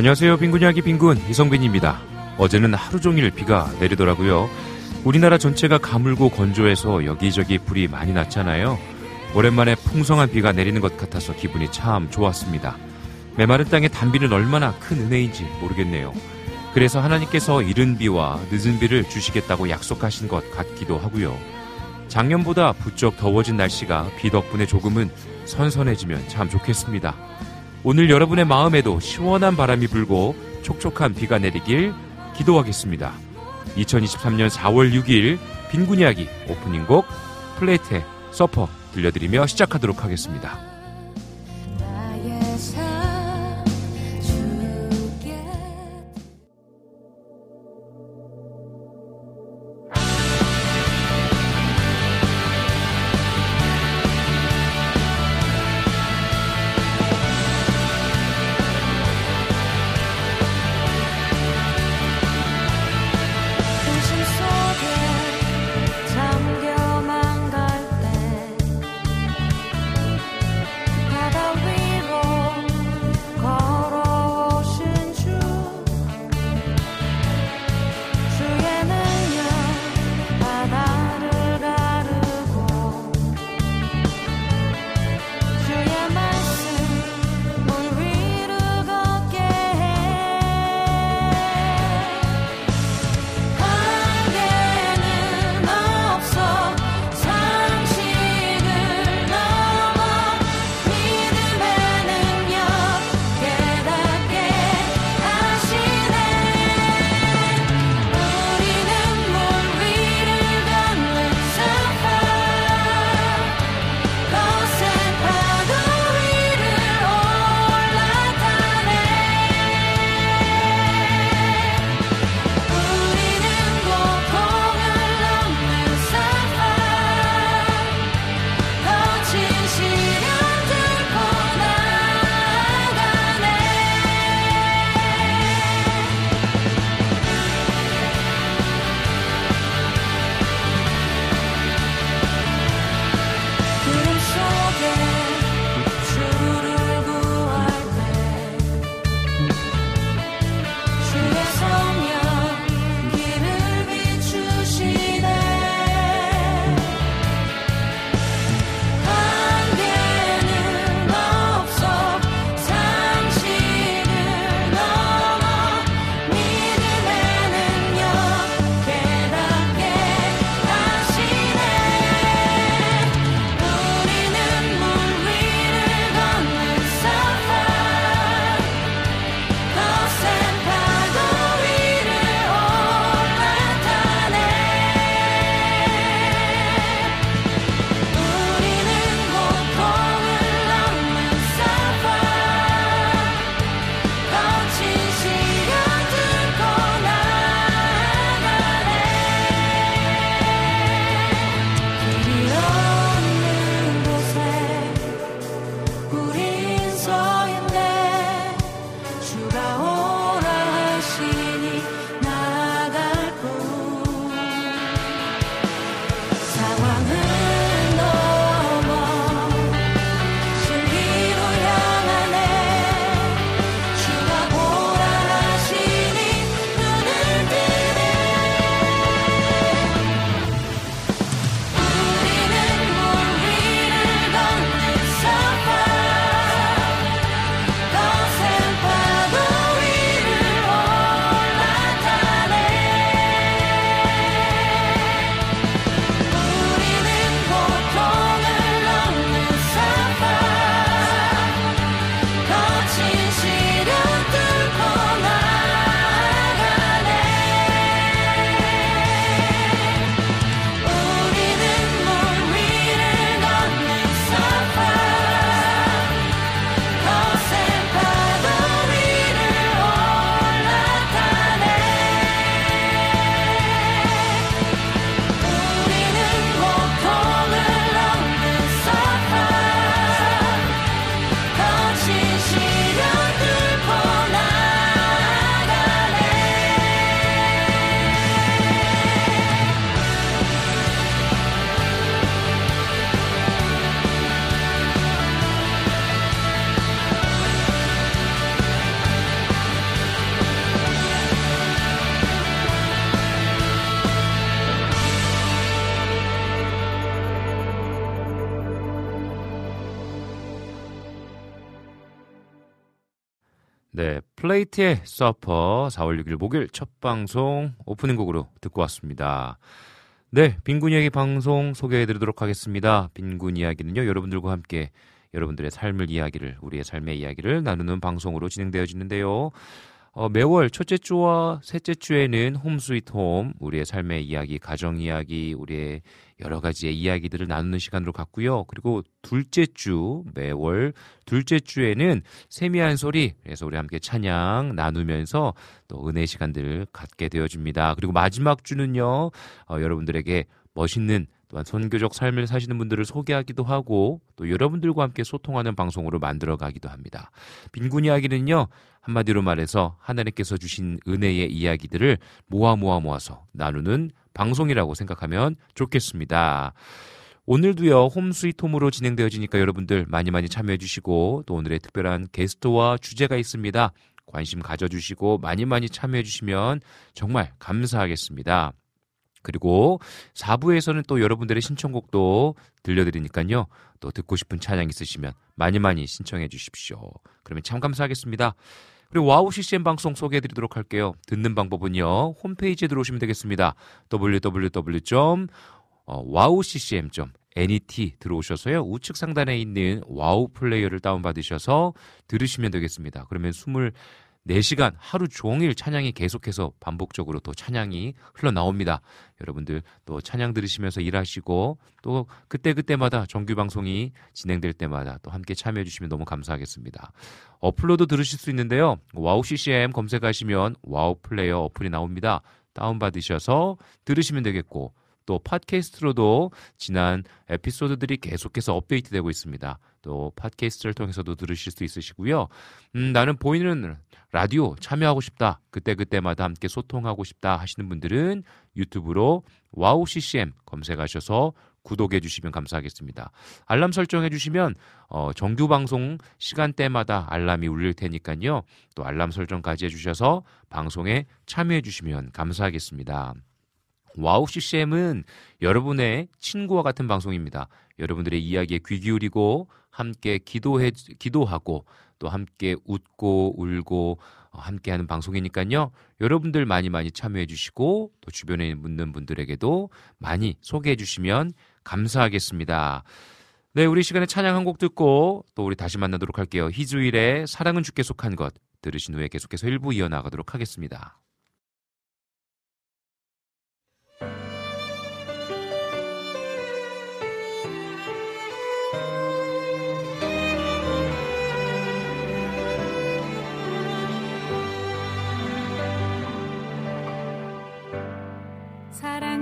안녕하세요. 빈군 이야기 빈군 이성빈입니다. 어제는 하루 종일 비가 내리더라고요. 우리나라 전체가 가물고 건조해서 여기저기 불이 많이 났잖아요. 오랜만에 풍성한 비가 내리는 것 같아서 기분이 참 좋았습니다. 메마른 땅에 단비는 얼마나 큰 은혜인지 모르겠네요. 그래서 하나님께서 이른 비와 늦은 비를 주시겠다고 약속하신 것 같기도 하고요. 작년보다 부쩍 더워진 날씨가 비 덕분에 조금은 선선해지면 참 좋겠습니다. 오늘 여러분의 마음에도 시원한 바람이 불고 촉촉한 비가 내리길 기도하겠습니다. 2023년 4월 6일 빈군 이야기 오프닝 곡 플레이트의 서퍼 들려드리며 시작하도록 하겠습니다. 플레이트의 서퍼 4월 6일 목요일 첫 방송 오프닝 곡으로 듣고 왔습니다. 네, 빈군 이야기 방송 소개해 드리도록 하겠습니다. 빈군 이야기는요, 여러분들과 함께 여러분들의 삶을 이야기를, 우리의 삶의 이야기를 나누는 방송으로 진행되어지는데요. 어, 매월 첫째 주와 셋째 주에는 홈 스위트 홈, 우리의 삶의 이야기, 가정 이야기, 우리의 여러 가지의 이야기들을 나누는 시간으로 갔고요. 그리고 둘째 주, 매월 둘째 주에는 세미한 소리, 그래서 우리 함께 찬양 나누면서 또 은혜 시간들을 갖게 되어집니다. 그리고 마지막 주는요, 어, 여러분들에게 멋있는 또한 선교적 삶을 사시는 분들을 소개하기도 하고 또 여러분들과 함께 소통하는 방송으로 만들어 가기도 합니다. 빈군 이야기는요, 한마디로 말해서 하나님께서 주신 은혜의 이야기들을 모아 모아 모아서 나누는 방송이라고 생각하면 좋겠습니다. 오늘도요, Home Sweet Home으로 진행되어지니까 여러분들 많이 많이 참여해 주시고 또 오늘의 특별한 게스트와 주제가 있습니다. 관심 가져주시고 많이 많이 참여해 주시면 정말 감사하겠습니다. 그리고 4부에서는 또 여러분들의 신청곡도 들려드리니까요. 또 듣고 싶은 찬양 있으시면 많이 많이 신청해 주십시오. 그러면 참 감사하겠습니다. 그리고 와우 CCM 방송 소개해 드리도록 할게요. 듣는 방법은요. 홈페이지에 들어오시면 되겠습니다. www.wowccm.net 들어오셔서요. 우측 상단에 있는 와우 플레이어를 다운받으셔서 들으시면 되겠습니다. 그러면 20 4시간 하루 종일 찬양이 계속해서 반복적으로 또 찬양이 흘러나옵니다. 여러분들 또 찬양 들으시면서 일하시고 또 그때그때마다 정규 방송이 진행될 때마다 또 함께 참여해 주시면 너무 감사하겠습니다. 어플로도 들으실 수 있는데요. 와우 CCM 검색하시면 와우 플레이어 어플이 나옵니다. 다운받으셔서 들으시면 되겠고 또 팟캐스트로도 지난 에피소드들이 계속해서 업데이트되고 있습니다. 또 팟캐스트를 통해서도 들으실 수 있으시고요. 음, 나는 보이는 라디오 참여하고 싶다. 그때그때마다 함께 소통하고 싶다 하시는 분들은 유튜브로 와우 CCM 검색하셔서 구독해 주시면 감사하겠습니다. 알람 설정해 주시면 어, 정규 방송 시간대마다 알람이 울릴 테니까요. 또 알람 설정까지 해 주셔서 방송에 참여해 주시면 감사하겠습니다. 와우 CCM은 여러분의 친구와 같은 방송입니다. 여러분들의 이야기에 귀 기울이고 함께 기도해 기도하고 또 함께 웃고 울고 어, 함께 하는 방송이니까요. 여러분들 많이 많이 참여해 주시고 또 주변에 있는 분들에게도 많이 소개해 주시면 감사하겠습니다. 네, 우리 시간에 찬양 한 곡 듣고 또 우리 다시 만나도록 할게요. 희주일의 사랑은 주께 속한 것 들으신 후에 계속해서 일부 이어나가도록 하겠습니다.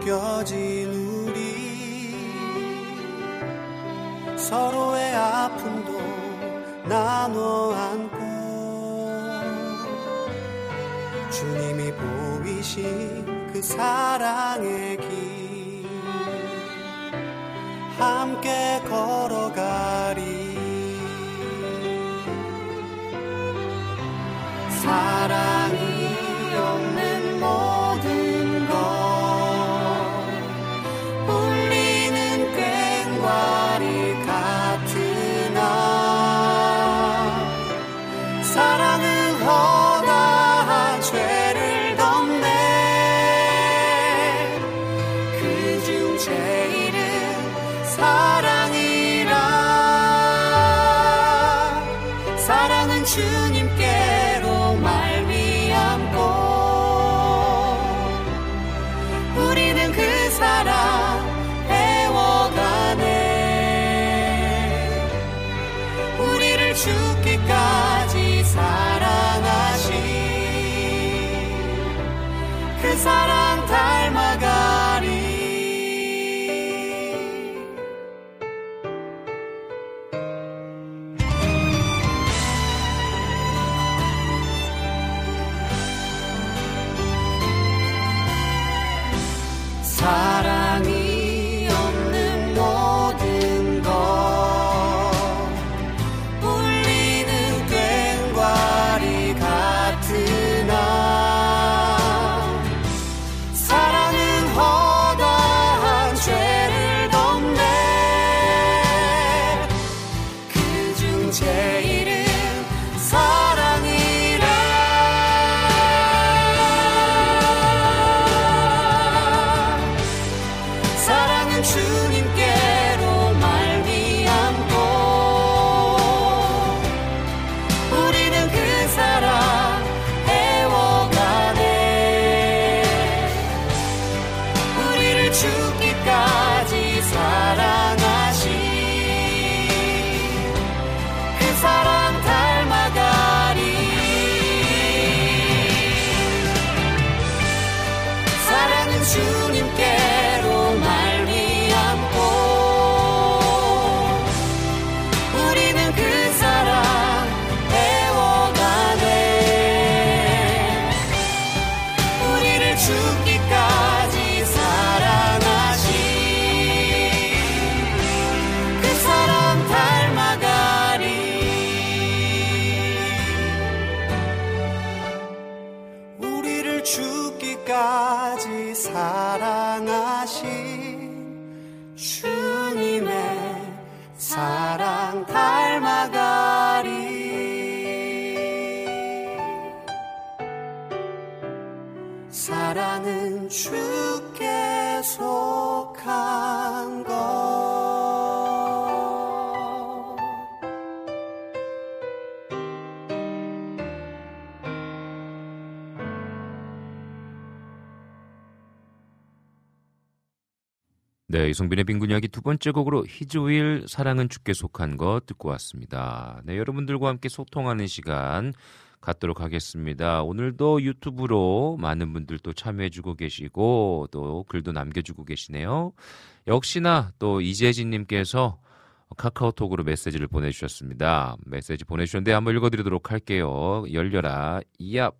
묶여진 우리 서로의 아픔도 나눠 안고 주님이 보이신 그 사랑의 길 함께 걸어가리. 사랑 이성빈의 빈곤 이야기 두 번째 곡으로 히즈윌 사랑은 죽게 속한 것 듣고 왔습니다. 네, 여러분들과 함께 소통하는 시간 갖도록 하겠습니다. 오늘도 유튜브로 많은 분들 또 참여해주고 계시고 또 글도 남겨주고 계시네요. 역시나 또 이재진님께서 카카오톡으로 메시지를 보내주셨습니다. 메시지 보내주셨는데 한번 읽어드리도록 할게요. 열려라. 이압.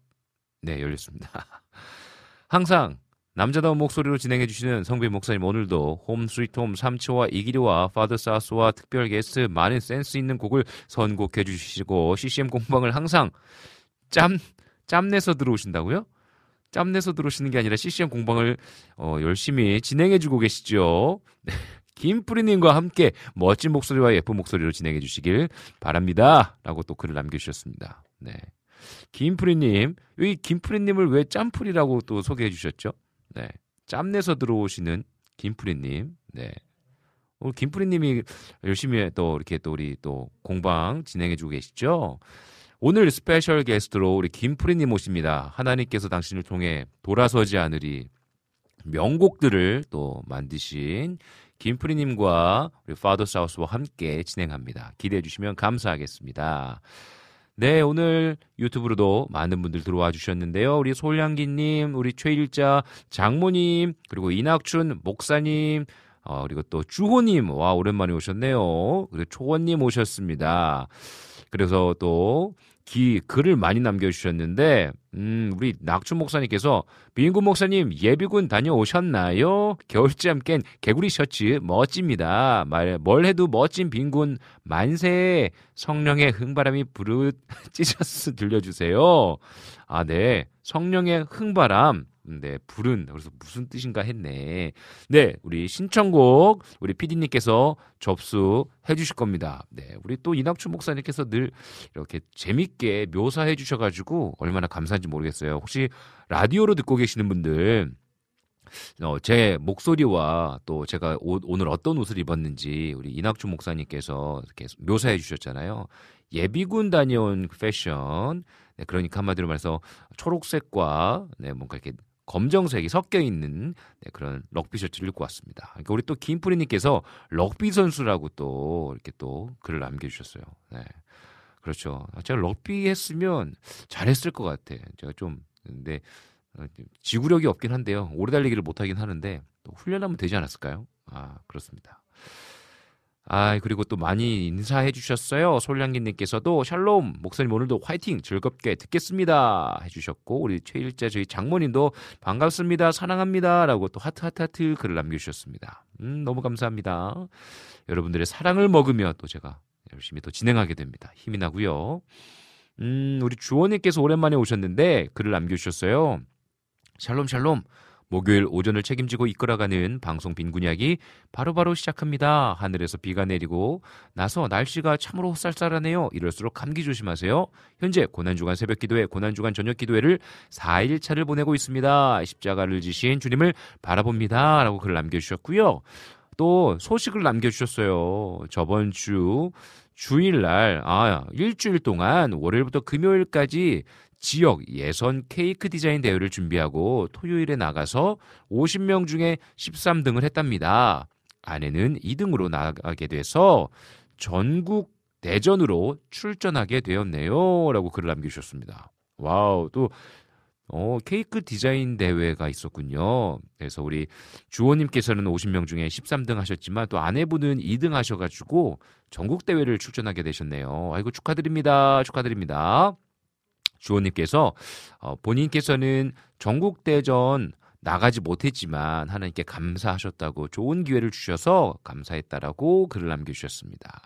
네, 열렸습니다. 항상 남자다운 목소리로 진행해 주시는 성빈 목사님 오늘도 홈 스위트 홈 삼치와 이기리와 파더 사스와 특별 게스트 많은 센스 있는 곡을 선곡해 주시고 CCM 공방을 항상 짬 짬내서 들어오신다고요? 짬내서 들어오시는 게 아니라 CCM 공방을 어, 열심히 진행해 주고 계시죠. 네. 김프리님과 함께 멋진 목소리와 예쁜 목소리로 진행해 주시길 바랍니다. 라고 또 글을 남겨주셨습니다. 네. 김프리님, 여기 김프리님을 왜 짬프리라고 또 소개해 주셨죠? 네. 짬내서 들어오시는 김프리님. 네. 오늘 김프리님이 열심히 또 이렇게 또 우리 또 공방 진행해주고 계시죠? 오늘 special guest로 우리 김프리님 모십니다. 하나님께서 당신을 통해 돌아서지 않으리 명곡들을 또 만드신 김프리님과 우리 파더 사우스와 함께 진행합니다. 기대해 주시면 감사하겠습니다. 네, 오늘 유튜브로도 많은 분들 들어와 주셨는데요. 우리 솔량기님, 우리 최일자 장모님, 그리고 이낙춘 목사님, 어, 그리고 또 주호님, 와, 오랜만에 오셨네요. 그리고 초원님 오셨습니다. 그래서 또, 기, 글을 많이 남겨주셨는데, 음, 우리 낙춘 목사님께서, 빈군 목사님, 예비군 다녀오셨나요? 겨울잠 깬 개구리 셔츠, 멋집니다. 말, 뭘 해도 멋진 빈군, 만세, 성령의 흥바람이 부르, 찢어서 들려주세요. 아, 네. 성령의 흥바람. 네, 불은 그래서 무슨 뜻인가 했네. 네, 우리 신청곡 우리 PD님께서 접수해 주실 겁니다. 네, 우리 또 이낙춘 목사님께서 늘 이렇게 재밌게 묘사해 주셔가지고 얼마나 감사한지 모르겠어요. 혹시 라디오로 듣고 계시는 분들 어, 제 목소리와 또 제가 옷, 오늘 어떤 옷을 입었는지 우리 이낙준 목사님께서 이렇게 묘사해 주셨잖아요. 예비군 다녀온 패션. 네, 그러니까 한마디로 말해서 초록색과 네, 뭔가 이렇게 검정색이 섞여 있는 네, 그런 럭비 셔츠를 입고 왔습니다. 그러니까 우리 또 김프리님께서 럭비 선수라고 또 이렇게 또 글을 남겨주셨어요. 네. 그렇죠. 제가 럭비 했으면 잘했을 것 같아. 제가 좀 근데 어, 지구력이 없긴 한데요. 오래 달리기를 못하긴 하는데 또 훈련하면 되지 않았을까요? 아 그렇습니다. 아 그리고 또 많이 인사해 주셨어요. 솔량기님께서도 샬롬 목사님 오늘도 화이팅 즐겁게 듣겠습니다 해주셨고 우리 최일자 저희 장모님도 반갑습니다 사랑합니다라고 또 하트 하트 하트 글을 남겨주셨습니다. 음 너무 감사합니다. 여러분들의 사랑을 먹으며 또 제가 열심히 또 진행하게 됩니다. 힘이 나고요. 음 우리 주원님께서 오랜만에 오셨는데 글을 남겨주셨어요. 샬롬 샬롬 목요일 오전을 책임지고 이끌어가는 방송 빈군이야기 바로바로 시작합니다. 하늘에서 비가 내리고 나서 날씨가 참으로 쌀쌀하네요. 이럴수록 감기 조심하세요. 현재 고난주간 새벽 기도회, 고난주간 저녁 기도회를 4일차를 보내고 있습니다. 십자가를 지신 주님을 바라봅니다. 라고 글 남겨주셨고요. 또 소식을 남겨주셨어요. 저번 주 주일날, 아, 일주일 동안 월요일부터 금요일까지 지역 예선 케이크 디자인 대회를 준비하고 토요일에 나가서 50명 중에 13등을 했답니다. 아내는 2등으로 나가게 돼서 전국 대전으로 출전하게 되었네요. 라고 글을 남겨주셨습니다. 와우, 또, 어, 케이크 디자인 대회가 있었군요. 그래서 우리 주호님께서는 50명 중에 13등 하셨지만 또 아내분은 2등 하셔가지고 전국대회를 출전하게 되셨네요. 아이고, 축하드립니다. 축하드립니다. 주호님께서 어, 본인께서는 전국대전 나가지 못했지만 하나님께 감사하셨다고 좋은 기회를 주셔서 감사했다라고 글을 남겨주셨습니다.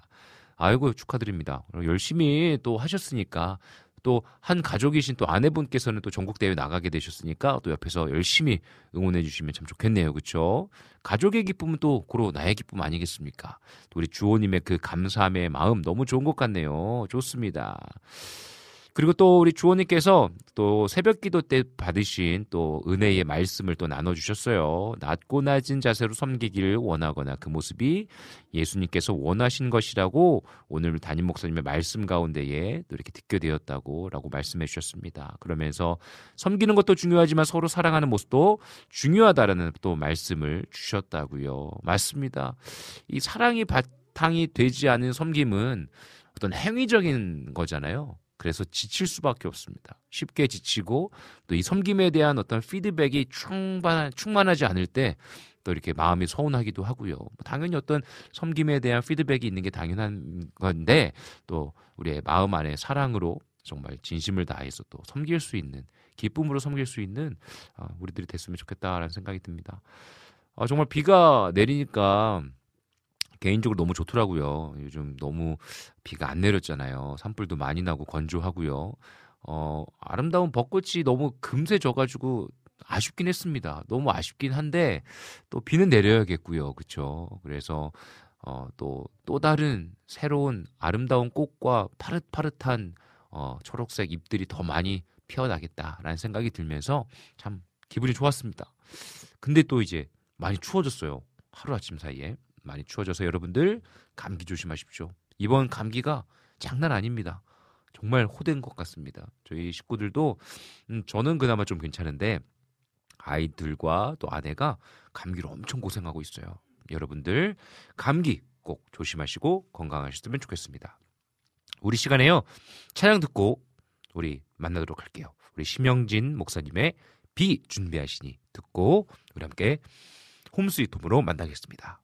아이고 축하드립니다. 열심히 또 하셨으니까 또 한 가족이신 또 아내분께서는 또 전국 대회 나가게 되셨으니까 또 옆에서 열심히 응원해 주시면 참 좋겠네요. 그렇죠? 가족의 기쁨은 또 고로 나의 기쁨 아니겠습니까? 또 우리 주호님의 그 감사함의 마음 너무 좋은 것 같네요. 좋습니다. 그리고 또 우리 주호님께서 또 새벽 기도 때 받으신 또 은혜의 말씀을 또 나눠주셨어요. 낮고 낮은 자세로 섬기기를 원하거나 그 모습이 예수님께서 원하신 것이라고 오늘 담임 목사님의 말씀 가운데에 또 이렇게 듣게 되었다고 라고 말씀해 주셨습니다. 그러면서 섬기는 것도 중요하지만 서로 사랑하는 모습도 중요하다라는 또 말씀을 주셨다고요. 맞습니다. 이 사랑이 바탕이 되지 않은 섬김은 어떤 행위적인 거잖아요. 그래서 지칠 수밖에 없습니다. 쉽게 지치고 또 이 섬김에 대한 어떤 피드백이 충만, 충만하지 않을 때 또 이렇게 마음이 서운하기도 하고요. 뭐 당연히 어떤 섬김에 대한 피드백이 있는 게 당연한 건데 또 우리의 마음 안에 사랑으로 정말 진심을 다해서 또 섬길 수 있는 기쁨으로 섬길 수 있는 어, 우리들이 됐으면 좋겠다라는 생각이 듭니다. 아, 정말 비가 내리니까 개인적으로 너무 좋더라고요. 요즘 너무 비가 안 내렸잖아요. 산불도 많이 나고 건조하고요. 어, 아름다운 벚꽃이 너무 금세 져가지고 아쉽긴 했습니다. 너무 아쉽긴 한데 또 비는 내려야겠고요. 그렇죠? 그래서 어, 또, 또 다른 새로운 아름다운 꽃과 파릇파릇한 어, 초록색 잎들이 더 많이 피어나겠다라는 생각이 들면서 참 기분이 좋았습니다. 근데 또 이제 많이 추워졌어요. 하루아침 사이에. 많이 추워져서 여러분들 감기 조심하십시오. 이번 감기가 장난 아닙니다. 정말 호된 것 같습니다. 저희 식구들도 음, 저는 그나마 좀 괜찮은데 아이들과 또 아내가 감기로 엄청 고생하고 있어요. 여러분들 감기 꼭 조심하시고 건강하셨으면 좋겠습니다. 우리 시간에요. 찬양 듣고 우리 만나도록 할게요. 우리 심영진 목사님의 비 준비하시니 듣고 우리 함께 홈스위트홈으로 만나겠습니다.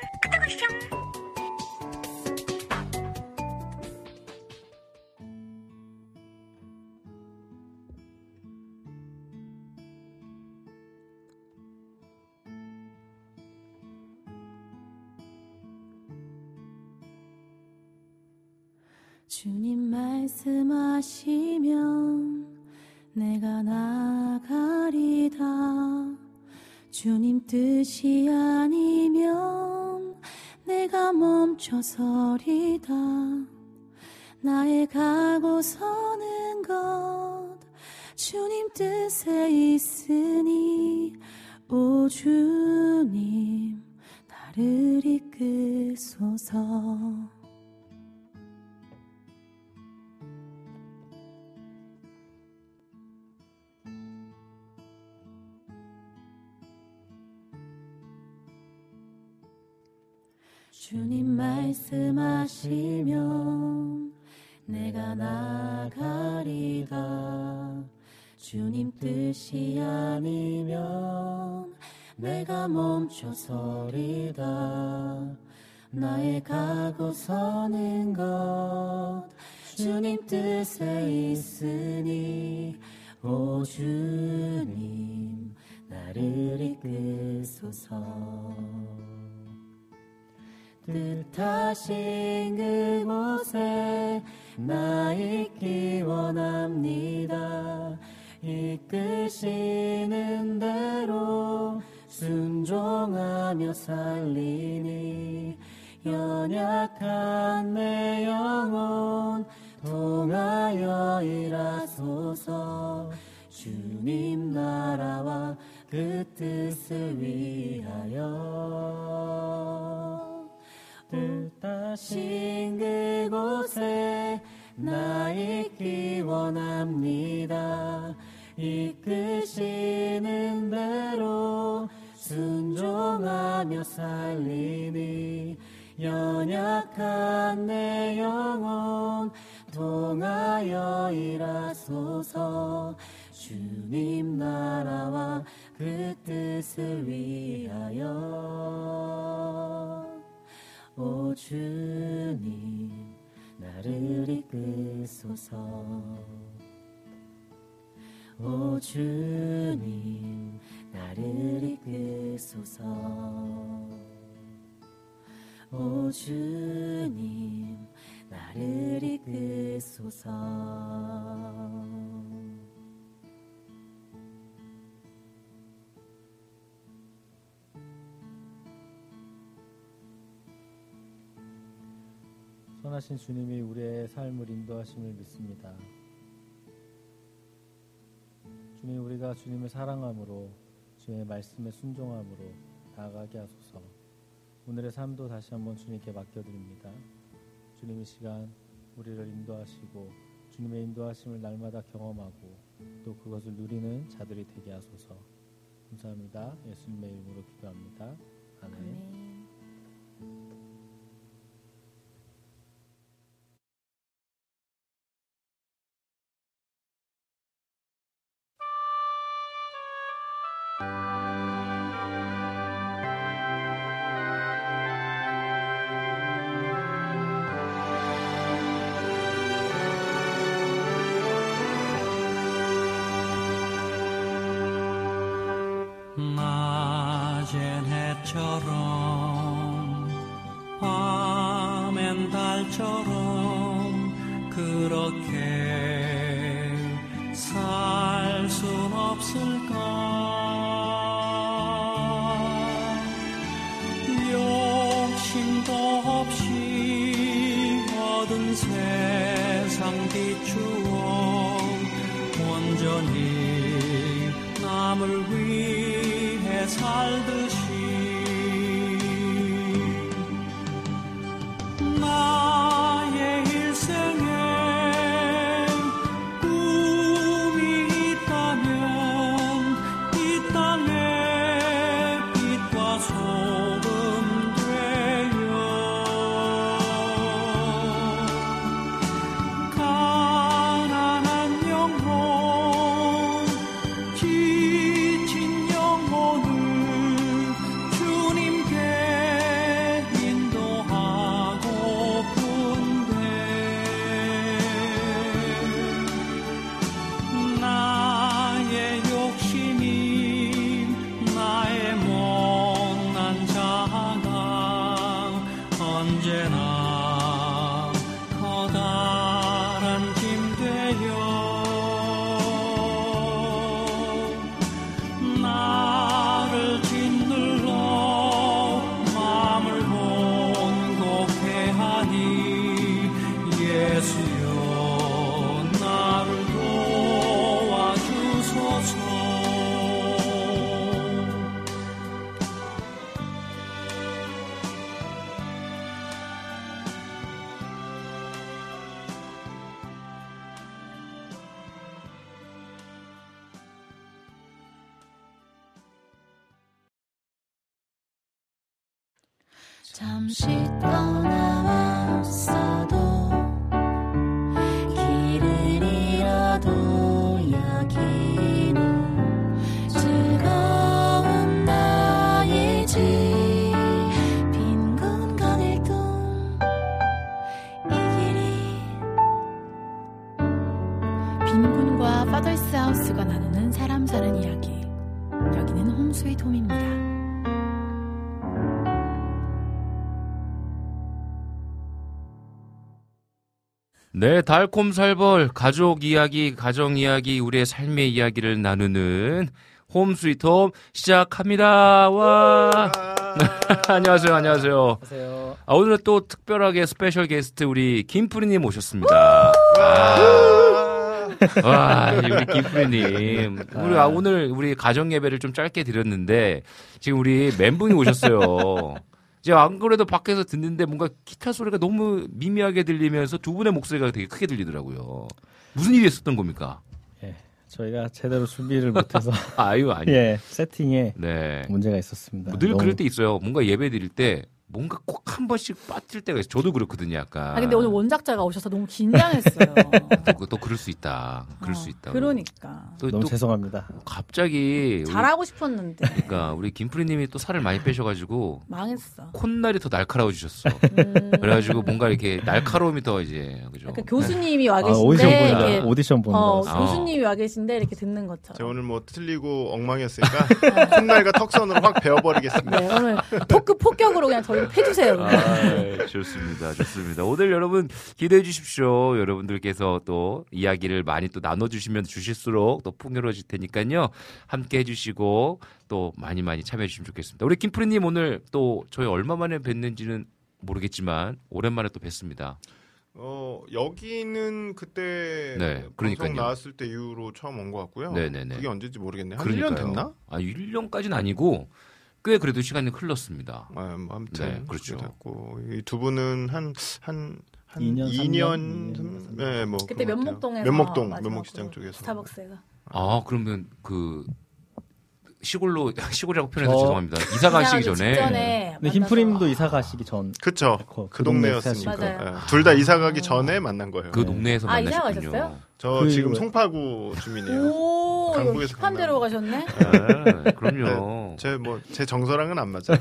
주님 말씀하시면 내가 나가리다 주님 뜻이 아니면 내가 멈춰서리다 나의 가고 서는 것 주님 뜻에 있으니 오 주님 나를 이끄소서 주님 말씀하시면 내가 나가리다 주님 뜻이 아니면 내가 멈춰서리다 나의 가고 서는 것 주님 뜻에 있으니 오 주님 나를 이끄소서 뜻하신 그곳에 나 있기 원합니다. 이끄시는 대로 순종하며 살리니 연약한 내 영혼 통하여 일하소서 주님 나라와 그 뜻을 위하여 뜻하신 그곳에 나 있기 원합니다. 이끄시는 대로 순종하며 살리니 연약한 내 영혼 통하여 일하소서 주님 나라와 그 뜻을 위하여 오 주님 나를 이끄소서. 오 주님 나를 이끄소서. 오 주님 나를 이끄소서 선하신 주님이 우리의 삶을 인도하심을 믿습니다. 주님 우리가 주님을 사랑함으로 주의 말씀에 순종함으로 나아가게 하소서. 오늘의 삶도 다시 한번 주님께 맡겨드립니다. 주님의 시간 우리를 인도하시고 주님의 인도하심을 날마다 경험하고 또 그것을 누리는 자들이 되게 하소서. 감사합니다. 예수님의 이름으로 기도합니다. 아멘. 아멘. 달 네, 달콤살벌 가족 이야기, 가정 이야기, 우리의 삶의 이야기를 나누는 Home Sweet Home 시작합니다. 와. 안녕하세요. 안녕하세요. 하세요. 아, 오늘은 또 특별하게 special guest 우리 김프리님 오셨습니다. 아, 와, 우리 김프리님. 우리 아, 오늘 우리 가정 예배를 좀 짧게 드렸는데 지금 우리 멘붕이 오셨어요. 이제 안 그래도 밖에서 듣는데 뭔가 기타 소리가 너무 미미하게 들리면서 두 분의 목소리가 되게 크게 들리더라고요. 무슨 일이 있었던 겁니까? 저희가 제대로 준비를 못해서 아유, 아니. 예 세팅에 네. 문제가 있었습니다. 늘 너무- 그럴 때 있어요. 뭔가 예배 드릴 때 뭔가 꼭 한 번씩 빠질 때가 있어요. 저도 그렇거든요, 약간. 아 근데 오늘 원작자가 오셔서 너무 긴장했어요. 또, 또 그럴 수 있다. 그럴 수 어, 있다. 그러니까 또, 너무 또 죄송합니다. 갑자기 잘하고 싶었는데 그러니까 우리 김프리님이 또 살을 많이 빼셔가지고 망했어. 콧날이 더 날카로워지셨어. 음, 그래가지고 뭔가 이렇게 날카로움이 더 이제 그죠. 약간 교수님이 와 아, 계신데 오디션 보는 이렇게 오디션 보는 어, 거. 아. 교수님이 와 계신데 이렇게 듣는 제가 것처럼. 오늘 뭐 틀리고 엉망이었으니까 콧날과 턱선으로 확 베어버리겠습니다. 네, 오늘 토크 폭격으로 그냥 저 그냥. 아, 좋습니다. 좋습니다. 오늘 여러분 기대해 주십시오. 여러분들께서 또 이야기를 많이 또 나눠주시면 주실수록 또 풍요로워질 테니까요. 함께 해주시고 또 많이 많이 참여해 주시면 좋겠습니다. 우리 김프리님 오늘 또 저희 얼마 만에 뵀는지는 모르겠지만 오랜만에 또 뵀습니다. 어 여기는 그때 네, 그러니까요. 방송 나왔을 때 이후로 처음 온 것 같고요. 네네네. 그게 언제인지 모르겠네요. 한 그러니까요. 1년 됐나? 아, 1년까지는 아니고 꽤 그래도 시간이 흘렀습니다. 아, 뭐 아무튼 네, 그렇죠. 됐고 이 두 분은 한한 한 2년, 2년, 3년? 네, 뭐 그때. 면목동에서 면목동 면목시장 쪽에서 스타벅스가 아, 그러면 그 시골로 시골이라고 표현해서 저- 죄송합니다. 이사 가시기 전에 근데 힘프림도 이사 가시기 전 그쵸 그, 그 동네 동네였으니까 맞아요. 둘다 이사 가기 전에 만난 거예요. 그 동네에서 아, 이사 만나셨군요. 가셨어요? 저 그- 지금 송파구 주민이에요. 오, 강북에서 힙한 데로 가셨네. 네, 그럼요. 제 뭐제 정서랑은 안 맞아. 요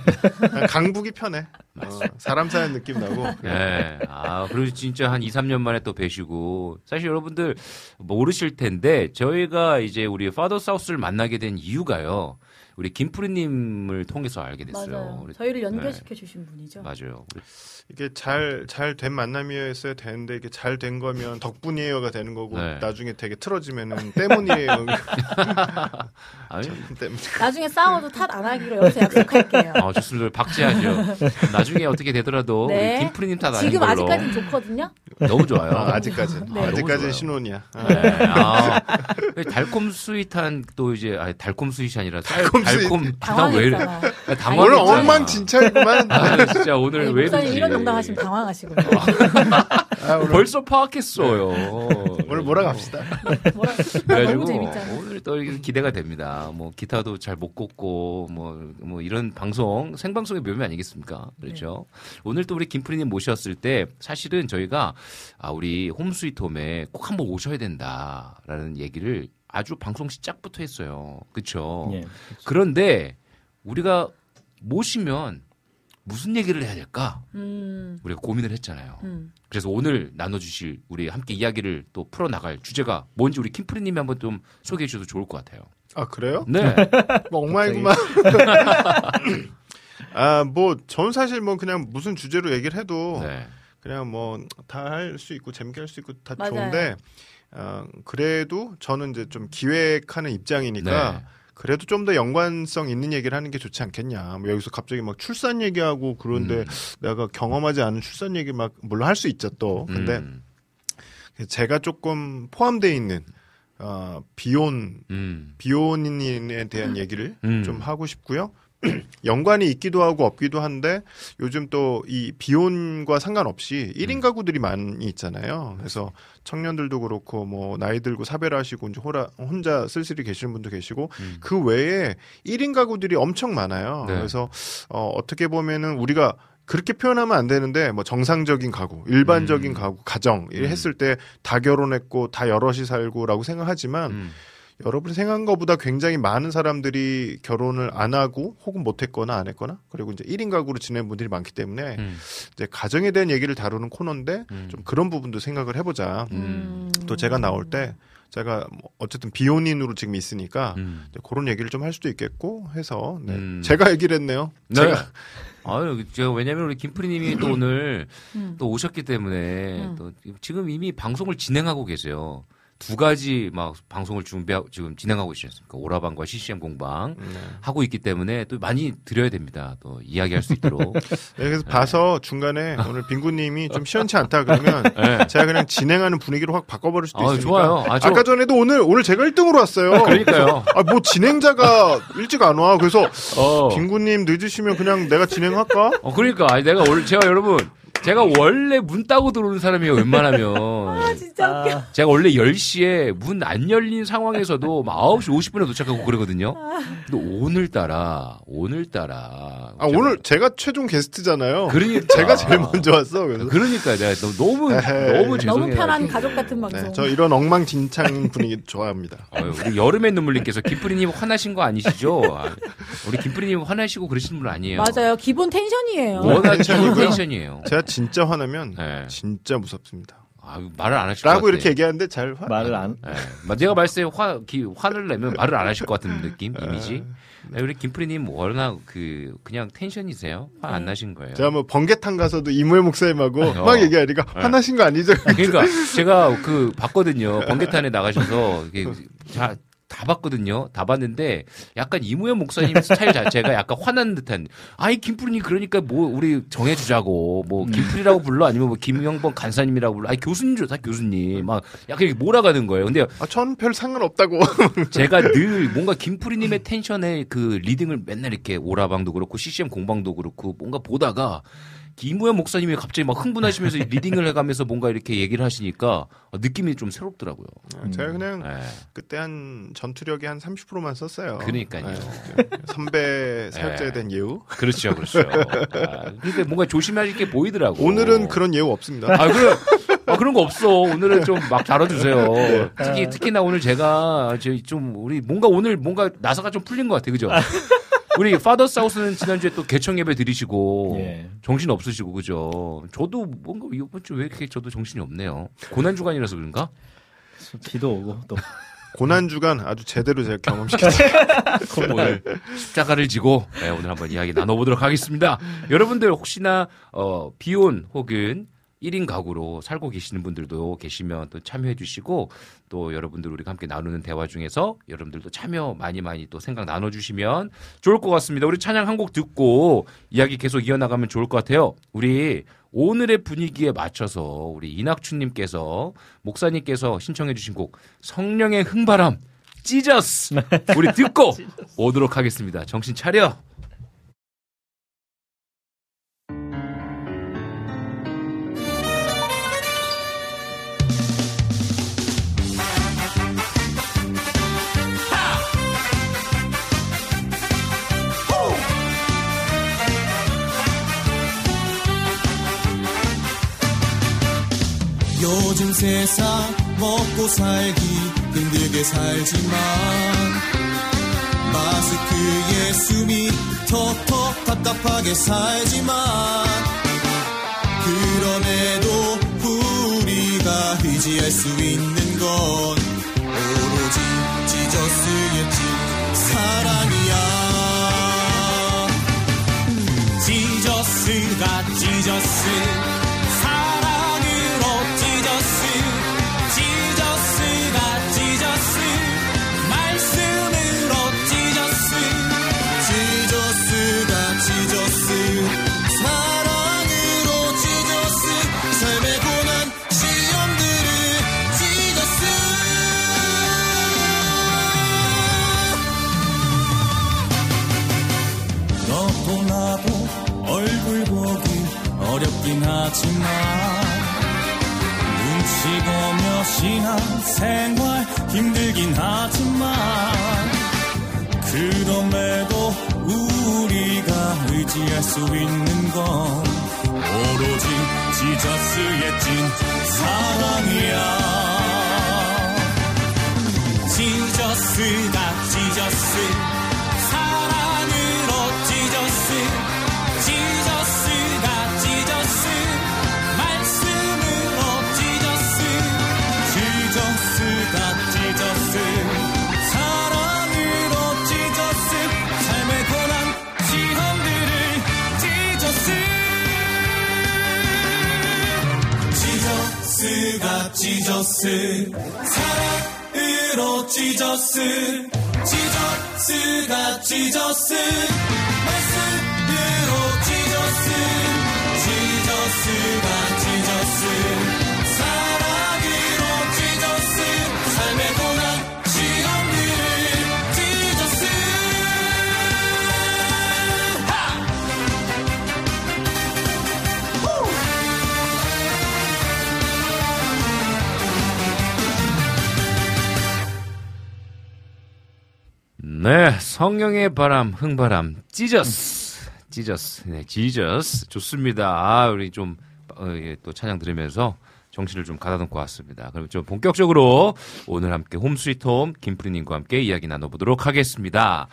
강북이 편해. 어, 사람 사는 느낌 나고. 네. 아, 그리고 진짜 한 2, 3년 만에 또 뵈시고. 사실 여러분들 모르실 텐데, 저희가 이제 우리 파더 사우스를 만나게 된 이유가요. 우리 김프리님을 통해서 알게 됐어요. 맞아요. 우리- 저희를 연결시켜 주신 분이죠. 맞아요. 이게 잘 잘 된 만남이었어야 되는데 이게 잘 된 거면 덕분이에요가 되는 거고 네. 나중에 되게 틀어지면은 때문이에요. 아니, 때문. 나중에 싸워도 탓 안 하기로 여기서 약속할게요. 아, 좋습니다. 박제하죠. 나중에 어떻게 되더라도 네. 김프리님 탓 아닌 지금 걸로. 아직까지는 좋거든요. 너무 좋아요. 아, 아직까지 네. 너무 아직까지는 좋아요. 신혼이야. 아. 네. 아, 달콤 sweet한 또 이제 아 달콤 sweet이 아니라 달, 달콤 sweet. 달콤 나왜 이래? 당황했잖아. 오늘 당황했잖아. 엉망진창이구만. 아, 진짜 오늘 아니, 왜 이러지? 이런 농담하시면 당황하시고 아, 오늘, 벌써 파악했어요. 오늘 몰아갑시다. 뭐라 그래가지고 너무 재밌잖아. 오늘 또 기대가 됩니다. 뭐 기타도 잘 못 꽂고 뭐, 뭐 이런 방송 생방송의 묘미 아니겠습니까? 그렇죠. 오늘 또 우리 김프리님 모셨을 때 사실은 저희가 아 우리 홈스위트홈에 꼭 한번 오셔야 된다라는 얘기를 아주 방송 시작부터 했어요. 그렇죠. 예. 그런데 우리가 모시면 무슨 얘기를 해야 될까? 음, 우리가 고민을 했잖아요. 음. 그래서 오늘 나눠주실 우리 함께 이야기를 또 풀어나갈 주제가 뭔지 우리 김프리님이 한번 좀 소개해 주셔도 좋을 것 같아요. 아 그래요? 네. 뭐 엉망이구만. 아, 뭐, 전 사실 뭐 그냥 무슨 주제로 얘기를 해도 네. 그냥 뭐 다 할 수 있고 재밌게 할 수 있고 다 맞아요. 좋은데, 어, 그래도 저는 이제 좀 기획하는 입장이니까 네. 그래도 좀 더 연관성 있는 얘기를 하는 게 좋지 않겠냐. 뭐 여기서 갑자기 막 출산 얘기하고 그런데 음. 내가 경험하지 않은 출산 얘기 막 물론 할 수 있죠 또. 근데 음. 제가 조금 포함되어 있는 어, 비혼 음. 비혼인에 대한 얘기를 음. 좀 하고 싶고요. 연관이 있기도 하고 없기도 한데 요즘 또 이 비혼과 상관없이 1인 음. 가구들이 많이 있잖아요. 그래서 청년들도 그렇고 뭐 나이 들고 사별하시고 이제 호라, 혼자 쓸쓸히 계시는 분도 계시고 음. 그 외에 1인 가구들이 엄청 많아요. 네. 그래서 어, 어떻게 보면은 우리가 그렇게 표현하면 안 되는데 뭐 정상적인 가구, 일반적인 음. 가구, 가정 이 음. 했을 때 다 결혼했고 다 여럿이 살고라고 생각하지만 음. 여러분이 생각한 것보다 굉장히 많은 사람들이 결혼을 안 하고 혹은 못 했거나 안 했거나 그리고 이제 1인 가구로 지내는 분들이 많기 때문에 음. 이제 가정에 대한 얘기를 다루는 코너인데 음. 좀 그런 부분도 생각을 해보자. 음. 또 제가 나올 때 제가 뭐 어쨌든 비혼인으로 지금 있으니까 음. 이제 그런 얘기를 좀 할 수도 있겠고 해서 네. 음. 제가 얘기를 했네요. 네. 제가 아유, 제가 왜냐면 우리 김프리님이 또 오늘 음. 또 오셨기 때문에 음. 또 지금 이미 방송을 진행하고 계세요. 두 가지 막 방송을 준비하고 지금 진행하고 있지 않습니까? 오라방과 CCM 공방 네. 하고 있기 때문에 또 많이 드려야 됩니다. 또 이야기할 수 있도록. 네, 그래서 봐서 중간에 오늘 빙구님이 좀 시원치 않다 그러면 네. 제가 그냥 진행하는 분위기로 확 바꿔버릴 수도 아, 있으니까. 좋아요. 아, 저- 아까 전에도 오늘 오늘 제가 1등으로 왔어요. 그러니까요. 아, 뭐 진행자가 일찍 안 와. 그래서 어. 빙구님 늦으시면 그냥 내가 진행할까? 어, 그러니까. 아니, 내가 원 제가 여러분, 제가 원래 문 따고 들어오는 사람이에요, 웬만하면. 아 진짜 웃겨. 제가 원래 10시에 문 안 열린 상황에서도 막 9시 50분에 도착하고 그러거든요. 근데 오늘따라, 오늘따라. 아, 오늘 제가 최종 게스트잖아요. 그러니까. 제가 제일 먼저 왔어. 그래서 그러니까 내가 너무, 너무, 에헤이. 너무 죄송해요. 너무 편한 가족 같은 방송. 네, 저 이런 엉망진창 분위기 좋아합니다. 아유, 우리 여름의 눈물님께서 김프리님 화나신 거 아니시죠? 아, 우리 김프리님 화나시고 그러시는 분 아니에요. 맞아요. 기본 텐션이에요. 워낙 기본. 텐션이에요. 제가 진짜 화나면 네. 진짜 무섭습니다. 아, 말을 안 하실 것 라고 같아. 이렇게 얘기하는데 잘 화. 말을 안 예. 막 내가 봤을 때 화, 기, 화를 내면 말을 안 하실 것 같은 느낌, 이미지. 예, 우리 김프리님 워낙 그, 그냥 텐션이세요. 화안 네. 나신 거예요. 제가 뭐 번개탕 가서도 이무혜 목사님하고 어. 막 얘기하니까 네. 화나신 거 아니죠? 그러니까 제가 그 봤거든요. 번개탄에 나가셔서 이게 자, 다 봤거든요. 다 봤는데 약간 이무현 목사님 스타일 자체가 약간 화난 듯한. 아이 김프리님 그러니까 뭐 우리 정해주자고. 뭐 김프리라고 불러? 아니면 뭐 김영범 간사님이라고 불러? 아니 교수님 좋다 교수님. 막 약간 이렇게 몰아가는 거예요. 근데 아, 전 별 상관없다고. 제가 늘 뭔가 김프리님의 텐션에 그 leading을 맨날 이렇게 오라방도 그렇고 CCM 공방도 그렇고 뭔가 보다가 이무현 목사님이 갑자기 막 흥분하시면서 leading을 해가면서 뭔가 이렇게 얘기를 하시니까 느낌이 좀 새롭더라고요. 제가 그냥 예. 그때 한 전투력이 한 30%만 썼어요. 그러니까요. 네. 선배 사역자에 네. 대한 예우. 그렇죠, 그렇죠. 아, 그러니까 뭔가 조심하실 게 보이더라고. 오늘은 그런 예우 없습니다. 아, 그래. 아, 그런 거 없어. 오늘은 좀 막 다뤄주세요. 특히, 특히나 오늘 제가, 저희 좀, 우리 뭔가 오늘 뭔가 나사가 좀 풀린 것 같아. 그죠? 우리 파더 사우스는 지난주에 또 개청 예배 드리시고, 예. 정신 없으시고, 그죠? 저도 뭔가 이번 주 왜 이렇게 저도 정신이 없네요. 고난 주간이라서 그런가? 비도 오고 또 고난 주간 아주 제대로 제가 경험시켰어요. 그럼 오늘 십자가를 지고 네, 오늘 한번 이야기 나눠보도록 하겠습니다. 여러분들 혹시나 어, 비혼 혹은 1인 가구로 살고 계시는 분들도 계시면 또 참여해 주시고 또 여러분들 우리가 함께 나누는 대화 중에서 여러분들도 참여 많이 많이 또 생각 나눠 주시면 좋을 것 같습니다. 우리 찬양 한 곡 듣고 이야기 계속 이어나가면 좋을 것 같아요. 우리 오늘의 분위기에 맞춰서 우리 이낙춘님께서 목사님께서 신청해 주신 곡 성령의 흥바람 찢어스 우리 듣고 오도록 하겠습니다. 정신 차려. 요즘 세상 먹고 살기 힘들게 살지만 마스크에 숨이 턱턱 답답하게 살지만 그럼에도 우리가 의지할 수 있는 건 오로지 지저스의 찐 사랑이야. 지저스가 지저스 하지만 눈치 보며 신앙생활 힘들긴 하지만 그럼에도 우리가 의지할 수 있는 건 오로지 지저스의 찐 사랑이야 지저스가 지저스 지저스 사랑으로 지저스 지저스가 지저스 말씀으로 지저스 지저스가 지저스 네, 성령의 바람, 흥바람, 찢어스, 찢어스, 네, 지저스 좋습니다. 아, 우리 좀 어, 예, 또 찬양 들으면서 정신을 좀 가다놓고 왔습니다. 그럼 좀 본격적으로 오늘 함께 홈스위트홈 김프리님과 함께 이야기 나눠보도록 하겠습니다.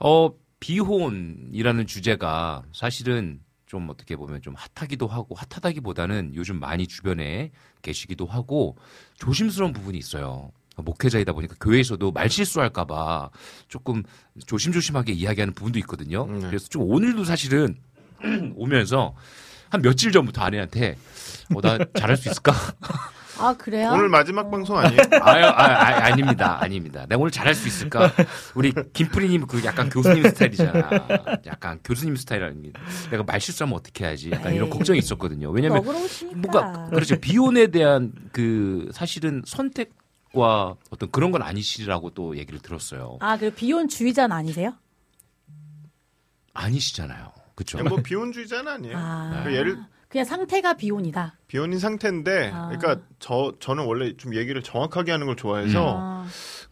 어, 비혼이라는 주제가 사실은 좀 어떻게 보면 좀 핫하기도 하고 핫하다기보다는 요즘 많이 주변에 계시기도 하고 조심스러운 부분이 있어요. 목회자이다 보니까 교회에서도 말 실수할까봐 조금 조심조심하게 이야기하는 부분도 있거든요. 음, 네. 그래서 좀 오늘도 사실은 오면서 한 며칠 전부터 아내한테 어, 나 잘할 수 있을까? 아 그래요? 오늘 마지막 방송 아니에요? 아유, 아, 아, 아 닙니다. 아닙니다. 내가 오늘 잘할 수 있을까? 우리 김프리님 그 약간 교수님 스타일이잖아. 약간 교수님 스타일이라는 게 내가 말 실수하면 어떻게 해야지? 약간 이런 에이. 걱정이 있었거든요. 왜냐면. 뭔가 그렇죠. 비혼에 대한 그 사실은 선택 과 어떤 그런 건 아니시라고 또 얘기를 들었어요. 아, 그 비혼주의자는 아니세요? 아니시잖아요. 그렇죠. 뭐 비혼주의자는 아니에요. 아, 그 예를 그냥 상태가 비혼이다. 비혼인 상태인데, 아. 그러니까 저 저는 원래 좀 얘기를 정확하게 하는 걸 좋아해서 아,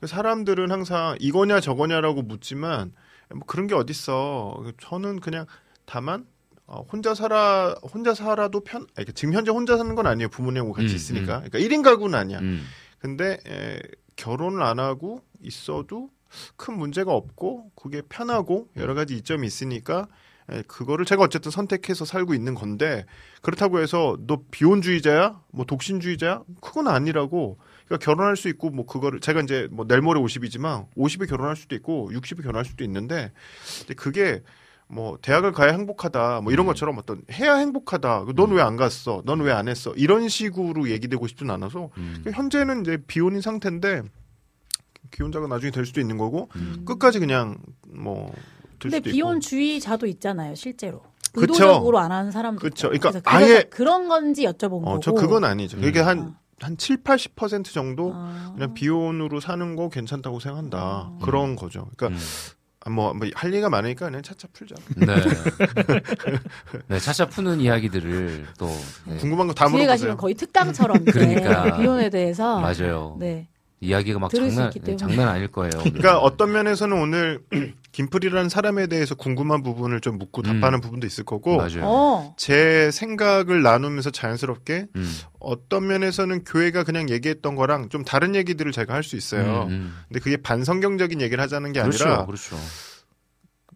사람들은 항상 이거냐 저거냐라고 묻지만 뭐 그런 게 어딨어. 저는 그냥 다만 어, 혼자 살아 혼자 살아도 편. 그러니까 지금 현재 혼자 사는 건 아니에요. 부모님하고 같이 음, 있으니까. 그러니까 1인 가구는 아니야. 음. 근데 에, 결혼을 안 하고 있어도 큰 문제가 없고 그게 편하고 여러 가지 이점이 있으니까 에, 그거를 제가 어쨌든 선택해서 살고 있는 건데 그렇다고 해서 너 비혼주의자야? 뭐 독신주의자야? 그건 아니라고 그러니까 결혼할 수 있고 뭐 그거를 제가 이제 뭐 내일 모레 50이지만 50에 결혼할 수도 있고 60에 결혼할 수도 있는데 그게 뭐 대학을 가야 행복하다 뭐 음. 이런 것처럼 어떤 해야 행복하다 넌 왜 안 갔어 넌 왜 안 했어 이런 식으로 얘기되고 싶진 않아서 음. 현재는 이제 비혼인 상태인데 기혼자가 나중에 될 수도 있는 거고 음. 끝까지 그냥 뭐될 근데 수도 비혼 있고 주의자도 있잖아요, 실제로. 그쵸. 의도적으로 안 하는 사람도 그쵸. 있고. 그러니까 그래서 아예- 그런 건지 여쭤본 어, 거고. 저 그건 아니죠. 그게 음. 한, 한 7, 80% 정도 아. 그냥 비혼으로 사는 거 괜찮다고 생각한다. 그런 거죠. 그러니까 음. 아, 뭐, 뭐, 할 얘기가 많으니까 그냥 차차 풀자. 네. 네, 차차 푸는 이야기들을 또 네, 궁금한 거 다 물어보세요. 가시면 거의 특강처럼 이제 그러니까. 비혼에 대해서 맞아요. 네. 이야기가 막 장난. 장난 아닐 거예요. 그러니까 어떤 면에서는 오늘 김프리라는 사람에 대해서 궁금한 부분을 좀 묻고 음. 답하는 부분도 있을 거고 맞아요. 어. 제 생각을 나누면서 자연스럽게 음. 어떤 면에서는 교회가 그냥 얘기했던 거랑 좀 다른 얘기들을 제가 할 수 있어요. 음, 음. 근데 그게 반성경적인 얘기를 하자는 게 그렇죠, 아니라 그렇죠.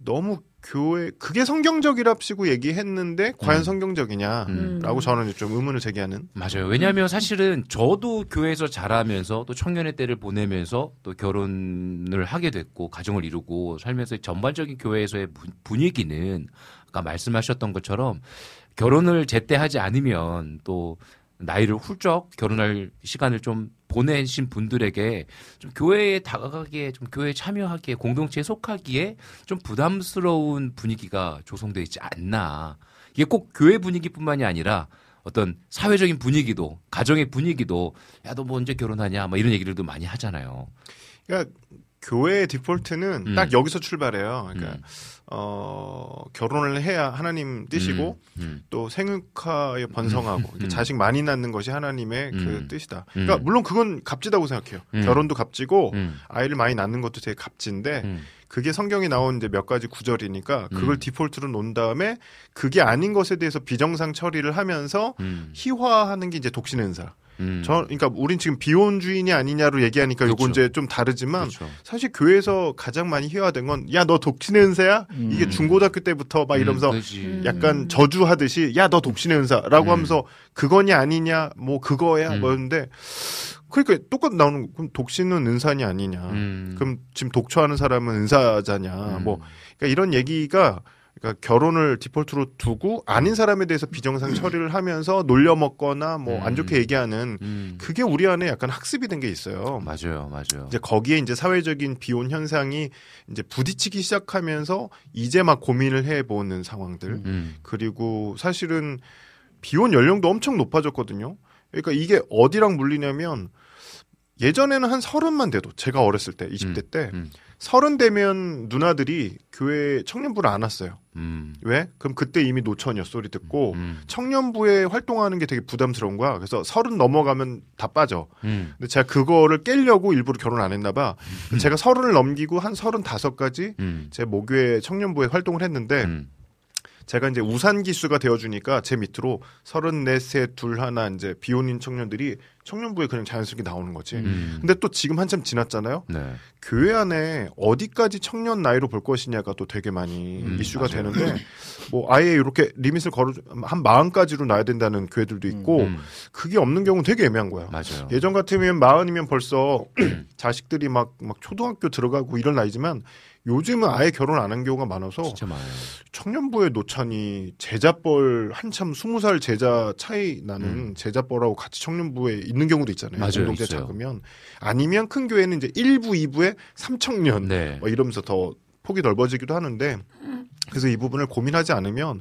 너무 교회 그게 성경적이랍시고 얘기했는데 과연 음. 성경적이냐? 음. 라고 저는 좀 의문을 제기하는. 맞아요. 왜냐하면 사실은 저도 교회에서 자라면서 또 청년의 때를 보내면서 또 결혼을 하게 됐고 가정을 이루고 살면서 전반적인 교회에서의 분- 분위기는 아까 말씀하셨던 것처럼 결혼을 제때 하지 않으면 또 나이를 훌쩍 결혼할 시간을 좀 보내신 분들에게 좀 교회에 다가가기에 좀 교회에 참여하기에 공동체에 속하기에 좀 부담스러운 분위기가 조성돼 있지 않나. 이게 꼭 교회 분위기뿐만이 아니라 어떤 사회적인 분위기도 가정의 분위기도 야 너 뭐 언제 결혼하냐 뭐 이런 얘기들도 많이 하잖아요. 그러니까 교회의 디폴트는 음. 딱 여기서 출발해요. 그러니까 음. 어 결혼을 해야 하나님 뜻이고 음, 음. 또 생육하여 번성하고 이렇게 음. 자식 많이 낳는 것이 하나님의 음. 그 뜻이다. 음. 그러니까 물론 그건 값지다고 생각해요. 음. 결혼도 값지고 음. 아이를 많이 낳는 것도 되게 값진데 음. 그게 성경에 나온 이제 몇 가지 구절이니까 그걸 음. 디폴트로 놓은 다음에 그게 아닌 것에 대해서 비정상 처리를 하면서 음. 희화하는 게 이제 독신 은사. 음. 저 그러니까 우린 지금 비혼 주인이 아니냐로 얘기하니까 그렇죠. 이제 좀 다르지만 그렇죠. 사실 교회에서 가장 많이 희화된 건 야 너 독신의 은사야? 음. 이게 중고등학교 때부터 막 이러면서 음, 그렇지. 음. 약간 저주하듯이 야 너 독신의 은사라고 음. 하면서 그거냐 아니냐 뭐 그거야 음. 뭐였는데 그러니까 똑같 나오는 거. 그럼 독신은 은사냐 아니냐 음. 그럼 지금 독처하는 사람은 은사자냐 음. 뭐 그러니까 이런 얘기가 그러니까 결혼을 디폴트로 두고 아닌 사람에 대해서 비정상 처리를 하면서 놀려 먹거나 뭐안 음. 좋게 얘기하는 음. 그게 우리 안에 약간 학습이 된 게 있어요. 맞아요, 맞아요. 이제 거기에 이제 사회적인 비혼 현상이 이제 부딪히기 시작하면서 이제 막 고민을 해보는 상황들. 음. 그리고 사실은 비혼 연령도 엄청 높아졌거든요. 그러니까 이게 어디랑 물리냐면 예전에는 한 서른만 돼도 제가 어렸을 때 20대 때 음. 서른 되면 누나들이 교회 청년부를 안 왔어요. 음. 왜? 그럼 그때 이미 노처녀 소리 듣고 음. 청년부에 활동하는 게 되게 부담스러운 거야. 그래서 서른 넘어가면 다 빠져. 음. 근데 제가 그거를 깨려고 일부러 결혼 안 했나 봐. 제가 서른을 넘기고 한 서른 다섯까지 음. 제 모교회 청년부에 활동을 했는데 음. 제가 이제 우산 기수가 되어주니까 제 밑으로 서른네 셋둘 하나 이제 비혼인 청년들이 청년부에 그냥 자연스럽게 나오는 거지. 음. 근데 또 지금 한참 지났잖아요. 네. 교회 안에 어디까지 청년 나이로 볼 것이냐가 또 되게 많이 음, 이슈가 맞아요. 되는데 뭐 아예 이렇게 리밋을 걸어 한 마흔까지로 놔야 된다는 교회들도 있고 음. 그게 없는 경우 는 되게 애매한 거야. 맞아요. 예전 같으면 마흔이면 벌써 자식들이 막, 막 초등학교 들어가고 이런 나이지만 요즘은 아예 결혼 안 한 경우가 많아서. 청년부의 노찬이 제자뻘 한참 스무 살 제자 차이 나는 음. 제자뻘하고 같이 청년부에 있는 경우도 있잖아요. 맞아요, 공동체 있어요. 작으면 아니면 큰 교회는 이제 1부, 2부에 3청년 네. 뭐 이러면서 더 폭이 넓어지기도 하는데 그래서 이 부분을 고민하지 않으면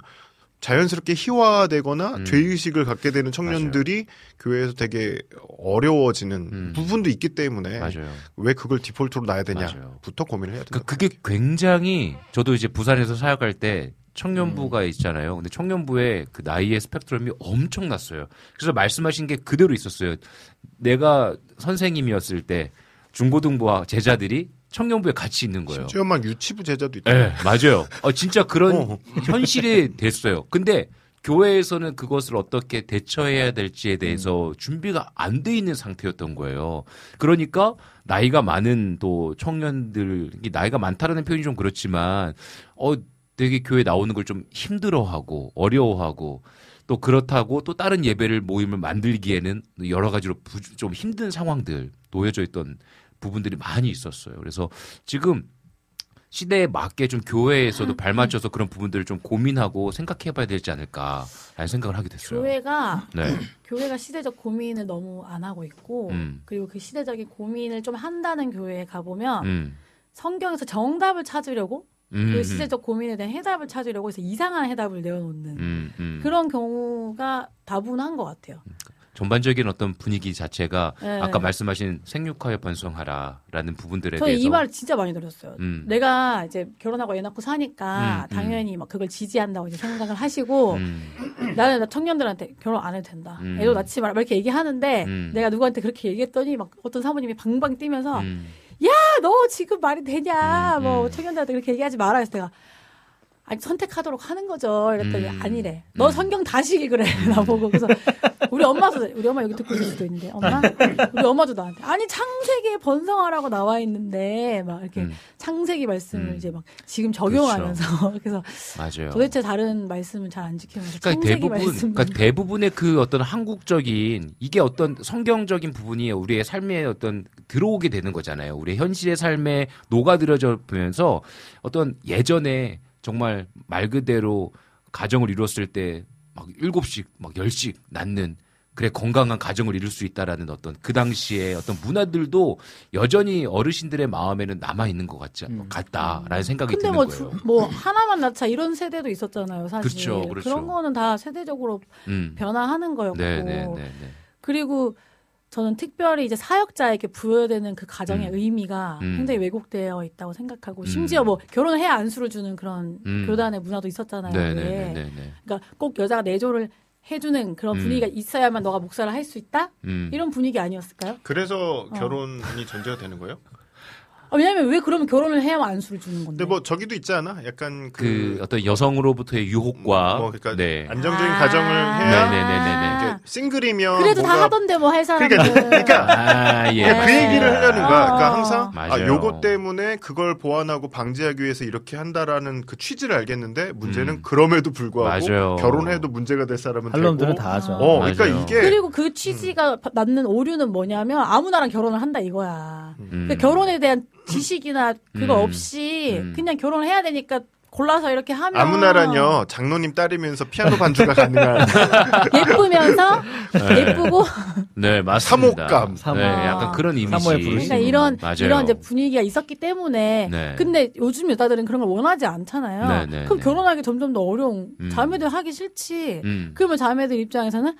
자연스럽게 희화되거나 음. 죄의식을 갖게 되는 청년들이 교회에서 되게 어려워지는 음. 부분도 있기 때문에 맞아요. 왜 그걸 디폴트로 놔야 맞아요. 되냐부터 고민을 해야 된다. 그, 그게 굉장히 저도 이제 부산에서 사역할 때 청년부가 있잖아요. 근데 청년부의 그 나이의 스펙트럼이 엄청났어요. 그래서 말씀하신 게 그대로 있었어요. 내가 선생님이었을 때 중고등부와 제자들이 청년부에 같이 있는 거예요. 심지어 막 유치부 제자도 있다. 네, 맞아요. 어, 진짜 그런 어. 현실이 됐어요. 근데 교회에서는 그것을 어떻게 대처해야 될지에 대해서 준비가 안 돼 있는 상태였던 거예요. 그러니까 나이가 많은 또 청년들, 이 나이가 많다라는 표현이 좀 그렇지만, 어, 되게 교회 나오는 걸 좀 힘들어하고 어려워하고 또 그렇다고 또 다른 예배를 모임을 만들기에는 여러 가지로 부- 좀 힘든 상황들 놓여져 있던 부분들이 많이 있었어요. 그래서 지금 시대에 맞게 좀 교회에서도 발맞춰서 그런 부분들을 좀 고민하고 생각해봐야 되지 않을까라는 생각을 하게 됐어요. 교회가 네. 교회가 시대적 고민을 너무 안 하고 있고 음. 그리고 그 시대적인 고민을 좀 한다는 교회에 가보면 음. 성경에서 정답을 찾으려고 음, 그 음. 시대적 고민에 대한 해답을 찾으려고 해서 이상한 해답을 내어놓는 음, 음. 그런 경우가 다분한 것 같아요. 전반적인 어떤 분위기 자체가 네. 아까 말씀하신 생육하여 번성하라라는 부분들에 저는 대해서 이 말을 진짜 많이 들었어요. 음. 내가 이제 결혼하고 애 낳고 사니까 음, 음. 당연히 막 그걸 지지한다고 이제 생각을 하시고 음, 나는 나 청년들한테 결혼 안 해도 된다. 음. 애도 낳지 마라. 막 이렇게 얘기하는데 음. 내가 누구한테 그렇게 얘기했더니 막 어떤 사모님이 방방 뛰면서 음. 야너 지금 말이 되냐 음, 뭐 음. 청년들한테 그렇게 얘기하지 마라 그래서 내가 아니 선택하도록 하는 거죠 이랬더니 음. 아니래 너 음. 성경 다시기 그래 나보고 그래서 우리 엄마도 우리 엄마 여기 듣고 있을 수도 있는데 엄마 우리 엄마도 나한테 아니 창세기에 번성하라고 나와 있는데 막 이렇게 음. 창세기 말씀을 음. 이제 막 지금 적용하면서 그래서 맞아요. 도대체 다른 말씀은 잘 안 지키면서 그러니까 대부분, 말씀 그러니까 대부분의 그 어떤 한국적인 이게 어떤 성경적인 부분이 우리의 삶에 어떤 들어오게 되는 거잖아요. 우리의 현실의 삶에 녹아들어져 보면서 어떤 예전에 정말 말 그대로 가정을 이뤘을 때 막 일곱씩 막 열씩 낳는 그래 건강한 가정을 이룰 수 있다라는 어떤 그 당시에 어떤 문화들도 여전히 어르신들의 마음에는 남아 있는 것 같지 음. 같다라는 생각이 근데 드는 뭐, 거예요. 두- 뭐 하나만 낳자 이런 세대도 있었잖아요 사실 그렇죠, 그렇죠. 런 거는 다 세대적으로 음. 변화하는 거였고 네, 네, 네, 네. 그리고 저는 특별히 이제 사역자에게 부여되는 그 가정의 음. 의미가 음. 굉장히 왜곡되어 있다고 생각하고 음. 심지어 뭐 결혼을 해야 안수를 주는 그런 음. 교단의 문화도 있었잖아요. 네. 네, 네. 그러니까 꼭 여자가 내조를 해주는 그런 음. 분위기가 있어야만 너가 목사를 할 수 있다 음. 이런 분위기 아니었을까요? 그래서 어. 결혼이 전제가 되는 거예요? 아, 왜냐면 왜 그러면 결혼을 해야만 안수를 주는 건데? 근데 뭐 저기도 있지 않아? 약간 그, 그, 어떤 여성으로부터의 유혹과 뭐 그러니까 네. 안정적인 아. 가정을 해야 네네네네네. 이게 싱글이면 그래도 다 하던데 뭐 할 사람은 그러니까, 그러니까 아, 예. 그 얘기를 하려는 거야. 그러니까 어. 항상 아, 맞아요. 요거 때문에 그걸 보완하고 방지하기 위해서 이렇게 한다라는 그 취지를 알겠는데 문제는 음. 그럼에도 불구하고 맞아요. 결혼해도 문제가 될 사람은 할 놈들은 다 하죠. 어, 그러니까 맞아요. 이게 그리고 그 취지가 낳는 오류는 뭐냐면 아무나랑 결혼을 한다 이거야. 음. 그러니까 결혼에 대한 지식이나 그거 음. 없이 음. 그냥 결혼을 해야 되니까 골라서 이렇게 하면 아무나라뇨 장로님 따르면서 피아노 반주가 가능한 예쁘면서 네. 예쁘고 네, 맞습니다. 사목감. 사모. 네, 약간 그런 이미지. 그러니까 이런 맞아요. 이런 이제 분위기가 있었기 때문에 네. 근데 요즘 여자들은 그런 걸 원하지 않잖아요. 네, 네, 그럼 네. 결혼하기 점점 더 어려운 음. 자매들 하기 싫지. 음. 그러면 자매들 입장에서는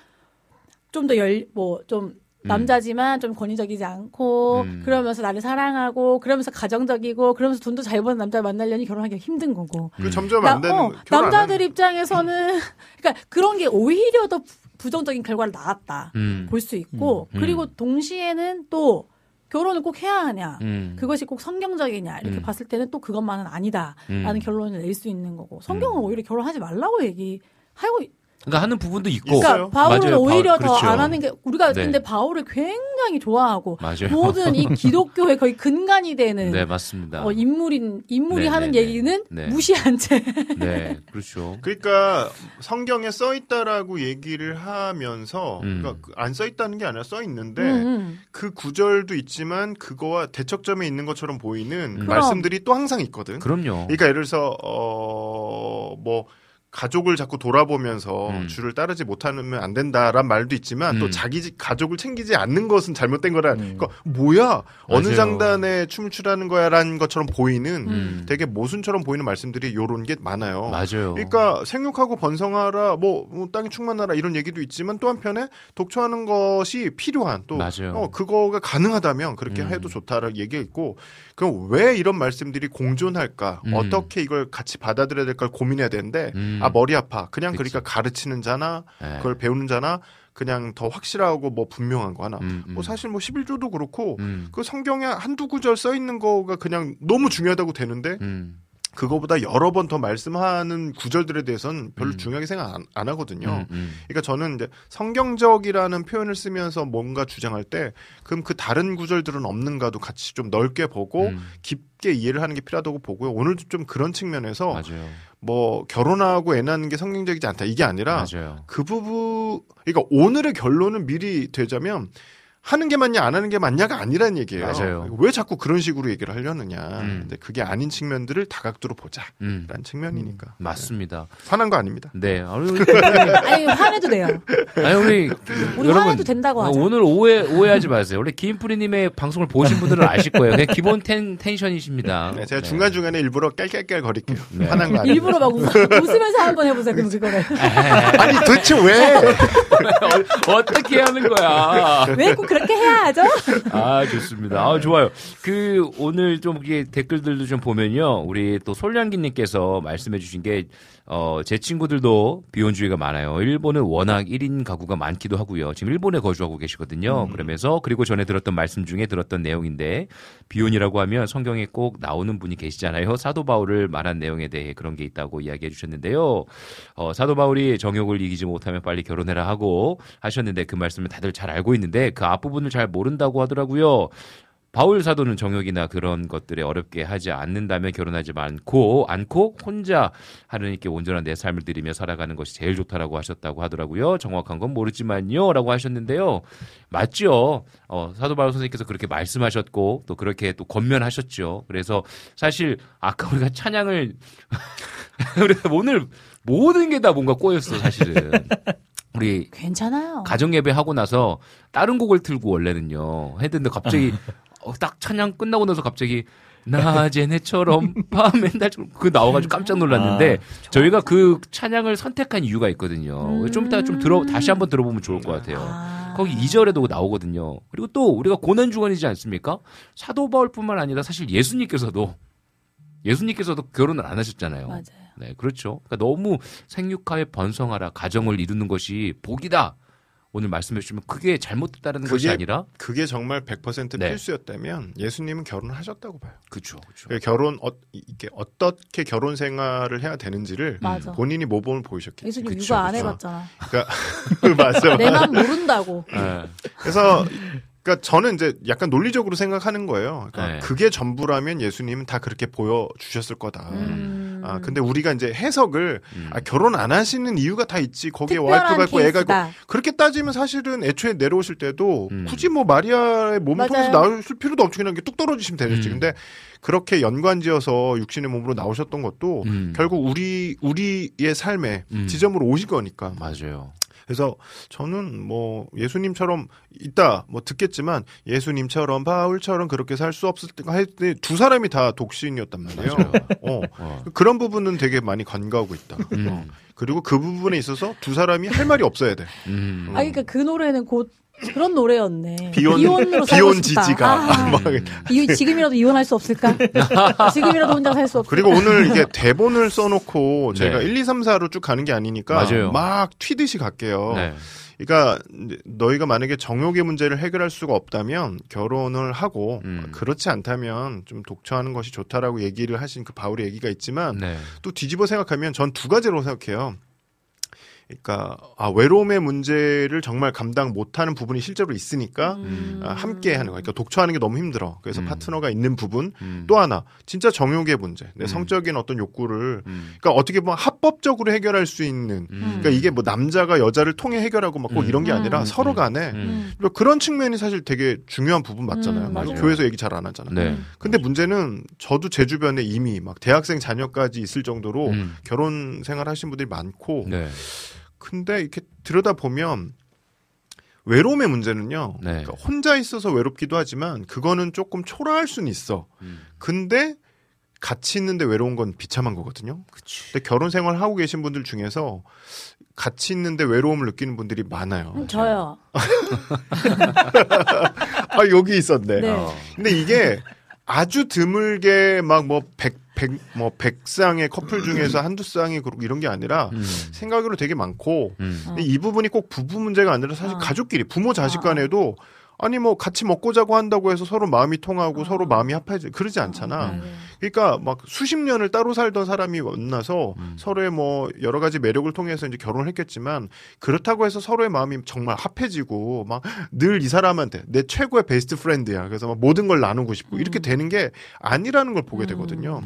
좀 더 열 뭐 좀 남자지만 좀 권위적이지 않고 음. 그러면서 나를 사랑하고 그러면서 가정적이고 그러면서 돈도 잘 버는 남자 만나려니 결혼하기가 힘든 거고. 그 점점 나- 안 되는 어, 남자들 입장에서는 그러니까 그런 게 오히려 더 부- 부정적인 결과를 낳았다 음. 볼수 있고 음. 그리고 동시에는 또 결혼을 꼭 해야 하냐 음. 그것이 꼭 성경적이냐 이렇게 음. 봤을 때는 또 그것만은 아니다라는 음. 결론을 낼 수 있는 거고 성경은 음. 오히려 결혼하지 말라고 얘기하고 그러니까 하는 부분도 있고. 그러니까 바울은 맞아요. 오히려 바- 더안 그렇죠. 하는 게 우리가 네. 근데 바울을 굉장히 좋아하고 맞아요. 모든 이 기독교의 거의 근간이 되는 네, 맞습니다. 어, 인물인 인물이 네, 하는 네, 네. 얘기는 네. 무시한 채 네, 그렇죠. 그러니까 성경에 써 있다라고 얘기를 하면서 음. 그러니까 안써 있다는 게 아니라 써 있는데 음, 음. 그 구절도 있지만 그거와 대척점에 있는 것처럼 보이는 그럼. 말씀들이 또 항상 있거든. 그럼요. 그러니까 예를 들어서 어뭐 가족을 자꾸 돌아보면서 음. 주를 따르지 못하면 안 된다란 말도 있지만 또 음. 자기 집 가족을 챙기지 않는 것은 잘못된 거라. 음. 그러니까 뭐야 어느 맞아요. 장단에 춤을 추라는 거야라는 것처럼 보이는 음. 되게 모순처럼 보이는 말씀들이 요런 게 많아요. 맞아요. 그러니까 생육하고 번성하라 뭐, 뭐 땅이 충만하라 이런 얘기도 있지만 또 한편에 독처하는 것이 필요한 또 맞아요. 어, 그거가 가능하다면 그렇게 음. 해도 좋다라는 얘기가 있고 그럼 왜 이런 말씀들이 공존할까 음. 어떻게 이걸 같이 받아들여야 될까 고민해야 되는데 음. 아 머리 아파 그냥 그치. 그러니까 가르치는 자나 네. 그걸 배우는 자나 그냥 더 확실하고 뭐 분명한 거 하나 음, 음. 뭐 사실 뭐 11조도 그렇고 음. 그 성경에 한두 구절 써 있는 거가 그냥 너무 중요하다고 되는데 음. 그거보다 여러 번 더 말씀하는 구절들에 대해서는 별로 음. 중요하게 생각 안, 안 하거든요. 음, 음. 그러니까 저는 이제 성경적이라는 표현을 쓰면서 뭔가 주장할 때 그럼 그 다른 구절들은 없는가도 같이 좀 넓게 보고 음, 깊게 이해를 하는 게 필요하다고 보고요. 오늘도 좀 그런 측면에서 맞아요. 뭐 결혼하고 애 낳는 게 성경적이지 않다 이게 아니라 맞아요. 그 부분 그러니까 오늘의 결론은 미리 되자면 하는 게 맞냐 안 하는 게 맞냐가 아니란 얘기예요. 맞아요. 왜 자꾸 그런 식으로 얘기를 하려느냐. 음. 근데 그게 아닌 측면들을 다각도로 보자라는 음, 측면이니까 맞습니다. 네. 화난 거 아닙니다. 네. 아니, 화내도 돼요. 아니, 우리, 우리 화내도 된다고 하자. 오늘 오해, 오해하지 마세요. 원래 김프리님의 방송을 보신 분들은 아실 거예요. 그냥 기본 텐, 텐션이십니다. 네, 제가 네. 중간 중간에 일부러 깔깔깔 거릴게요. 네. 화난 거 아닙니다. 일부러 막 웃- 웃으면서 한번 해보세요. 그럼 그거를 아니 도대체 왜? 어떻게 하는 거야? 왜 꼭 그렇게 해야 하죠? 아, 좋습니다. 아, 좋아요. 그, 오늘 좀 이게 댓글들도 좀 보면요. 우리 또 솔량기님께서 말씀해 주신 게, 어, 제 친구들도 비혼주의가 많아요. 일본은 워낙 1인 가구가 많기도 하고요. 지금 일본에 거주하고 계시거든요. 그러면서, 그리고 전에 들었던 말씀 중에 들었던 내용인데, 비혼이라고 하면 성경에 꼭 나오는 분이 계시잖아요. 사도 바울을 말한 내용에 대해 그런 게 있다고 이야기해 주셨는데요. 어, 사도 바울이 정욕을 이기지 못하면 빨리 결혼해라 하고 하셨는데 그 말씀을 다들 잘 알고 있는데 그 앞부분을 잘 모른다고 하더라고요. 바울 사도는 정욕이나 그런 것들에 어렵게 하지 않는다면 결혼하지 않고 않고 혼자 하나님께 온전한 내 삶을 드리며 살아가는 것이 제일 좋다라고 하셨다고 하더라고요. 정확한 건 모르지만요라고 하셨는데요. 맞죠. 어, 사도 바울 선생님께서 그렇게 말씀하셨고 또 그렇게 또 권면하셨죠. 그래서 사실 아까 우리가 찬양을 우리가 오늘 모든 게 다 뭔가 꼬였어 사실은. 우리 괜찮아요. 가정 예배 하고 나서 다른 곡을 틀고 원래는요 했는데 갑자기 어, 딱 찬양 끝나고 나서 갑자기 낮에네처럼 밤엔 달처럼 그 나와가지고 깜짝 놀랐는데 저희가 그 찬양을 선택한 이유가 있거든요. 좀 이따 좀 들어 다시 한번 들어보면 좋을 것 같아요. 아. 거기 2절에도 나오거든요. 그리고 또 우리가 고난 주간이지 않습니까? 사도 바울뿐만 아니라 사실 예수님께서도 예수님께서도 결혼을 안 하셨잖아요. 맞아요. 네, 그렇죠. 그러니까 너무 생육하에 번성하라 가정을 이루는 것이 복이다. 오늘 말씀해 주시면 그게 잘못됐다는 것이 아니라 그게 정말 100% 네. 필수였다면 예수님은 결혼을 하셨다고 봐요. 그렇죠, 그렇죠. 그 결혼 어, 이게 어떻게 결혼 생활을 해야 되는지를 맞아. 본인이 모범을 보이셨기. 예수님 그쵸, 육아 안. 해봤잖아. 그러니까 맞아. 내맘 모른다고. 네. 그래서 그러니까 저는 이제 약간 논리적으로 생각하는 거예요. 그러니까 네. 그게 전부라면 예수님은 다 그렇게 보여 주셨을 거다. 음. 아 근데 우리가 이제 해석을 음. 아, 결혼 안 하시는 이유가 다 있지. 거기에 와이프가 있고 애가 있고. 그렇게 따지면 사실은 애초에 내려오실 때도 음. 굳이 뭐 마리아의 몸을. 통해서 나오실 필요도 없이 그냥 뚝 떨어지시면 되겠지. 음. 근데 그렇게 연관지어서 육신의 몸으로 나오셨던 것도 음. 결국 우리 우리의 삶의 음. 지점으로 오신 거니까. 맞아요. 그래서 저는 뭐 예수님처럼 있다 뭐 듣겠지만 예수님처럼 바울처럼 그렇게 살 수 없을 때가 할때 두 사람이 다 독신이었단 말이에요. 어. 어. 그런 부분은 되게 많이 간과하고 있다. 음. 어. 그리고 그 부분에 있어서 두 사람이 할 말이 없어야 돼. 음. 아, 그러니까 그 노래는 곧 그런 노래였네. 비혼 비혼으로 비혼. 지지가 아, 막 음. 이, 지금이라도 이혼할 수 없을까? 지금이라도 혼자 살 수 없을까? 그리고 오늘 이게 대본을 써놓고 제가 네. 1, 2, 3, 4로 쭉 가는 게 아니니까 맞아요. 막 튀듯이 갈게요. 네. 그러니까 너희가 만약에 정욕의 문제를 해결할 수가 없다면 결혼을 하고 음. 그렇지 않다면 좀 독처하는 것이 좋다라고 얘기를 하신 그 바울의 얘기가 있지만 네. 또 뒤집어 생각하면 전 두 가지로 생각해요. 그러니까 아, 외로움의 문제를 정말 감당 못하는 부분이 실제로 있으니까 음. 아, 함께 하는 거. 그러니까 독처하는 게 너무 힘들어. 그래서 음. 파트너가 있는 부분 음. 또 하나 진짜 정욕의 문제, 내 음. 성적인 어떤 욕구를 음. 그러니까 어떻게 보면 합법적으로 해결할 수 있는 음. 그러니까 이게 뭐 남자가 여자를 통해 해결하고 막꼭 음. 이런 게 아니라 음. 서로 간에 그런 측면이 사실 되게 중요한 부분 맞잖아요. 교회에서 얘기 잘 안 하잖아요. 네. 근데 문제는 저도 제 주변에 이미 막 대학생 자녀까지 있을 정도로 음. 결혼 생활 하신 분들이 많고 네. 근데 이렇게 들여다 보면 외로움의 문제는요. 네. 그러니까 혼자 있어서 외롭기도 하지만 그거는 조금 초라할 수는 있어. 음. 근데 같이 있는데 외로운 건 비참한 거거든요. 그치. 근데 결혼 생활 하고 계신 분들 중에서 같이 있는데 외로움을 느끼는 분들이 많아요. 음, 저요. 아 여기 있었네. 네. 어. 근데 이게 아주 드물게 막뭐백 백 뭐 백 쌍의 커플 중에서 한두 쌍이 그렇고 이런 게 아니라 음. 생각으로 되게 많고 음. 근데 이 부분이 꼭 부부 문제가 아니라 사실 어. 가족끼리 부모 자식 어, 어. 간에도 아니 뭐 같이 먹고 자고 한다고 해서 서로 마음이 통하고 서로 마음이 합해지 그러지 않잖아. 네. 그러니까 막 수십 년을 따로 살던 사람이 만나서 음. 서로의 뭐 여러 가지 매력을 통해서 이제 결혼을 했겠지만 그렇다고 해서 서로의 마음이 정말 합해지고 막 늘 이 사람한테 내 최고의 베스트 프렌드야. 그래서 막 모든 걸 나누고 싶고 이렇게 되는 게 아니라는 걸 보게 되거든요.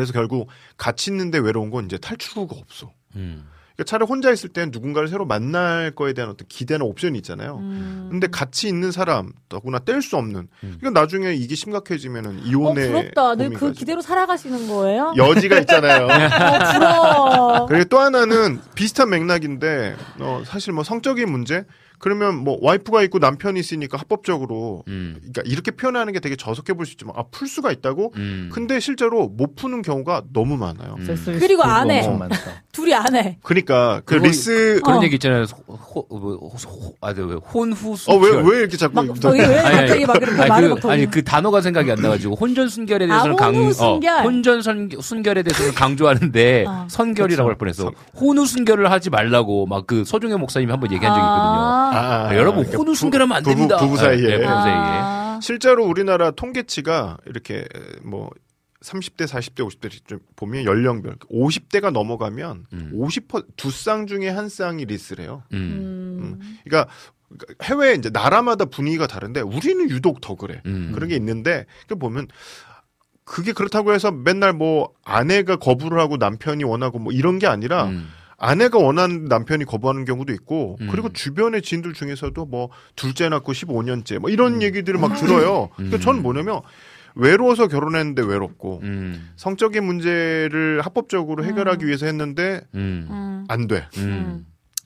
그래서 결국 같이 있는데 외로운 건 이제 탈출구가 없어. 음. 그러니까 차라리 혼자 있을 때는 누군가를 새로 만날 거에 대한 어떤 기대나 옵션이 있잖아요. 음. 근데 같이 있는 사람 더구나 뗄 수 없는. 음. 그러니까 나중에 이게 심각해지면은 어, 이혼의 부럽다. 늘 고민까지. 그 기대로 살아가시는 거예요? 여지가 있잖아요. 어, 부러워. 그리고 또 하나는 비슷한 맥락인데 어, 사실 뭐 성적인 문제 그러면 뭐 와이프가 있고 남편이 있으니까 합법적으로 음. 그러니까 이렇게 표현하는 게 되게 저속해 보일 수 있지만 아 풀 수가 있다고 음. 근데 실제로 못 푸는 경우가 너무 많아요. 음. 그리고 리스크가 안 해. 엄청 많다. 둘이 안 해. 그러니까 그 리스 그런 어. 얘기 있잖아요. 호, 호, 뭐, 호, 호, 아, 네, 왜 혼후 어 순결. 왜왜 이렇게 자꾸 막 저기 왜 갑자기 막 그렇게 말을 그, 아니 그 단어가 생각이 안 나가지고 혼전 순결에 대해서는 아, 강. 어, 혼전 선, 순결에 대해서는 강조하는데 어. 선결이라고 할 뻔해서 혼후 순결을 하지 말라고 막 그 서종현 목사님이 한번 얘기한 적이 있거든요. 아, 아, 아, 여러분 그러니까 혼후 부- 순결하면 안 부부- 됩니다. 부부 사이에. 네, 부부 사이에. 아. 실제로 우리나라 통계치가 이렇게 뭐 30대, 40대, 50대 좀 보면 연령별 50대가 넘어가면 음. 50%두 쌍 중에 한 쌍이 리스래요. 음. 음. 그러니까 해외 이제 나라마다 분위기가 다른데 우리는 유독 더 그래. 음. 그런 게 있는데 그 보면 그게 그렇다고 해서 맨날 뭐 아내가 거부를 하고 남편이 원하고 뭐 이런 게 아니라 음. 아내가 원하는 남편이 거부하는 경우도 있고 음. 그리고 주변의 지인들 중에서도 뭐 둘째 낳고 15년째 뭐 이런 얘기들을 막 들어요. 그러니까 음. 저는 뭐냐면 외로워서 결혼했는데 외롭고 음. 성적인 문제를 합법적으로 해결하기 위해서 했는데 음. 음. 안 돼.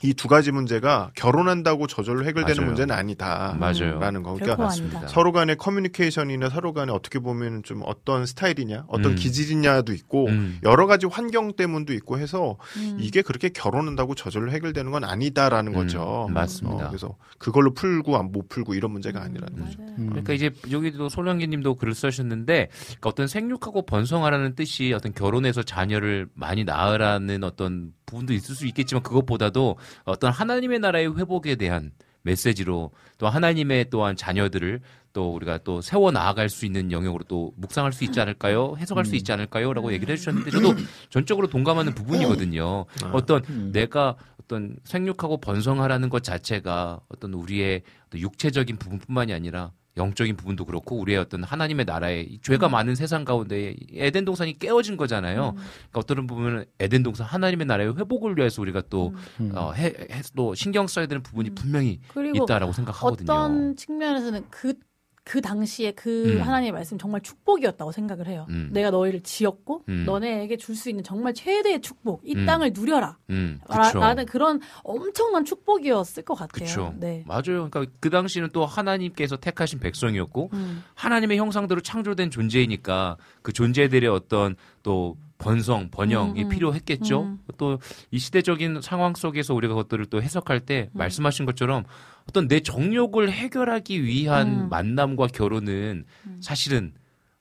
음. 이두 가지 문제가 결혼한다고 저절로 해결되는 맞아요. 문제는 아니다. 맞아요. 라는 거. 그러니까 아니다. 서로 간의 커뮤니케이션이나 서로 간에 어떻게 보면 좀 어떤 스타일이냐, 어떤 음. 기질이냐도 있고 음. 여러 가지 환경 때문도 있고 해서 음. 이게 그렇게 결혼한다고 저절로 해결되는 건 아니다라는 음, 거죠. 맞습니다. 어, 그래서 그걸로 풀고 안 못 풀고 이런 문제가 아니라는 음, 거죠. 맞아요. 음. 그러니까 이제 여기도 소령기님도 글을 쓰셨는데 그러니까 어떤 생육하고 번성하라는 뜻이 어떤 결혼해서 자녀를 많이 낳으라는 어떤 부분도 있을 수 있겠지만 그것보다도 어떤 하나님의 나라의 회복에 대한 메시지로 또 하나님의 또한 자녀들을 또 우리가 또 세워 나아갈 수 있는 영역으로 또 묵상할 수 있지 않을까요? 해석할 수 있지 않을까요?라고 얘기를 해주셨는데 저도 전적으로 동감하는 부분이거든요. 어떤 음. 내가 어떤 생육하고 번성하라는 것 자체가 어떤 우리의 육체적인 부분뿐만이 아니라 영적인 부분도 그렇고 우리의 어떤 하나님의 나라에 이 죄가 많은 세상 가운데 에덴 동산이 깨어진 거잖아요. 그러니까 어떤 부분은 에덴 동산 하나님의 나라의 회복을 위해서 우리가 또 음. 어, 해, 해- 또 신경 써야 되는 부분이 분명히 그리고 있다라고 생각하거든요. 어떤 측면에서는 그, 그 당시에 그 음. 하나님의 말씀 정말 축복이었다고 생각을 해요. 음. 내가 너희를 지었고 음. 너네에게 줄 수 있는 정말 최대의 축복, 이 음. 땅을 누려라. 음, 라. 라 는 그런 엄청난 축복이었을 것 같아요. 그쵸. 네. 맞아요. 그러니까 그 당시는 또 하나님께서 택하신 백성이었고 음. 하나님의 형상대로 창조된 존재이니까 그 존재들의 어떤 또 번성, 번영이 음, 음. 필요했겠죠. 음. 또이 시대적인 상황 속에서 우리가 그것들을 또 해석할 때 음. 말씀하신 것처럼 어떤 내 정욕을 해결하기 위한 음. 만남과 결혼은 사실은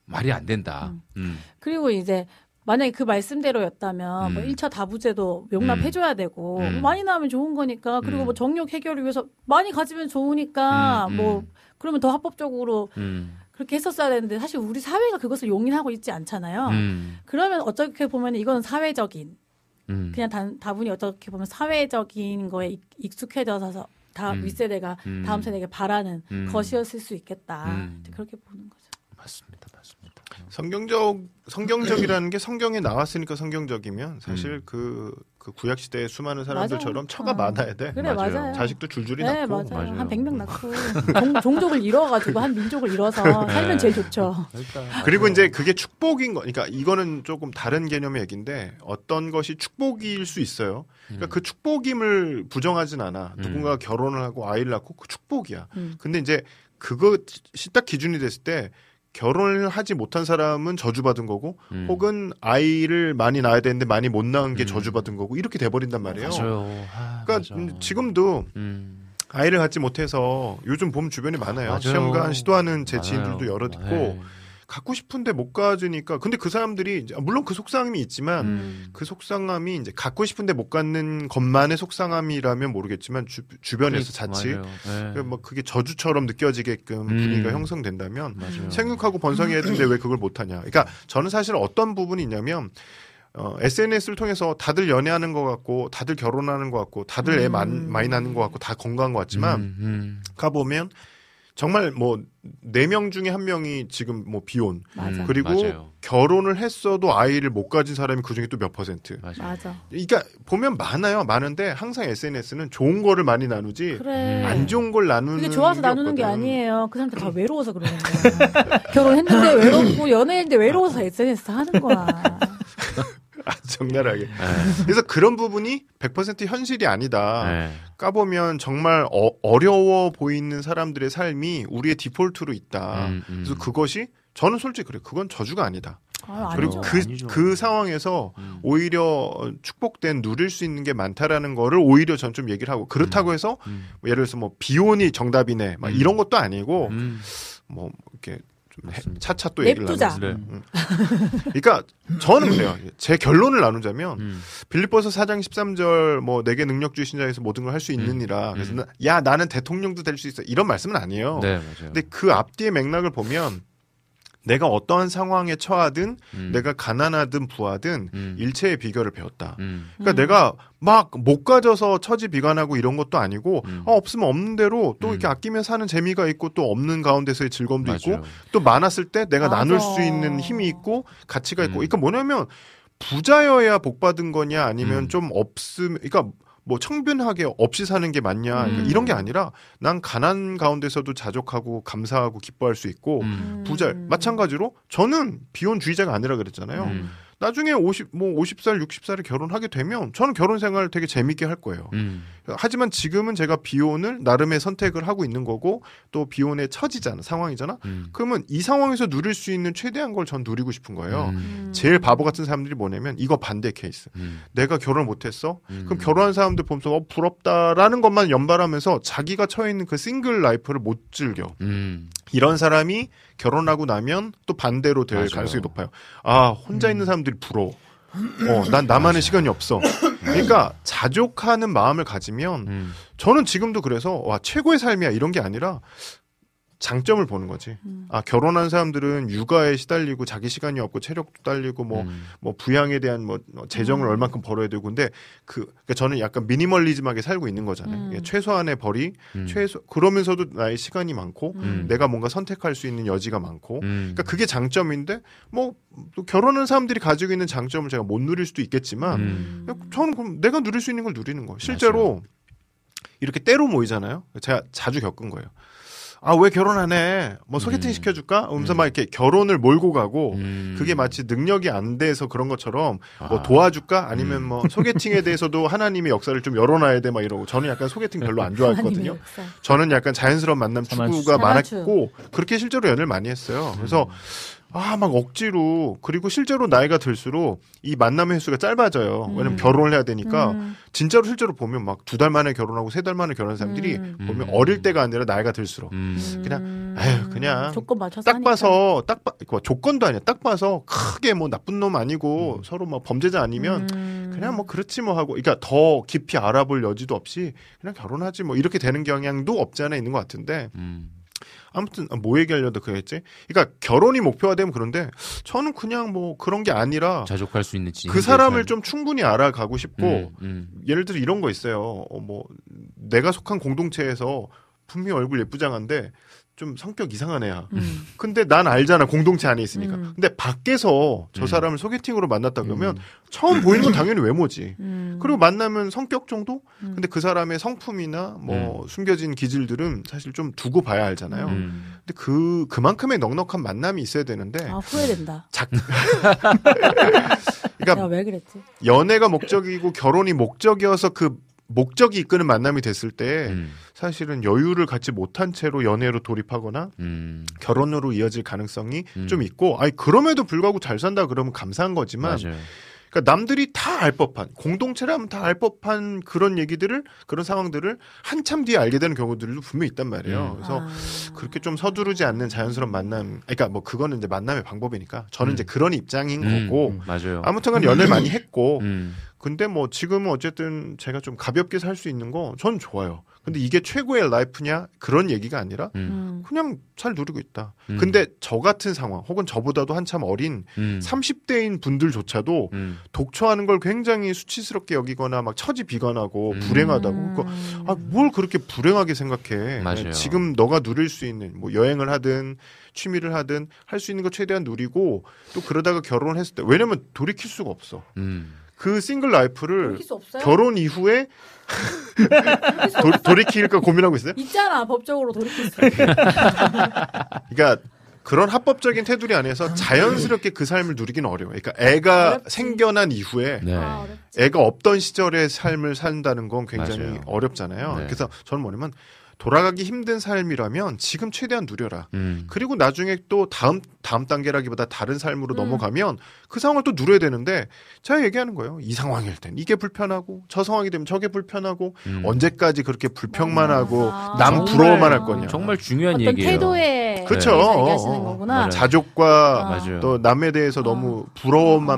말이 안 된다. 음. 그리고 이제 만약에 그 말씀대로였다면 뭐 음. 1차 다부제도 용납해줘야 되고 음. 많이 나오면 좋은 거니까 그리고 음. 뭐 정력 해결을 위해서 많이 가지면 좋으니까 음, 음. 뭐 그러면 더 합법적으로 음. 그렇게 했었어야 되는데 사실 우리 사회가 그것을 용인하고 있지 않잖아요. 음. 그러면 어떻게 보면 이건 사회적인 음. 그냥 단, 다분히 어떻게 보면 사회적인 거에 익- 익숙해져서 다 음. 윗세대가 음. 다음 세대에게 바라는 음. 것이었을 수 있겠다. 음. 그렇게 보는 거죠. 맞습니다. 성경적 성경적이라는 게 성경에 나왔으니까 성경적이면 사실 음. 그, 그 구약 시대의 수많은 사람들처럼 맞아요. 처가 어. 많아야 돼. 그래 맞아요. 맞아요. 자식도 줄줄이 네, 낳고. 맞아요. 맞아요. 한 100명 낳고 종, 종족을 잃어가지고 한 민족을 잃어서 살면 제일 좋죠. 그리고 이제 그게 축복인 거, 그러니까 이거는 조금 다른 개념의 얘기인데 어떤 것이 축복일 수 있어요. 그러니까 그 축복임을 부정하진 않아. 음. 누군가가 결혼을 하고 아이를 낳고 그 축복이야. 음. 근데 이제 그것이 딱 기준이 됐을 때 결혼을 하지 못한 사람은 저주받은 거고 음. 혹은 아이를 많이 낳아야 되는데 많이 못 낳은 게 음. 저주받은 거고 이렇게 돼버린단 말이에요. 아, 그러니까 맞아. 음, 지금도 음. 아이를 갖지 못해서 요즘 보면 주변에 많아요. 맞아요. 시험관 시도하는 제 맞아요. 지인들도 여럿 있고 네. 갖고 싶은데 못 가지니까 근데 그 사람들이 이제 물론 그 속상함이 있지만 음. 그 속상함이 이제 갖고 싶은데 못 갖는 것만의 속상함이라면 모르겠지만 주, 주변에서 자칫 맞아요. 네. 그뭐 그게 저주처럼 느껴지게끔 음. 분위기가 형성된다면 맞아요. 생육하고 번성해야 되는데 왜 그걸 못 하냐. 그러니까 저는 사실 어떤 부분이 있냐면 어, SNS를 통해서 다들 연애하는 것 같고 다들 결혼하는 것 같고 다들 애 많- 많이 낳는 것 같고 다 건강한 것 같지만 음, 음. 가보면 정말 뭐 네 명 중에 한 명이 지금 뭐 비혼 맞아. 음, 그리고 맞아요. 결혼을 했어도 아이를 못 가진 사람이 그 중에 또 몇 퍼센트. 맞아요. 맞아. 그러니까 보면 많아요. 많은데 항상 SNS는 좋은 거를 많이 나누지 그래. 안 좋은 걸 나누는 그게 좋아서 게 나누는 게. 아니에요. 그 사람들 다 외로워서 그러는 거야. 결혼했는데 외롭고 연애했는데 외로워서 SNS 하는 거야. 아, 적나라하게. 네. 그래서 그런 부분이 100% 현실이 아니다. 네. 까보면 정말 어, 려워 보이는 사람들의 삶이 우리의 디폴트로 있다. 음, 음. 그래서 그것이 저는 솔직히 그래. 그건 저주가 아니다. 아, 그리고 아니죠. 그, 아니죠. 그 상황에서 음. 오히려 축복된 누릴 수 있는 게 많다라는 거를 오히려 전 좀 얘기를 하고 그렇다고 해서 음. 뭐 예를 들어서 뭐 비혼이 정답이네 막 음. 이런 것도 아니고 음. 뭐 이렇게 맞습니다. 차차 또 얘기를 냅두자. 나누 네. 그러니까 저는 그래요. 제 결론을 나누자면 음. 빌립보서 4장 13절 뭐 내게 능력주의 신자에서 모든 걸 할 수 있느니라. 그래서 음. 나- 야 나는 대통령도 될 수 있어. 이런 말씀은 아니에요. 네, 맞아요. 근데 그 앞뒤의 맥락을 보면 내가 어떠한 상황에 처하든 음. 내가 가난하든 부하든 음. 일체의 비결을 배웠다. 음. 그러니까 내가 막 못 가져서 처지 비관하고 이런 것도 아니고 음. 어, 없으면 없는 대로 또 이렇게 음. 아끼면 사는 재미가 있고 또 없는 가운데서의 즐거움도 있고 맞아요. 또 많았을 때 내가 맞아. 나눌 수 있는 힘이 있고 가치가 있고 음. 그러니까 뭐냐면 부자여야 복 받은 거냐 아니면 음. 좀 없음 그러니까 뭐 청빈하게 없이 사는 게 맞냐 그러니까 음. 이런 게 아니라 난 가난 가운데서도 자족하고 감사하고 기뻐할 수 있고 음. 부자 마찬가지로 저는 비혼주의자가 아니라 그랬잖아요. 음. 나중에 50, 뭐 50살, 60살에 결혼하게 되면 저는 결혼 생활 되게 재밌게 할 거예요. 음. 하지만 지금은 제가 비혼을 나름의 선택을 하고 있는 거고 또 비혼의 처지잖아, 상황이잖아. 음. 그러면 이 상황에서 누릴 수 있는 최대한 걸 전 누리고 싶은 거예요. 음. 제일 바보 같은 사람들이 뭐냐면 이거 반대 케이스. 음. 내가 결혼 못했어? 음. 그럼 결혼한 사람들 보면서 어, 부럽다라는 것만 연발하면서 자기가 처해 있는 그 single life를 못 즐겨. 음. 이런 사람이 결혼하고 나면 또 반대로 될 맞아요. 가능성이 높아요. 아, 혼자 있는 사람들이 부러워. 어, 난 나만의 시간이 없어. 그러니까 자족하는 마음을 가지면 음. 저는 지금도 그래서 와 최고의 삶이야 이런 게 아니라 장점을 보는 거지. 아 결혼한 사람들은 육아에 시달리고 자기 시간이 없고 체력도 딸리고 뭐뭐 음. 부양에 대한 뭐 재정을 얼만큼 벌어야 되고 근데 그 그러니까 저는 약간 미니멀리즘하게 살고 있는 거잖아요. 음. 예, 최소한의 벌이 음. 최소 그러면서도 나의 시간이 많고 음. 내가 뭔가 선택할 수 있는 여지가 많고 음. 그러니까 그게 장점인데 뭐또 결혼한 사람들이 가지고 있는 장점을 제가 못 누릴 수도 있겠지만 음. 저는 그럼 내가 누릴 수 있는 걸 누리는 거예요. 실제로 이렇게 때로 모이잖아요. 제가 자주 겪은 거예요. 아 왜 결혼 안 해? 뭐 소개팅 음. 시켜줄까? 하면서 막 이렇게 결혼을 몰고 가고 음. 그게 마치 능력이 안 돼서 그런 것처럼 뭐 아. 도와줄까? 아니면 음. 뭐 소개팅에 대해서도 하나님의 역사를 좀 열어놔야 돼 막 이러고 저는 약간 소개팅 별로 안 좋아했거든요. 저는 약간 자연스러운 만남. 추구가. 많았고 그렇게 실제로 연애를 많이 했어요. 그래서 음. 아 막 억지로 그리고 실제로 나이가 들수록 이 만남 횟수가 짧아져요. 왜냐면 음. 결혼을 해야 되니까 음. 진짜로 실제로 보면 막 두 달 만에 결혼하고 세 달 만에 결혼한 사람들이 음. 보면 음. 어릴 때가 아니라 나이가 들수록 음. 그냥, 음. 에휴, 그냥 조건 맞춰서 딱 하니까. 봐서 딱 봐, 그 조건도 아니야. 딱 봐서 크게 뭐 나쁜 놈 아니고 서로 뭐 범죄자 아니면 음. 그냥 뭐 그렇지 뭐 하고 그러니까 더 깊이 알아볼 여지도 없이 그냥 결혼하지 뭐 이렇게 되는 경향도 없지 않아 있는 것 같은데 음. 아무튼 뭐 얘기하려다 그랬지? 그러니까 결혼이 목표가 되면 그런데 저는 그냥 뭐 그런 게 아니라 자족할 수 있는 그 사람을 좀 충분히 알아가고 싶고 음, 음. 예를 들어 이런 거 있어요. 어, 뭐 내가 속한 공동체에서 분명히 얼굴 예쁘장한데 좀 성격 이상한 애야. 음. 근데 난 알잖아 공동체 안에 있으니까. 음. 근데 밖에서 저 음. 사람을 소개팅으로 만났다 그러면 음. 처음 보이는 건 당연히 외모지. 음. 그리고 만나면 성격 정도? 음. 근데 그 사람의 성품이나 뭐 숨겨진 기질들은 사실 좀 두고 봐야 알잖아요. 음. 근데 그 그만큼의 넉넉한 만남이 있어야 되는데 아 후회된다. 작 내가 그러니까 왜 그랬지? 연애가 목적이고 결혼이 목적이어서 그 목적이 이끄는 만남이 됐을 때 음. 사실은 여유를 갖지 못한 채로 연애로 돌입하거나 음. 결혼으로 이어질 가능성이 음. 좀 있고 아니 그럼에도 불구하고 잘 산다 그러면 감사한 거지만 맞아요. 그러니까 남들이 다 알 법한 공동체라면 다 알 법한 그런 얘기들을 그런 상황들을 한참 뒤에 알게 되는 경우들도 분명히 있단 말이에요. 음. 그래서 아. 그렇게 좀 서두르지 않는 자연스러운 만남. 그러니까 뭐 그거는 이제 만남의 방법이니까 저는 음. 이제 그런 입장인 음, 거고 음, 맞아요. 아무튼간 연애를 많이 했고 음. 근데 뭐 지금은 어쨌든 제가 좀 가볍게 살 수 있는 거 저는 좋아요. 근데 이게 최고의 라이프냐 그런 얘기가 아니라 음. 음. 그냥 잘 누리고 있다. 음. 근데 저 같은 상황 혹은 저보다도 한참 어린 음. 30대인 분들조차도 음. 독처하는 걸 굉장히 수치스럽게 여기거나 막 처지 비관하고 음. 불행하다고 음. 그거 아, 뭘 그렇게 불행하게 생각해. 맞아요. 지금 너가 누릴 수 있는 뭐 여행을 하든 취미를 하든 할 수 있는 거 최대한 누리고 또 그러다가 결혼을 했을 때 왜냐면 돌이킬 수가 없어. 음. 그 single life를? 결혼 이후에 도, 돌이킬까 고민하고 있어요? 있잖아 법적으로 돌이킬 수. 그러니까 그런 합법적인 테두리 안에서 자연스럽게 그 삶을 누리기는 어려워요. 그러니까 애가 어렵지. 생겨난 이후에 네. 아, 애가 없던 시절의 삶을 산다는 건 굉장히 맞아요. 어렵잖아요. 네. 그래서 저는 뭐냐면 돌아가기 힘든 삶이라면 지금 최대한 누려라. 음. 그리고 나중에 또 다음 다음 단계라기보다 다른 삶으로 음. 넘어가면 그 상황을 또 누려야 되는데 제가 얘기하는 거예요. 이 상황일 땐 이게 불편하고 저 상황이 되면 저게 불편하고 음. 언제까지 그렇게 불평만 하고 아. 남 정말- 부러워만 할 거냐. 정말 중요한 어떤 얘기예요. 태도에 얘기하시는 어, 어. 거구나. 맞아요. 자족과 아. 또 남에 대해서 어. 너무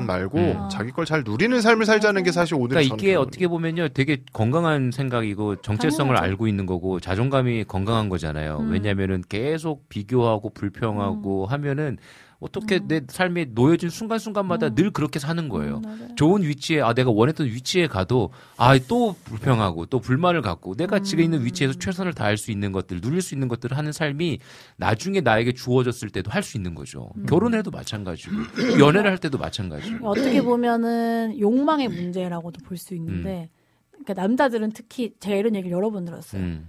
어. 말고 음. 자기 걸 잘 누리는 삶을 살자는 게 사실 오늘 그러니까 이게 어떻게 보면요, 되게 건강한 생각이고 정체성을 당연하죠. 알고 있는 거고 자존감이 건강한 거잖아요. 음. 왜냐하면은 계속 비교하고 불평하고 하면은 어떻게 음. 내 삶에 놓여진 순간순간마다 음. 늘 그렇게 사는 거예요. 음. 좋은 위치에 아 내가 원했던 위치에 가도 아 또 불평하고 또 불만을 갖고 내가 음. 지금 있는 위치에서 최선을 다할 수 있는 것들 누릴 수 있는 것들을 하는 삶이 나중에 나에게 주어졌을 때도 할 수 있는 거죠. 음. 결혼해도 마찬가지고 연애를 할 때도 마찬가지고. 어떻게 보면은 욕망의 문제라고도 볼 수 있는데, 그러니까 남자들은 특히 제가 이런 얘기를 여러 번 들었어요. 음.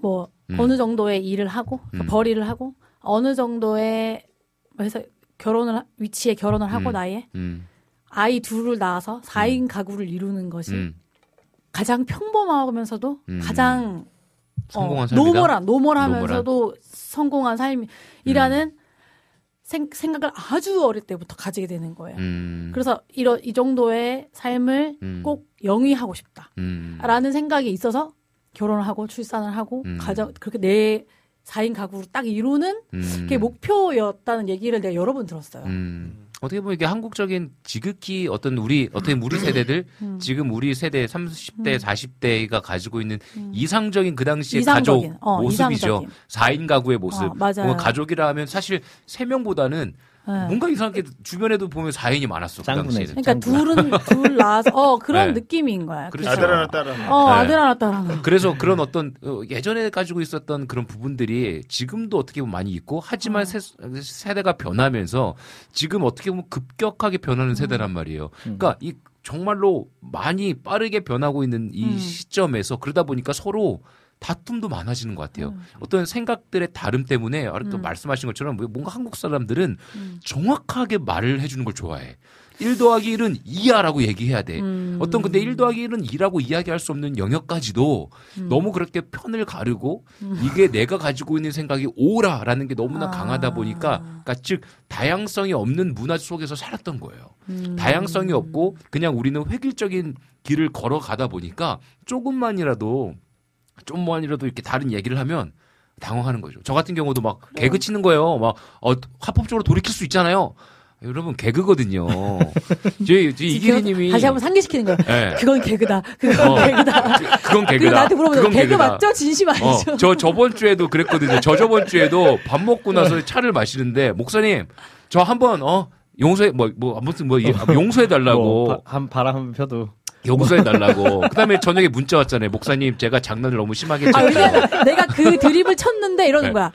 뭐 음. 어느 정도의 일을 하고 그러니까 음. 벌이를 하고 어느 정도의 해서 결혼을 하- 위치에 결혼을 하고 음. 나이에 음. 아이 둘을 낳아서 4인 가구를 이루는 것이 음. 가장 평범하면서도 음. 가장 성공한 어. normal한 normal하면서도 성공한 삶이라는 생, 생각을 아주 어릴 때부터 가지게 되는 거예요. 음. 그래서 이러, 이 정도의 삶을 음. 꼭 영위하고 싶다. 음. 라는 생각이 있어서 결혼을 하고 출산을 하고 음. 가정 그렇게 내 4인 가구를 딱 이루는 음. 그게 목표였다는 얘기를 내가 여러 번 들었어요. 음. 어떻게 보면 이게 한국적인 지극히 어떤 우리 어떻게 우리 세대들 음. 지금 우리 세대 30대 음. 40대가 가지고 있는 음. 이상적인 그 당시의 이상적인, 가족 어, 모습이죠. 이상적인. 4인 가구의 모습. 어, 맞아요. 가족이라 하면 사실 3명보다는 네. 뭔가 이상하게 주변에도 보면 4인이 많았어. 그 짱구네. 당시에는. 그러니까 둘은 둘 낳아서 어 그런 네. 느낌인 거야. 그렇죠. 아들 하나 딸 하나. 어 네. 아들 하나 딸 하나. 그래서 그런 어떤 어, 예전에 가지고 있었던 그런 부분들이 지금도 어떻게 보면 많이 있고 하지만 어. 세, 세대가 변하면서 지금 어떻게 보면 급격하게 변하는 세대란 말이에요. 그러니까 이 정말로 많이 빠르게 변하고 있는 이 음. 시점에서 그러다 보니까 서로 다툼도 많아지는 것 같아요. 음. 어떤 생각들의 다름 때문에 아까 음. 말씀하신 것처럼 뭔가 한국 사람들은 음. 정확하게 말을 해주는 걸 좋아해. 1 더하기 1은 2야라고 얘기해야 돼. 음. 어떤 근데 1 더하기 1은 2라고 이야기할 수 없는 영역까지도 음. 너무 그렇게 편을 가르고 음. 이게 내가 가지고 있는 생각이 오라라는 게 너무나 아. 강하다 보니까 그러니까 즉 다양성이 없는 문화 속에서 살았던 거예요. 음. 다양성이 없고 그냥 우리는 획일적인 길을 걸어가다 보니까 조금만이라도 좀만이라도 이렇게 다른 얘기를 하면 당황하는 거죠. 저 같은 경우도 막 개그 치는 거예요. 막 어, 합법적으로 돌이킬 수 있잖아요. 여러분 개그거든요. 저희, 저희 이기리님이 다시 한번 상기시키는 거예요. 예. 그건 개그다. 그건 어. 개그다. 그건 개그다. 나한테 물어보는 그건 개그 개그다. 맞죠? 진심 아니죠? 어, 저 저번 주에도 그랬거든요. 저 저번 주에도 밥 먹고 나서 차를 마시는데 목사님 저 한번 어 용서해 뭐뭐 아무튼 뭐 이- 용서해 달라고 뭐, 바, 한 바람 한번 펴도 용서해 달라고. 그다음에 저녁에 문자 왔잖아요. 목사님 제가 장난을 너무 심하게 아, 쳤죠. 왜냐면 내가 그 드립을 쳤는데 이러는 네. 거야.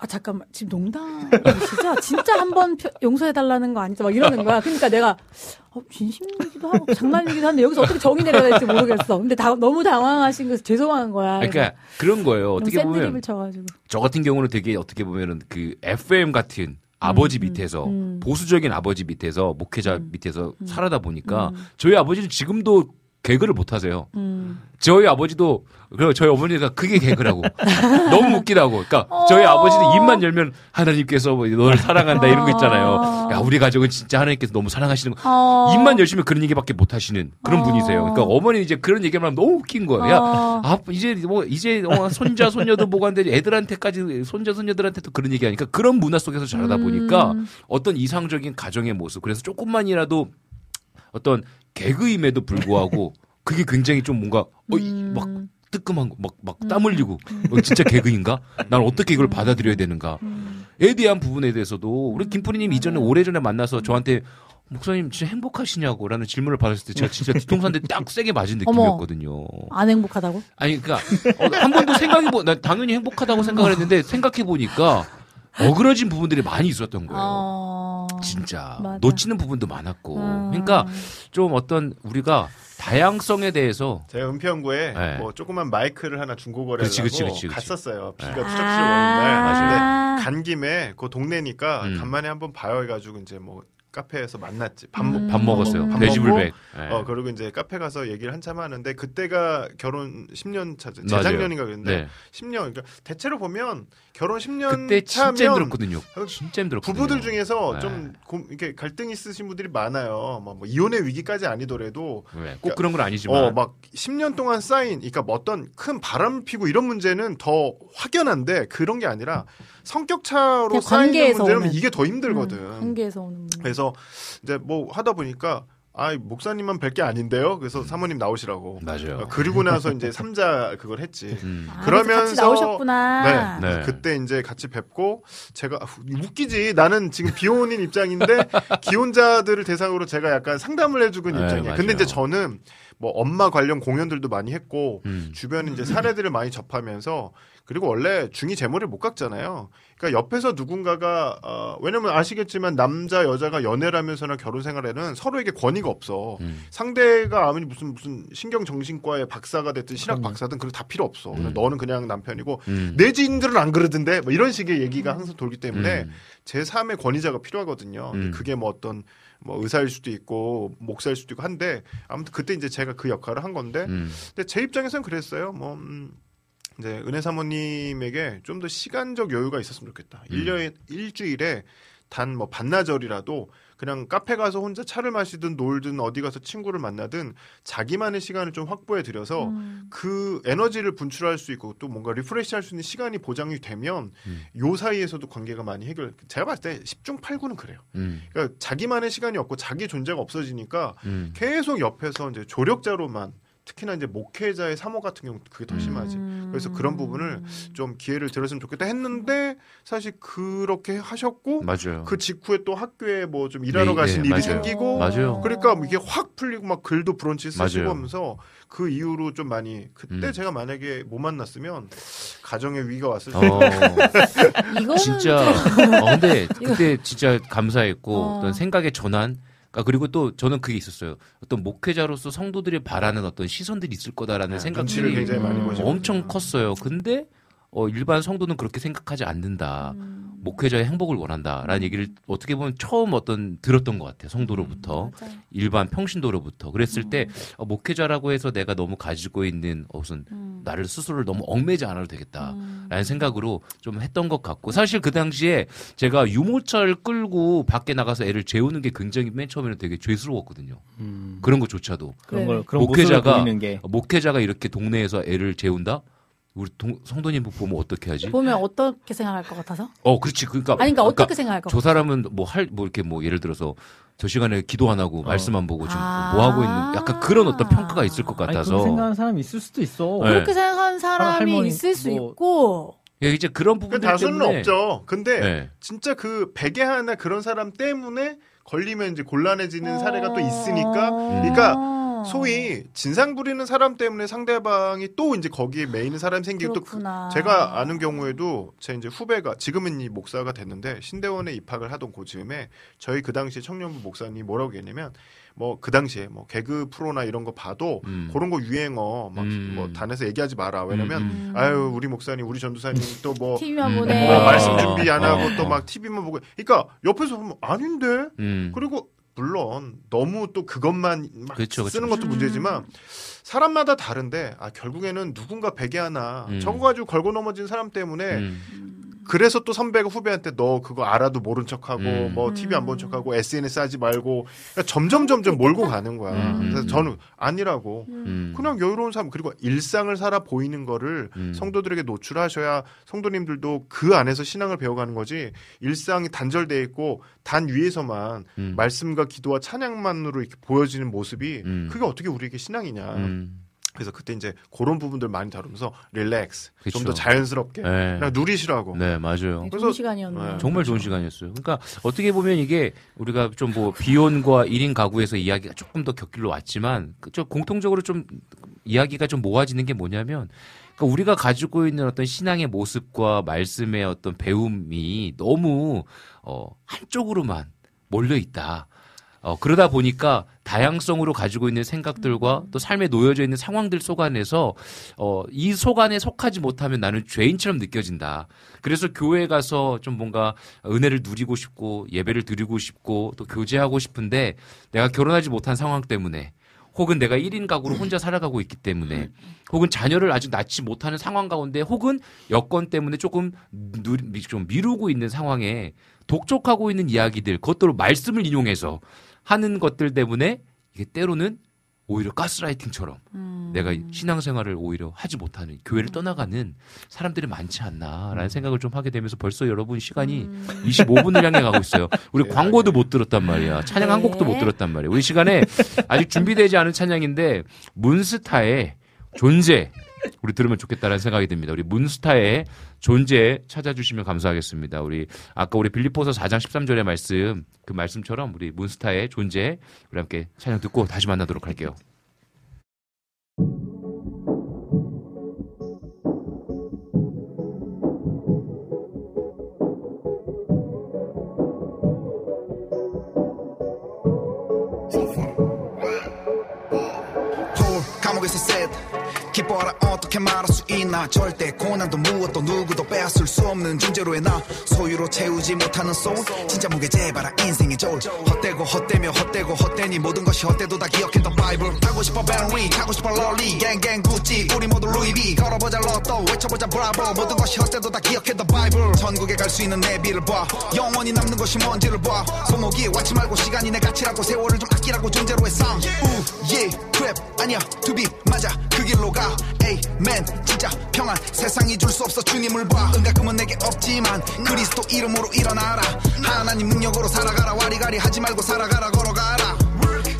아, 잠깐만. 지금 농담이시죠? 진짜 한번 용서해 달라는 거 아니죠? 막 이러는 거야. 그러니까 내가, 어, 진심이기도 하고, 장난이기도 한데, 여기서 어떻게 정의 내려야 될지 모르겠어. 근데 다, 너무 당황하신 거에서 죄송한 거야. 그러니까 그런 거예요. 어떻게 센 보면 드립을 쳐가지고. 저 같은 경우는 되게 어떻게 보면은 그 FM 같은 아버지 음, 밑에서 음. 보수적인 아버지 밑에서 목회자 음. 밑에서 음. 살아다 보니까 음. 저희 아버지는 지금도 개그를 못 하세요. 음. 저희 아버지도 그 저희 어머니가 그게 개그라고 너무 웃기다고. 그러니까 저희 어. 아버지는 입만 열면 하나님께서 뭐 너를 사랑한다 이런 거 있잖아요. 어. 야 우리 가족은 진짜 하나님께서 너무 사랑하시는 거. 어. 입만 열시면 그런 얘기밖에 못 하시는 그런 어. 분이세요. 그러니까 어머니 이제 그런 얘기만 하면 너무 웃긴 거예요. 야, 어. 아, 이제 뭐 이제 어, 손자 손녀도 뭐가 한데 애들한테까지 손자 손녀들한테도 그런 얘기하니까 그런 문화 속에서 자라다 보니까 음. 어떤 이상적인 가정의 모습 그래서 조금만이라도 어떤 개그임에도 불구하고 그게 굉장히 좀 뭔가 어, 이- 막 음. 뜨끔한 거, 막, 막 땀 흘리고, 어, 진짜 개그인가? 난 어떻게 이걸 받아들여야 되는가? 음. 에 대한 부분에 대해서도, 우리 김프리님 이전에 오래전에 만나서 저한테, 목사님 진짜 행복하시냐고? 라는 질문을 받았을 때 제가 진짜 뒤통수한테 딱 세게 맞은. 느낌이었거든요. 안 행복하다고? 아니, 그니까, 어, 한 번도 생각해보, 난 당연히 행복하다고 생각을 했는데, 생각해 보니까, 어그러진 부분들이 많이 있었던 거예요. 어. 진짜. 맞아. 놓치는 부분도 많았고. 음. 그러니까, 좀 어떤, 우리가 다양성에 대해서, 제가 은평구에 네. 뭐 조그만 마이크를 하나 중고거래하고. 갔었어요. 비가 네. 추적추적 오는 날. 아. 근데 간 김에 그 동네니까 음. 간만에 한번 봐요 해가지고 이제 뭐 카페에서 만났지. 밥, 먹, 음. 밥 먹었어요. 밥 돼지불백. 예. 어 그리고 이제 카페 가서 얘기를 한참 하는데 그때가 결혼 10년 차 맞아요. 재작년인가 그랬는데 네. 10년 그러니까 대체로 보면 결혼 10년 그때 진짜 차면 힘들었거든요. 진짜 힘들었거든요. 부부들 중에서 네. 좀 고, 이렇게 갈등 있으신 분들이 많아요. 뭐, 뭐 이혼의 위기까지 아니더라도 네, 꼭 그런 건 아니지만 어, 막 10년 동안 쌓인, 그러니까 뭐 어떤 큰 바람 피고 이런 문제는 더 확연한데 그런 게 아니라 성격 차로 쌓이는 오는. 이게 더 힘들거든. 음, 관계에서 오는 문제. 그래서 이제 뭐 하다 보니까 아, 목사님만 뵐 게 아닌데요. 그래서 사모님 나오시라고. 맞아요. 어, 그리고 나서 이제 삼자 그걸 했지. 음. 아, 그러면서- 같이 나오셨구나. 네. 네. 그때 이제 같이 뵙고 제가 웃기지. 나는 지금 비혼인 입장인데 기혼자들을 대상으로 제가 약간 상담을 해주고 있는 네, 입장이에요. 근데 이제 저는 뭐 엄마 관련 공연들도 많이 했고 음. 주변 이제 사례들을 많이 접하면서 그리고 원래 중이 제머리를 못 깎잖아요. 그러니까 옆에서 누군가가 어, 왜냐면 아시겠지만 남자 여자가 연애를 하면서나 결혼 생활에는 서로에게 권위가 없어. 음. 상대가 아무리 무슨 무슨 신경 정신과의 박사가 됐든 신학. 박사든 그런 거다 필요 없어. 음. 너는 그냥 남편이고 음. 내 지인들은 안 그러던데 뭐 이런 식의 얘기가 항상 돌기 때문에 음. 제 삶의 권위자가 필요하거든요. 음. 그게 뭐 어떤 뭐 의사일 수도 있고 목사일 수도 있고 한데 아무튼 그때 이제 제가 그 역할을 한 건데 음. 근데 제 입장에서는 그랬어요. 뭐 음, 이제 은혜 사모님에게 좀 더 시간적 여유가 있었으면 좋겠다. 음. 일 1년 일주일에 단 뭐 반나절이라도 그냥 카페 가서 혼자 차를 마시든 놀든 어디 가서 친구를 만나든 자기만의 시간을 좀 확보해 드려서 음. 그 에너지를 분출할 수 있고 또 뭔가 리프레시할 수 있는 시간이 보장이 되면 음. 요 사이에서도 관계가 많이 해결. 제가 봤을 때 10중 8구는 그래요. 음. 그러니까 자기만의 시간이 없고 자기 존재가 없어지니까 음. 계속 옆에서 이제 조력자로만 특히나 이제 목회자의 사모 같은 경우 그게 더 심하지. 음. 그래서 그런 부분을 좀 기회를 들었으면 좋겠다 했는데 사실 그렇게 하셨고 맞아요. 그 직후에 또 학교에 뭐 좀 일하러 네, 가신 네, 일이 맞아요. 생기고 맞아요. 그러니까 이게 확 풀리고 막 글도 브런치 쓰시고. 하면서 그 이후로 좀 많이 그때 음. 제가 만약에 못 만났으면 가정의 위기가 왔을 수 어, 이거는 진짜. 어, 근데 그때 진짜 감사했고 어. 어떤 생각의 전환. 그러니까 그리고 또 저는 그게 있었어요. 어떤 목회자로서 성도들이 바라는 어떤 시선들이 있을 거다라는 네, 생각들이 굉장히 많이 음. 엄청 컸어요. 근데 어, 일반 성도는 그렇게 생각하지 않는다. 음. 목회자의 행복을 원한다라는 얘기를 어떻게 보면 처음 어떤 들었던 것 같아요. 성도로부터 맞아요. 일반 평신도로부터 그랬을 때 어, 목회자라고 해서 내가 너무 가지고 있는 어, 무슨 음. 나를 스스로를 너무 얽매지 않아도 되겠다. 음. 라는 생각으로 좀 했던 것 같고 사실 그 당시에 제가 유모차를 끌고 밖에 나가서 애를 재우는 게 굉장히 맨 처음에는 되게 죄스러웠거든요. 음. 그런 것조차도 그런 네. 걸 그런 목회자가- 목회자가 이렇게 동네에서 애를 재운다? 우리 동- 성도님 보면 어떻게 하지? 보면 어떻게 생각할 것 같아서? 어, 그렇지. 그러니까 아니, 그러니까 어떻게 생각할 것저 같아서? 사람은 뭐할뭐 이렇게 뭐 예를 들어서 저 시간에 기도 안 하고 말씀 안 보고 지금 아. 뭐 하고 있는 약간 그런 어떤 평가가 있을 것 아니 같아서 그렇게 생각하는 사람이 있을 수도 있어. 네. 그렇게 생각하는 사람이 할머니, 있을 수 뭐- 있고 예, 이제 그런 그 부분들 다수는 때문에 없죠. 근데 네. 진짜 그 베개 하나 그런 사람 때문에 걸리면 이제 곤란해지는 사례가 또 어. 있으니까 그러니까 소위 진상 부리는 사람 때문에 상대방이 또 이제 거기에 메이는 사람이 생기고 또 그- 그렇구나. 제가 아는 경우에도 제 이제 후배가 지금은 이 목사가 됐는데 신대원에 입학을 하던 그 즈음에 저희 그 당시 청년부 목사님 뭐라고 했냐면 뭐 그 당시에 뭐 개그 프로나 이런 거 봐도 음. 그런 거 유행어 막 음. 뭐 단에서 얘기하지 마라 왜냐면 음, 아유 우리 목사님 우리 전도사님 또뭐 음. 뭐 어, 말씀 준비 안 어, 하고 어, 또 어. 막 TV만 보고 그러니까 옆에서 보면 아닌데 음. 그리고 물론 너무 또 그것만 막 그렇죠, 그렇죠, 쓰는 것도 그렇죠. 문제지만 사람마다 다른데 아 결국에는 누군가 베개 하나 음. 저거 가지고 걸고 넘어진 사람 때문에 음. 그래서 또 선배가 후배한테 너 그거 알아도 모른 척하고 음. 뭐 TV 안 본 척하고 SNS 하지 말고 그러니까 점점 점점 몰고 가는 거야. 음. 그래서 저는 아니라고 음. 그냥 여유로운 삶 그리고 일상을 살아 보이는 거를 음. 성도들에게 노출하셔야 성도님들도 그 안에서 신앙을 배워가는 거지 일상이 단절돼 있고 단 위에서만 음. 말씀과 기도와 찬양만으로 이렇게 보여지는 모습이 음. 그게 어떻게 우리에게 신앙이냐. 음. 그래서 그때 이제 그런 부분들 많이 다루면서 릴렉스 좀. 더 자연스럽게 네. 그냥 누리시라고. 네, 맞아요. 네, 그래서- 좋은 시간이었네요. 네. 정말 좋은 시간이었어요. 그러니까 어떻게 보면 이게 우리가 좀 뭐 비혼과 1인 가구에서 이야기가 조금 더 곁길로 왔지만 그저 공통적으로 좀 이야기가 좀 모아지는 게 뭐냐면 그러니까 우리가 가지고 있는 어떤 신앙의 모습과 말씀의 어떤 배움이 너무 어 한쪽으로만 몰려 있다. 어, 그러다 보니까 다양성으로 가지고 있는 생각들과 또 삶에 놓여져 있는 상황들 속 안에서 어, 이 속 안에 속하지 못하면 나는 죄인처럼 느껴진다. 그래서 교회에 가서 좀 뭔가 은혜를 누리고 싶고 예배를 드리고 싶고 또 교제하고 싶은데 내가 결혼하지 못한 상황 때문에 혹은 내가 1인 가구로 혼자 살아가고 있기 때문에 혹은 자녀를 아직 낳지 못하는 상황 가운데 혹은 여건 때문에 조금 누, 좀 미루고 있는 상황에 독촉하고 있는 이야기들 그것도 말씀을 인용해서 하는 것들 때문에 이게 때로는 오히려 가스라이팅처럼 음. 내가 신앙생활을 오히려 하지 못하는 교회를 떠나가는 사람들이 많지 않나라는 생각을 좀 하게 되면서 벌써 여러분 시간이 음. 25분을 향해 가고 있어요. 우리 네, 광고도 못 들었단 말이야. 찬양 한 네. 곡도 못 들었단 말이야. 우리 시간에 아직 준비되지 않은 찬양인데 문스타의 존재 우리 들으면 좋겠다라는 생각이 듭니다. 우리 문스타의 존재 찾아주시면 감사하겠습니다. 우리 아까 우리 빌리포서 4장 13절의 말씀 그 말씀처럼 우리 문스타의 존재 우리 함께 찬양 듣고 다시 만나도록 할게요. 기뻐라 어떻게 말할 수 있나? 절대 고난도 무엇도 누구도 빼앗을 수 없는 존재로의 나. 소유로 채우지 못하는 소울 진짜 무게제봐라 인생의 저울 헛되고 헛되며 헛되고 헛되니 모든 것이 헛되도 다 기억했던 바이블. 하고 싶어 베리 하고 싶어 롤리 gang gang 구찌 우리 모두 루이비 걸어보자 로또 외쳐보자 브라보 모든 것이 헛되도 다 기억했던 바이블. 천국에 갈 수 있는 내비를 봐. 영원히 남는 것이 뭔지를 봐. 손목이 왔지 말고 시간이 내 가치라고 세월을 좀 아끼라고 존재로의 삶 우예 trap 아니야 To be 맞아 그 길로 가 에이맨 진짜 평안. 세상이 줄 수 없어 주님을 봐. 은가금은 내게 없지만 그리스도 이름으로 일어나라. 하나님 능력으로 살아가라. 와리가리 하지 말고 살아가라. 걸어가라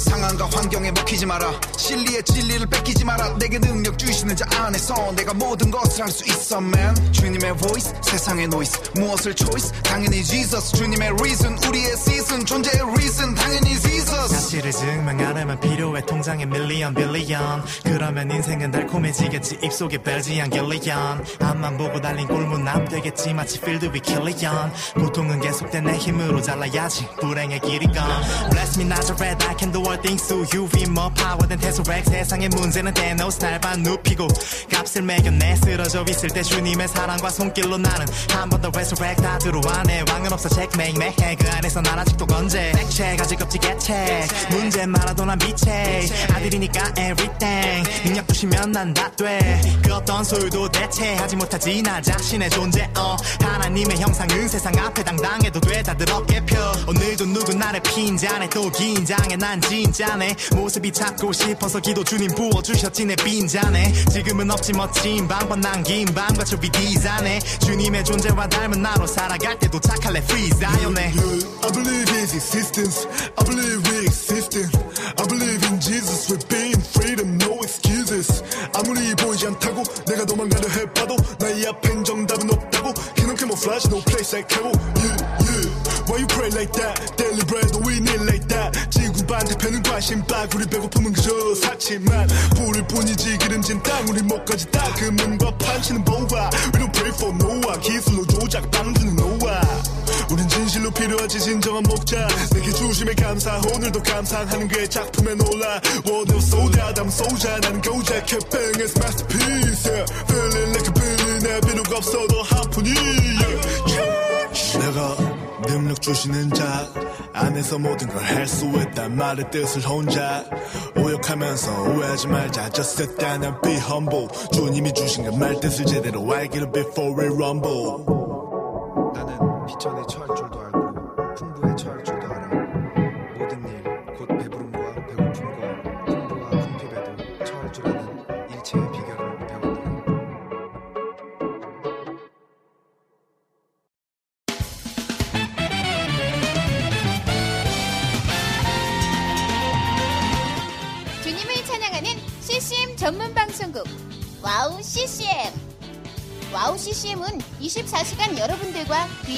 상황과 환경에 먹히지 마라. 진리의 진리를 뺏기지 마라. 내게 능력 주시는 자 안에서 내가 모든 것을 할 수 있어 man. 주님의 voice 세상의 noise. 무엇을 choice? 당연히 Jesus. 주님의 reason 우리의 season. 존재의 reason 당연히 Jesus. 사실을 증명하려면 필요해. 통장에 million billion 그러면 인생은 달콤해지겠지. 입속에 Belgian Guylian 앞만 보고 달린 꼴문남 되겠지. 마치 필드 위 Kylian 고통은 계속돼 내 힘으로 잘라야지. 불행의 길이 건 Bless me Nazareth. I can do all you We more power than Tesseract 세상의 문제는 대노스 날반 눕히고 값을 매겨내. 쓰러져 있을 때 주님의 사랑과 손길로 나는 한 번더 resurrect. 다 들어와. 내 왕은 없어. 매해 그 안에서 난 아직도 건재. 액체 가직 없지. 개체 문제 많아도 난 빛에 아들이니까 everything. 능력 주시면 난 다 돼. 그 어떤 소유도 대체하지 못하지. 나 자신의 존재. 어 하나님의 형상은 세상 앞에 당당해도 돼 다들 어깨 펴. 오늘도 누구 나를 핀잔해 또 긴장해. 난 진 짜네 모습이 찾고 싶어서 기도 주님 부어주셨지 내 빈잔에 지금은 없지 멋진 방법 남긴 방과 초비 디자네 주님의 존재와 닮은 나로 살아갈 때 도착할래 프리자연에 I believe his existence. I believe we existing. I believe in Jesus. We've been freedom, no excuses. 아무리 보이지 않다고 내가 도망가려 해봐도 나의 앞엔 정답은 없다고. Kingdom camouflage, no place like camo. Yeah, yeah. Why you pray like that? 지구 반대편은 관심 딱 우리 배고픔은 그저 사치만. 불일 뿐이지 기름진 땅 우리 목까지 닦으면과 판치는 보아 We don't pray for Noah. 기술로 조작 방주는 Noah. 우린 진실로 필요하지 진정한 목자. 내게 주심에 감사 오늘도 감상하는 그의 작품에 놀라. World of out I'm soldier 나는 고작 캡뱅 as masterpiece. Yeah. Feeling like a billionaire 필요가 없어도 한 푼이. Yeah. 내가 능력 주시는 자 안에서 모든 걸 할 수 있단 말의 뜻을 혼자 오역하면서 오해하지 말자. Just sit down and be humble. 주님이 주신 그 말 뜻을 제대로 알기를 before we rumble 여러분들과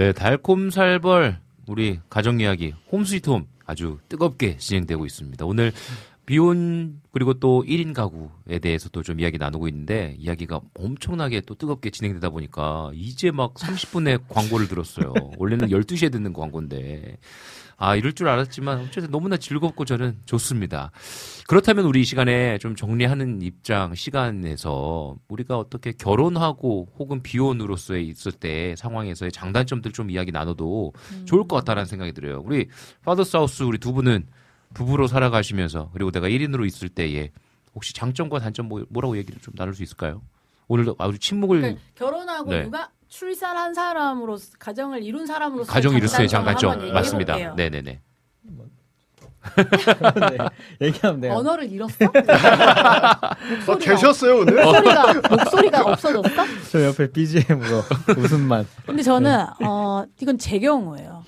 네, 달콤살벌 우리 가정 이야기 홈스위트홈 아주 뜨겁게 진행되고 있습니다. 오늘 비혼 그리고 또 1인 가구에 대해서도 좀 이야기 나누고 있는데 이야기가 엄청나게 또 뜨겁게 진행되다 보니까 이제 막 30분의 광고를 들었어요. 원래는 12시에 듣는 광고인데 아, 이럴 줄 알았지만 어쨌든 너무나 즐겁고 저는 좋습니다. 그렇다면 우리 이 시간에 좀 정리하는 입장 시간에서 우리가 어떻게 결혼하고 혹은 비혼으로서의 있을 때 상황에서의 장단점들 좀 이야기 나눠도 좋을 것 같다라는 생각이 들어요. 우리 파더 사우스 우리 두 분은 부부로 살아가시면서 그리고 내가 1인으로 있을 때에 혹시 장점과 단점 뭐, 뭐라고 얘기를 좀 나눌 수 있을까요? 오늘 아주 침묵을 그러니까 결혼하고 네. 누가 출산한 사람으로 가정을 이룬 사람으로 가정 이루스의 장단점 맞습니다. 네, 네, 네. 네, 얘기하면 돼요. 언어를 잃었어? 어, 계셨어요 오늘? 목소리가 목소리가 없어졌어? 저 옆에 BGM으로 웃음만. 근데 저는 어 이건 제 경우예요.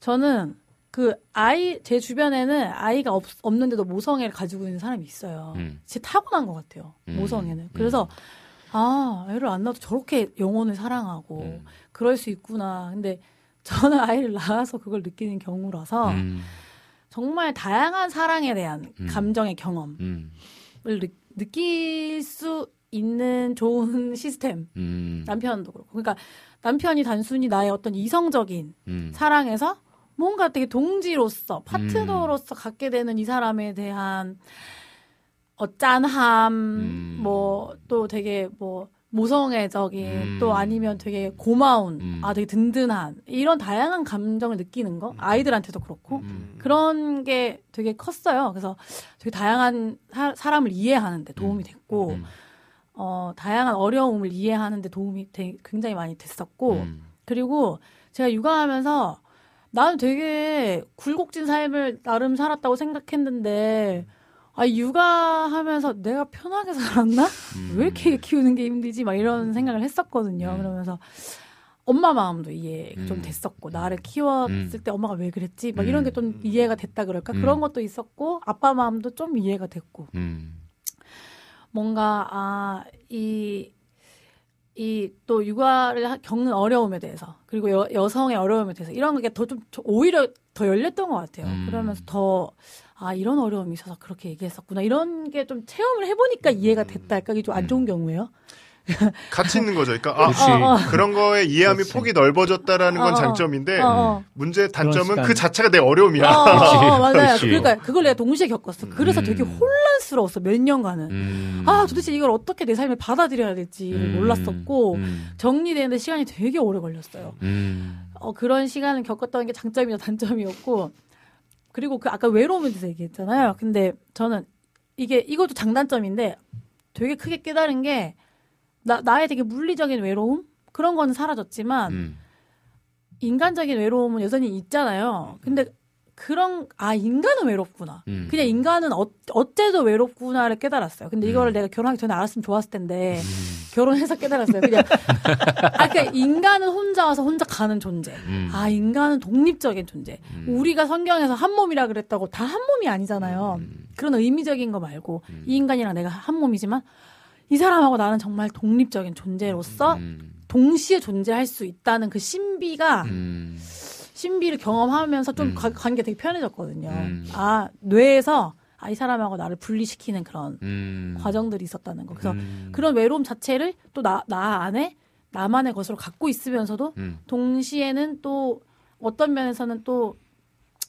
저는 그 아이 제 주변에는 아이가 없, 없는데도 모성애를 가지고 있는 사람이 있어요. 음. 진짜 타고난 것 같아요. 음. 모성애는. 그래서 아 애를 안 낳아도 저렇게 영혼을 사랑하고 음. 그럴 수 있구나. 근데 저는 아이를 낳아서 그걸 느끼는 경우라서 음. 정말 다양한 사랑에 대한 음. 감정의 경험을 음. 느, 느낄 수 있는 좋은 시스템. 음. 남편도 그렇고. 그러니까 남편이 단순히 나의 어떤 이성적인 음. 사랑에서 뭔가 되게 동지로서 파트너로서 갖게 되는 이 사람에 대한 어, 짠함, 뭐또 되게 뭐 모성애적인 음. 또 아니면 되게 고마운 아 되게 든든한 이런 다양한 감정을 느끼는 거? 아이들한테도 그렇고? 그런 게 되게 컸어요. 그래서 되게 다양한 사, 사람을 이해하는데 도움이 됐고 어 다양한 어려움을 이해하는데 도움이 되, 굉장히 많이 됐었고 음. 그리고 제가 육아하면서 나는 되게 굴곡진 삶을 나름 살았다고 생각했는데 아 육아하면서 내가 편하게 살았나? 왜 이렇게 키우는 게 힘들지? 막 이런 생각을 했었거든요. 그러면서 엄마 마음도 이해 좀 음. 됐었고 나를 키웠을 음. 때 엄마가 왜 그랬지? 막 이런 게 좀 이해가 됐다 그럴까? 음. 그런 것도 있었고 아빠 마음도 좀 이해가 됐고 음. 뭔가 아, 아이 이 또 육아를 하- 겪는 어려움에 대해서 그리고 여, 여성의 어려움에 대해서 이런 게 더 좀 오히려 더 열렸던 것 같아요. 음. 그러면서 더 아 이런 어려움이 있어서 그렇게 얘기했었구나 이런 게 좀 체험을 해보니까 이해가 됐다 할까 이게 좀안 좋은 경우예요. 같이 있는 거죠. 그러니까 아, 그치. 어, 어. 그런 거에 이해함이 폭이 넓어졌다라는 건 어, 어. 장점인데 어, 어. 문제 단점은. 그 자체가 내 어려움이야. 어, 어, 어, 맞아요. 그렇지. 그러니까 그걸 내가 동시에 겪었어. 그래서 음. 되게 혼란스러웠어 몇 년간은. 음. 아 도대체 이걸 어떻게 내 삶에 받아들여야 될지를 음. 몰랐었고 음. 정리되는데 시간이 되게 오래 걸렸어요. 음. 어, 그런 시간을 겪었던 게 장점이자 단점이었고, 그리고 그 아까 외로움에 대해서 얘기했잖아요. 근데 저는 이게, 이것도 장단점인데 되게 크게 깨달은 게, 나, 나의 되게 물리적인 외로움? 그런 거는 사라졌지만, 음. 인간적인 외로움은 여전히 있잖아요. 근데 그런, 아, 인간은 외롭구나. 음. 그냥 인간은 어, 어째도 외롭구나를 깨달았어요. 근데 이거를 내가 결혼하기 전에 알았으면 좋았을 텐데, 결혼해서 깨달았어요. 그냥, 아, 그러니까 인간은 혼자 와서 혼자 가는 존재. 음. 아, 인간은 독립적인 존재. 우리가 성경에서 한 몸이라 그랬다고 다 한 몸이 아니잖아요. 그런 의미적인 거 말고, 이 인간이랑 내가 한 몸이지만, 이 사람하고 나는 정말 독립적인 존재로서 음. 동시에 존재할 수 있다는 그 신비가 음. 신비를 경험하면서 좀 관- 관계가 되게 편해졌거든요. 음. 아 뇌에서 아, 이 사람하고 나를 분리시키는 그런 음. 과정들이 있었다는 거. 그래서 음. 그런 외로움 자체를 또 나 나 안에 나만의 것으로 갖고 있으면서도 음. 동시에는 또 어떤 면에서는 또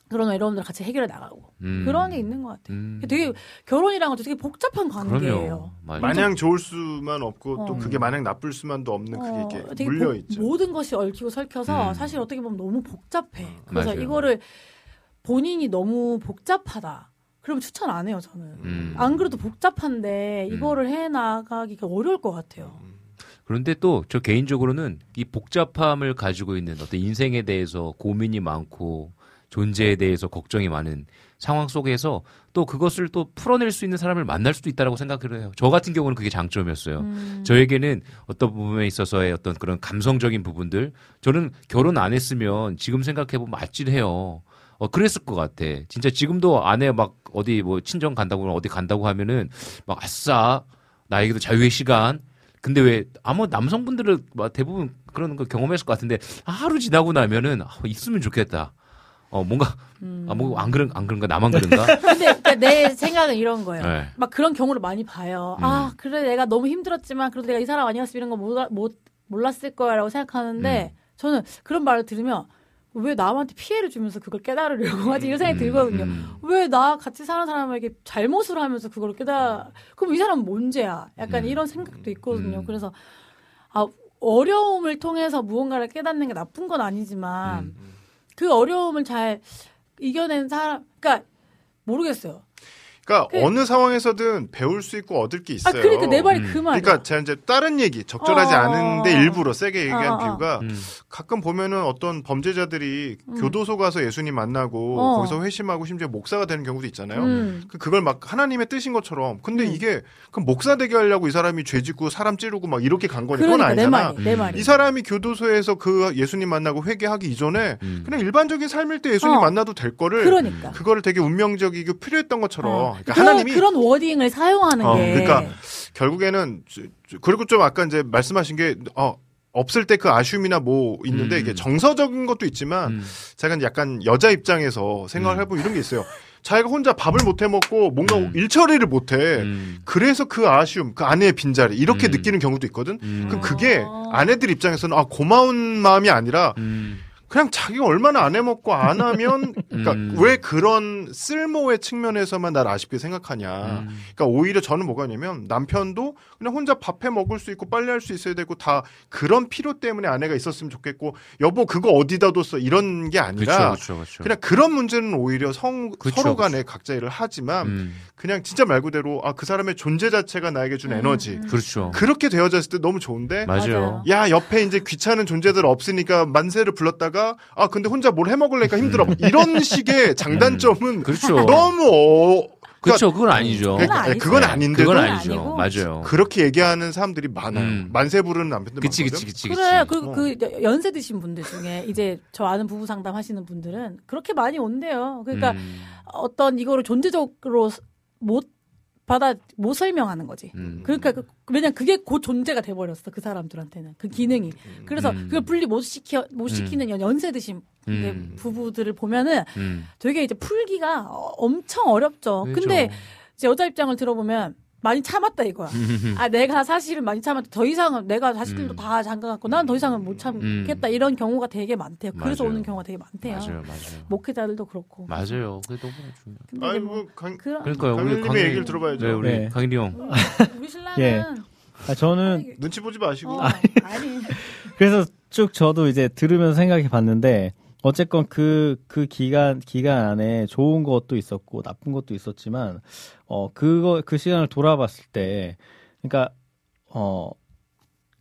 그런 외로움들을 같이 해결해 나가고 음. 그런 게 있는 것 같아요. 음. 되게 것도 되게 복잡한 관계예요. 마냥 좋을 수만 없고 또 어. 그게 마냥 나쁠 수만도 없는 어, 그게 이렇게 되게 물려 복- 있죠. 모든 것이 얽히고 설켜서 음. 사실 어떻게 보면 너무 복잡해. 그래서 맞아요. 이거를 본인이 너무 복잡하다. 그러면 추천 안 해요, 저는. 음. 안 그래도 복잡한데 이거를 해 나가기가 어려울 것 같아요. 그런데 또 저 개인적으로는 이 복잡함을 가지고 있는 어떤 인생에 대해서 고민이 많고 존재에 대해서 걱정이 많은 상황 속에서 또 그것을 또 풀어낼 수 있는 사람을 만날 수도 있다라고 생각을 해요. 저 같은 경우는 그게 장점이었어요. 음. 저에게는 어떤 부분에 있어서의 어떤 그런 감성적인 부분들 저는 결혼 안 했으면 지금 생각해 보면 아찔해요. 어 그랬을 것 같아. 진짜 지금도 아내 막 어디 뭐 친정 간다고 어디 간다고 하면은 막 아싸 나에게도 자유의 시간. 근데 왜 아마 남성분들은 막 대부분 그런 거 경험했을 것 같은데 하루 지나고 나면은 아, 있으면 좋겠다. 어 뭔가 아뭐 안 그런 안 그런가 나만 그런가? 근데 그러니까 내 생각은 이런 거예요. 네. 막 그런 경우를 많이 봐요. 음. 아, 그래 내가 너무 힘들었지만 그래도 내가 이 사람 아니었으면 이런 거 몰라, 못, 몰랐을 거야라고 생각하는데 음. 저는 그런 말을 들으면 왜 남한테 피해를 주면서 그걸 깨달으려고 하지 이런 생각이 들거든요. 음. 왜나 같이 사는 사람에게 잘못을 하면서 그걸 깨달 그럼 이 사람은 뭔죄야? 약간 음. 이런 생각도 있거든요. 그래서 아 어려움을 통해서 무언가를 깨닫는 게 나쁜 건 아니지만 음. 그 어려움을 잘 이겨낸 사람, 그러니까 모르겠어요. 그러니까 그- 어느 상황에서든 배울 수 있고 얻을 게 있어요. 아, 그러니까 내 말이 그 말이야. 그러니까 제가 이제 다른 얘기 적절하지 어. 않은데 일부러 세게 얘기한 어. 이유가 음. 가끔 보면은 어떤 범죄자들이 음. 교도소 가서 예수님 만나고 어. 거기서 회심하고 심지어 목사가 되는 경우도 있잖아요. 음. 그- 그걸 막 하나님의 뜻인 것처럼. 근데 음. 이게 그럼 목사 되게 하려고 이 사람이 죄 짓고 사람 찌르고 막 이렇게 간 거니까 그건 그러니까 내 아니잖아. 말이, 내 말이. 이 사람이 교도소에서 그 예수님 만나고 회개하기 이전에 음. 그냥 일반적인 삶일 때 예수님 어. 만나도 될 거를 그러니까. 그거를 되게 운명적이고 필요했던 것처럼 어. 그러니까 그런, 하나님이 그런 워딩을 사용하는 어, 게. 그러니까 결국에는 그리고 좀 아까 이제 말씀하신 게 어, 없을 때 그 아쉬움이나 뭐 있는데 음. 이게 정서적인 것도 있지만 음. 제가 약간 여자 입장에서 생각을 음. 해보면 이런 게 있어요. 자기가 혼자 밥을 못 해 먹고 뭔가 일처리를 못 해. 그래서 그 아쉬움, 그 아내의 빈자리 이렇게 음. 느끼는 경우도 있거든. 그럼 그게 아내들 입장에서는 아 고마운 마음이 아니라 음. 그냥 자기가 얼마나 안 해먹고 안 하면 그러니까 음. 왜 그런 쓸모의 측면에서만 날 아쉽게 생각하냐. 음. 그러니까 오히려 저는 뭐가 냐면 남편도 그냥 혼자 밥해 먹을 수 있고 빨리 할수 있어야 되고 다 그런 필요 때문에 아내가 있었으면 좋겠고 여보 그거 어디다 뒀어 이런 게 아니라 그쵸, 그쵸, 그쵸. 냥 그런 문제는 오히려 성, 그쵸, 서로 간에 각자 일을 하지만 음. 그냥 진짜 말 그대로 아 그 사람의 존재 자체가 나에게 준 에너지 그렇죠. 그렇게 되어졌을 때 너무 좋은데 맞아요. 야 옆에 이제 귀찮은 존재들 없으니까 만세를 불렀다가 아 근데 혼자 뭘 해먹으려니까 힘들어 이런 식의 장단점은 그렇죠. 너무 어, 그렇죠. 그건 아니죠. 그러니까 아니, 그건 네, 아닌데도 그건 아니죠. 맞아요. 그렇게 얘기하는 사람들이 많아요. 만세 부르는 남편들 그치, 많거든. 그치, 그치, 그래, 그, 그, 연세 드신 분들 중에, 이제, 저 아는 부부 상담 하시는 분들은, 그렇게 많이 온대요. 그러니까, 음. 어떤, 이거를 존재적으로 못 받아, 못 설명하는 거지. 음. 그러니까, 그, 왜냐면 그게 곧 존재가 돼버렸어, 그 사람들한테는. 그 기능이. 그래서, 음. 그걸 분리 못 시켜, 못 시키는 연세 드신 음. 부부들을 보면은, 음. 되게 이제 풀기가 어- 엄청 어렵죠. 그렇죠. 근데, 이제 여자 입장을 들어보면, 많이 참았다 이거야. 음. 아 내가 사실은 많이 참았다. 더 이상은 내가 자식들도 음. 다 잠가갖고 난 더 이상은 못 참겠다 이런 경우가 되게 많대요. 그래서 맞아요. 오는 경우가 되게 많대요. 맞아요, 맞아요. 목회자들도 그렇고. 맞아요. 그게 너무 중요해요. 근데 아니 뭐뭐 강, 그런 그러니까요. 우리 강의- 얘기를 들어봐야죠. 네, 우리 네. 강일이 형. 우리 신랑은 예. 아, 저는 눈치 보지 마시고. 어, 아니 그래서 쭉 저도 이제 들으면서 생각해 봤는데 어쨌건 그, 그 기간, 기간 안에 좋은 것도 있었고 나쁜 것도 있었지만, 어, 그거, 그 시간을 돌아봤을 때, 그러니까, 어,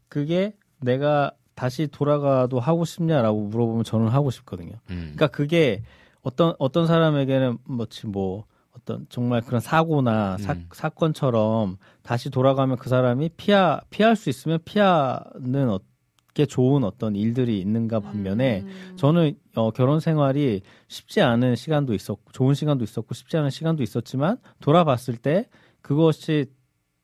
그게 내가 다시 돌아가도 하고 싶냐라고 물어보면 저는 하고 싶거든요. 음. 그러니까 그게 어떤, 어떤 사람에게는 뭐지 뭐, 어떤 정말 그런 사고나 사, 음. 사건처럼 다시 돌아가면 그 사람이 피하, 피할 수 있으면 피하는 어, 게 좋은 어떤 일들이 있는가 반면에 저는 어, 결혼 생활이 쉽지 않은 시간도 있었고 좋은 시간도 있었고 쉽지 않은 시간도 있었지만 돌아봤을 때 그것이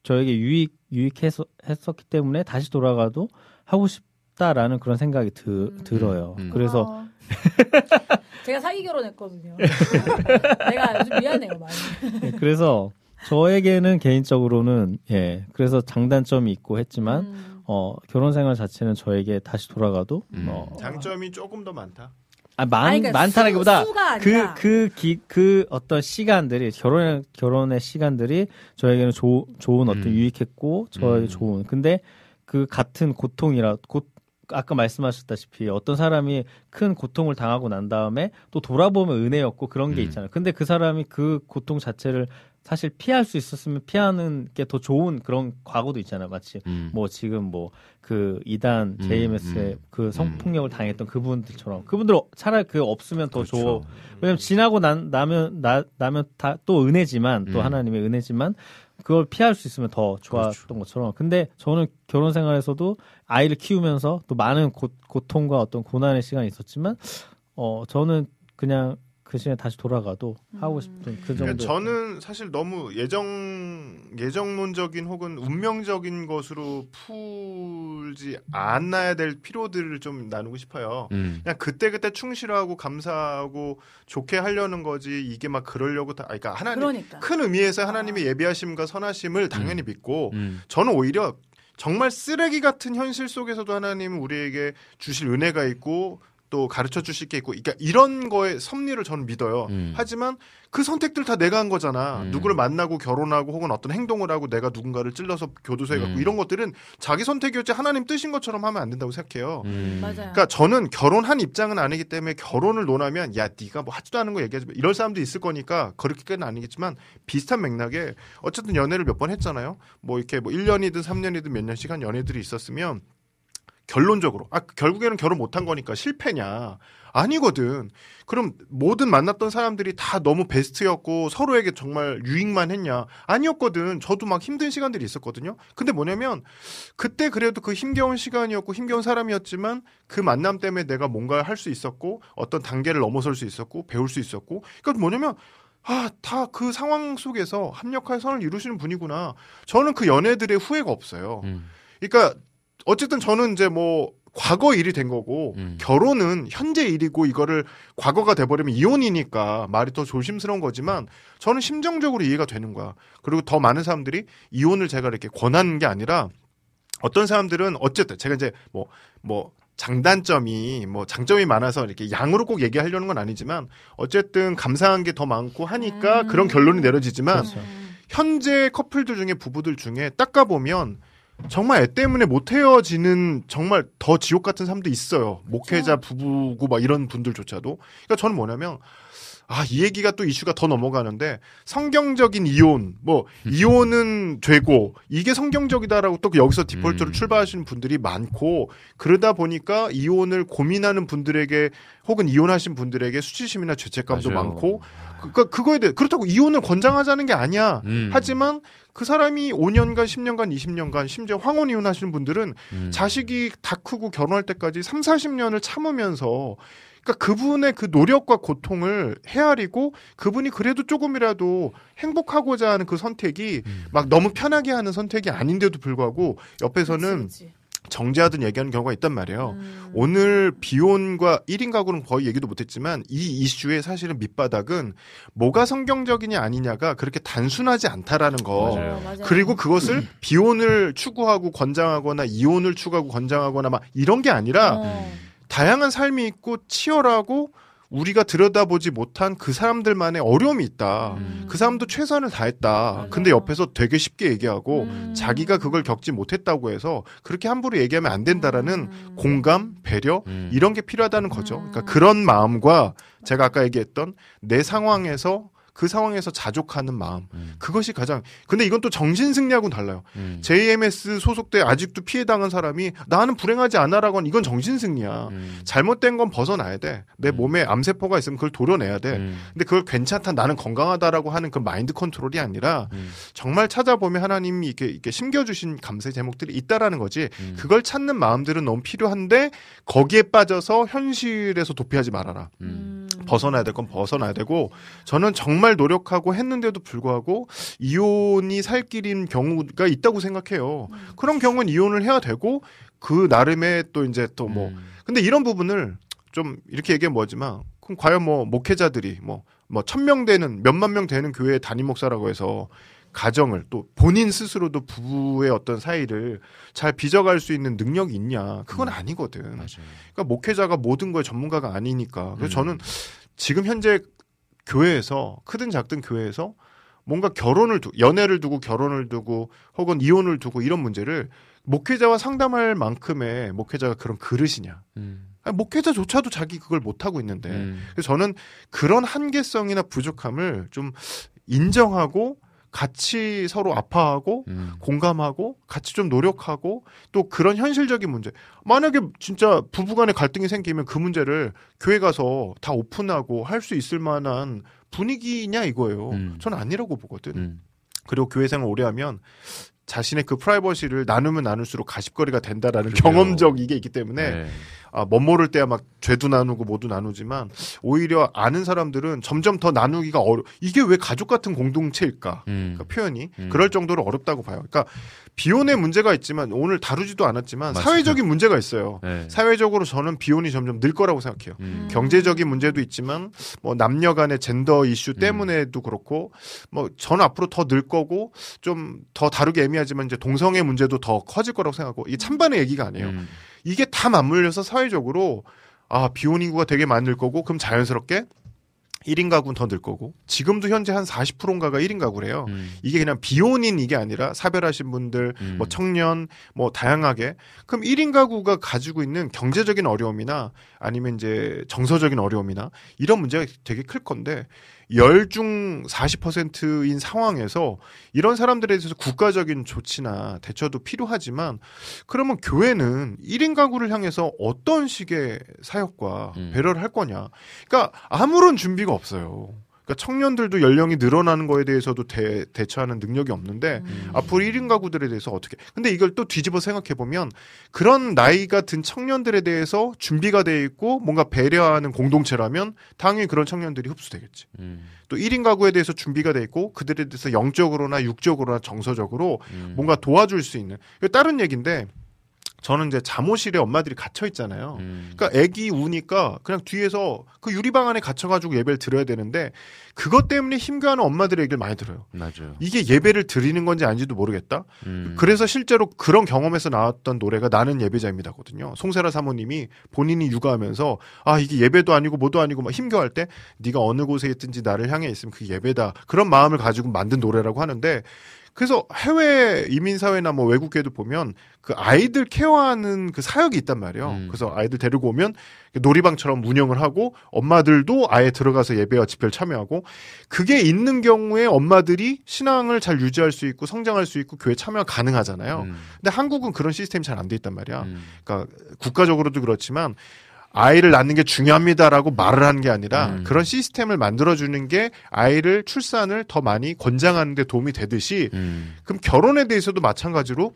저에게 유익 유익해서 했었기 때문에 다시 돌아가도 하고 싶다라는 그런 생각이 드, 들어요. 그래서 어. 제가 사기 결혼했거든요. 내가 요즘 미안해요 많이. 예, 그래서 저에게는 개인적으로는 예 그래서 장단점이 있고 했지만 음. 어 결혼 생활 자체는 저에게 다시 돌아가도 음. 어, 장점이 조금 더 많다. 아, 많, 아니, 그러니까 많다라기보다 그. 그, 기, 그 어떤 시간들이, 결혼, 결혼의 시간들이 저에게는 조, 좋은 어떤 음. 유익했고, 저에게 음. 좋은. 근데 그 같은 고통이라, 곧, 아까 말씀하셨다시피 어떤 사람이 큰 고통을 당하고 난 다음에 또 돌아보면 은혜였고 그런 게 음. 있잖아요. 근데 그 사람이 그 고통 자체를 사실 피할 수 있었으면 피하는 게 더 좋은 그런 과거도 있잖아요. 마치 음. 뭐 지금 뭐 그 이단 음, JMS의 음. 그 성폭력을 당했던 그분들처럼 그분들 차라리 그 없으면 더 그렇죠. 좋아. 왜냐면 지나고 난 나면 나 나면 다 또 은혜지만 또 음. 하나님의 은혜지만 그걸 피할 수 있으면 더 좋았던 그렇죠. 것처럼. 근데 저는 결혼 생활에서도 아이를 키우면서 또 많은 고, 고통과 어떤 고난의 시간이 있었지만 어 저는 그냥 그 시간에 다시 돌아가도 하고 싶은 그 정도. 그러니까 저는 사실 너무 예정 예정론적인 혹은 운명적인 것으로 풀지 않아야 될 필요들을 좀 나누고 싶어요. 음. 그냥 그때 그때 충실하고 감사하고 좋게 하려는 거지 이게 막 그러려고 다. 그러니까 하나님 그러니까. 큰 의미에서 하나님의 예비하심과 선하심을 당연히 믿고 음. 저는 오히려 정말 쓰레기 같은 현실 속에서도 하나님은 우리에게 주실 은혜가 있고 또 가르쳐 주실 게 있고 그러니까 이런 거에 섭리를 저는 믿어요. 음. 하지만 그 선택들 다 내가 한 거잖아. 음. 누구를 만나고 결혼하고 혹은 어떤 행동을 하고 내가 누군가를 찔러서 교도소에 갔고 음. 이런 것들은 자기 선택이었지 하나님 뜻인 것처럼 하면 안 된다고 생각해요. 음. 맞아요. 그러니까 저는 결혼한 입장은 아니기 때문에 결혼을 논하면 야 네가 뭐 하지도 않은 거 얘기하지 마. 이럴 사람도 있을 거니까 그렇게까지는 아니겠지만 비슷한 맥락에 어쨌든 연애를 몇 번 했잖아요. 뭐 이렇게 뭐 1년이든 3년이든 몇 년씩 한 연애들이 있었으면 결론적으로. 아 결국에는 결혼 못한 거니까 실패냐. 아니거든. 그럼 모든 만났던 사람들이 다 너무 베스트였고 서로에게 정말 유익만 했냐. 아니었거든. 저도 막 힘든 시간들이 있었거든요. 근데 뭐냐면 그때 그래도 그 힘겨운 시간이었고 힘겨운 사람이었지만 그 만남 때문에 내가 뭔가 할 수 있었고 어떤 단계를 넘어설 수 있었고 배울 수 있었고. 그러니까 뭐냐면 아, 다 그 상황 속에서 합력할 선을 이루시는 분이구나. 저는 그 연애들의 후회가 없어요. 음. 그러니까 어쨌든 저는 이제 뭐 과거 일이 된 거고 음. 결혼은 현재 일이고 이거를 과거가 돼버리면 이혼이니까 말이 더 조심스러운 거지만 저는 심정적으로 이해가 되는 거야. 그리고 더 많은 사람들이 이혼을 제가 이렇게 권하는 게 아니라 어떤 사람들은 어쨌든 제가 이제 뭐뭐 장단점이 뭐 장점이 많아서 이렇게 양으로 꼭 얘기하려는 건 아니지만 어쨌든 감사한 게 더 많고 하니까 그런 결론이 내려지지만 그렇죠. 현재 커플들 중에 부부들 중에 닦아 보면 정말 애 때문에 못 헤어지는 정말 더 지옥 같은 사람도 있어요. 목회자 부부고 막 이런 분들조차도. 그러니까 저는 뭐냐면 아, 이 얘기가 또 이슈가 더 넘어가는데 성경적인 이혼, 뭐 이혼은 되고 이게 성경적이다라고 또 여기서 디폴트로 출발하시는 분들이 많고 그러다 보니까 이혼을 고민하는 분들에게 혹은 이혼하신 분들에게 수치심이나 죄책감도 맞아요. 많고 그러니까 그거에 대해 그렇다고 이혼을 권장하자는 게 아니야. 음. 하지만 그 사람이 5년간, 10년간, 20년간 심지어 황혼 이혼하시는 분들은 음. 자식이 다 크고 결혼할 때까지 3, 40년을 참으면서 그러니까 그분의 그 노력과 고통을 헤아리고 그분이 그래도 조금이라도 행복하고자 하는 그 선택이 음. 막 너무 편하게 하는 선택이 아닌데도 불구하고 옆에서는 정제하든 얘기하는 경우가 있단 말이에요. 오늘 비혼과 1인 가구는 거의 얘기도 못했지만 이 이슈의 사실은 밑바닥은 뭐가 성경적이냐 아니냐가 그렇게 단순하지 않다라는 거. 맞아요. 맞아요. 그리고 그것을 비혼을 추구하고 권장하거나 이혼을 추구하고 권장하거나 막 이런 게 아니라 다양한 삶이 있고 치열하고 우리가 들여다보지 못한 그 사람들만의 어려움이 있다. 그 사람도 최선을 다했다. 근데 옆에서 되게 쉽게 얘기하고 자기가 그걸 겪지 못했다고 해서 그렇게 함부로 얘기하면 안 된다라는 공감, 배려 이런 게 필요하다는 거죠. 그러니까 그런 마음과 제가 아까 얘기했던 내 상황에서 그 상황에서 자족하는 마음 그것이 가장 근데 이건 또 정신 승리하고는 달라요. 음. JMS 소속돼 아직도 피해 당한 사람이 나는 불행하지 않아라고 이건 정신 승리야. 음. 잘못된 건 벗어나야 돼. 내 몸에 암세포가 있으면 그걸 도려내야 돼. 음. 근데 그걸 괜찮다 나는 건강하다라고 하는 그 마인드 컨트롤이 아니라 음. 정말 찾아보면 하나님이 이렇게 이렇게 심겨주신 감사의 제목들이 있다라는 거지. 음. 그걸 찾는 마음들은 너무 필요한데 거기에 빠져서 현실에서 도피하지 말아라. 음. 벗어나야 될 건 벗어나야 되고 저는 정말 노력하고 했는데도 불구하고 이혼이 살 길인 경우가 있다고 생각해요. 그런 경우는 이혼을 해야 되고 그 나름의 또 이제 또 뭐 근데 이런 부분을 좀 이렇게 얘기하면 뭐지만 그럼 과연 뭐 목회자들이 뭐 뭐 천명 되는 몇만 명 되는 교회 담임 목사라고 해서 가정을 또 본인 스스로도 부부의 어떤 사이를 잘 빚어갈 수 있는 능력이 있냐 그건 아니거든. 그러니까 목회자가 모든 거에 전문가가 아니니까. 그래서 저는 지금 현재 교회에서 크든 작든 교회에서 뭔가 결혼을 두, 연애를 두고 결혼을 두고 혹은 이혼을 두고 이런 문제를 목회자와 상담할 만큼의 목회자가 그런 그릇이냐. 아니, 목회자조차도 자기 그걸 못 하고 있는데. 그래서 저는 그런 한계성이나 부족함을 좀 인정하고 같이 서로 아파하고 공감하고 같이 좀 노력하고 또 그런 현실적인 문제. 만약에 진짜 부부간에 갈등이 생기면 그 문제를 교회 가서 다 오픈하고 할 수 있을 만한 분위기냐 이거예요. 저는 아니라고 보거든. 그리고 교회 생활 오래 하면 자신의 그 프라이버시를 나누면 나눌수록 가십거리가 된다라는 그래요. 경험적 이게 있기 때문에 네. 아, 멋 모를 때야 막 죄도 나누고 뭐도 나누지만 오히려 아는 사람들은 점점 더 나누기가 어려. 이게 왜 가족 같은 공동체일까? 음. 그러니까 표현이 그럴 정도로 어렵다고 봐요. 그러니까 비혼의 문제가 있지만 오늘 다루지도 않았지만 맞아요. 사회적인 문제가 있어요. 네. 사회적으로 저는 비혼이 점점 늘 거라고 생각해요. 음. 경제적인 문제도 있지만 뭐 남녀 간의 젠더 이슈 음. 때문에도 그렇고 뭐 저는 앞으로 더 늘 거고 좀 더 다루기 애매하지만 이제 동성애 문제도 더 커질 거라고 생각하고 이게 찬반의 얘기가 아니에요. 음. 이게 다 맞물려서 사회적으로 아 비혼 인구가 되게 많을 거고 그럼 자연스럽게 1인 가구는 더 늘 거고 지금도 현재 한 40%인가가 1인 가구래요. 이게 그냥 비혼인 이게 아니라 사별하신 분들, 뭐 청년, 뭐 다양하게 그럼 1인 가구가 가지고 있는 경제적인 어려움이나 아니면 이제 정서적인 어려움이나 이런 문제가 되게 클 건데 열중 40%인 상황에서 이런 사람들에 대해서 국가적인 조치나 대처도 필요하지만 그러면 교회는 1인 가구를 향해서 어떤 식의 사역과 배려를 할 거냐. 그러니까 아무런 준비가 없어요. 그러니까 청년들도 연령이 늘어나는 거에 대해서도 대, 대처하는 능력이 없는데 앞으로 1인 가구들에 대해서 어떻게 근데 이걸 또 뒤집어 생각해 보면 그런 나이가 든 청년들에 대해서 준비가 돼 있고 뭔가 배려하는 공동체라면 당연히 그런 청년들이 흡수되겠지. 또 1인 가구에 대해서 준비가 돼 있고 그들에 대해서 영적으로나 육적으로나 정서적으로 뭔가 도와줄 수 있는 이거 다른 얘기인데 저는 이제 잠옷실에 엄마들이 갇혀 있잖아요. 음. 그러니까 애기 우니까 그냥 뒤에서 그 유리방 안에 갇혀가지고 예배를 드려야 되는데 그것 때문에 힘겨워하는 엄마들의 얘기를 많이 들어요. 맞아요. 이게 예배를 드리는 건지 아닌지도 모르겠다. 음. 그래서 실제로 그런 경험에서 나왔던 노래가 나는 예배자입니다거든요. 송세라 사모님이 본인이 육아하면서 아 이게 예배도 아니고 뭐도 아니고 막 힘겨워할 때 네가 어느 곳에 있든지 나를 향해 있으면 그게 예배다. 그런 마음을 가지고 만든 노래라고 하는데 그래서 해외 이민 사회나 뭐 외국에도 보면 그 아이들 케어하는 그 사역이 있단 말이에요. 음. 그래서 아이들 데리고 오면 놀이방처럼 운영을 하고 엄마들도 아예 들어가서 예배와 집회를 참여하고 그게 있는 경우에 엄마들이 신앙을 잘 유지할 수 있고 성장할 수 있고 교회 참여가 가능하잖아요. 음. 근데 한국은 그런 시스템이 잘 안 돼 있단 말이야. 그러니까 국가적으로도 그렇지만 아이를 낳는 게 중요합니다라고 말을 하는 게 아니라 음. 그런 시스템을 만들어주는 게 아이를 출산을 더 많이 권장하는 데 도움이 되듯이 음. 그럼 결혼에 대해서도 마찬가지로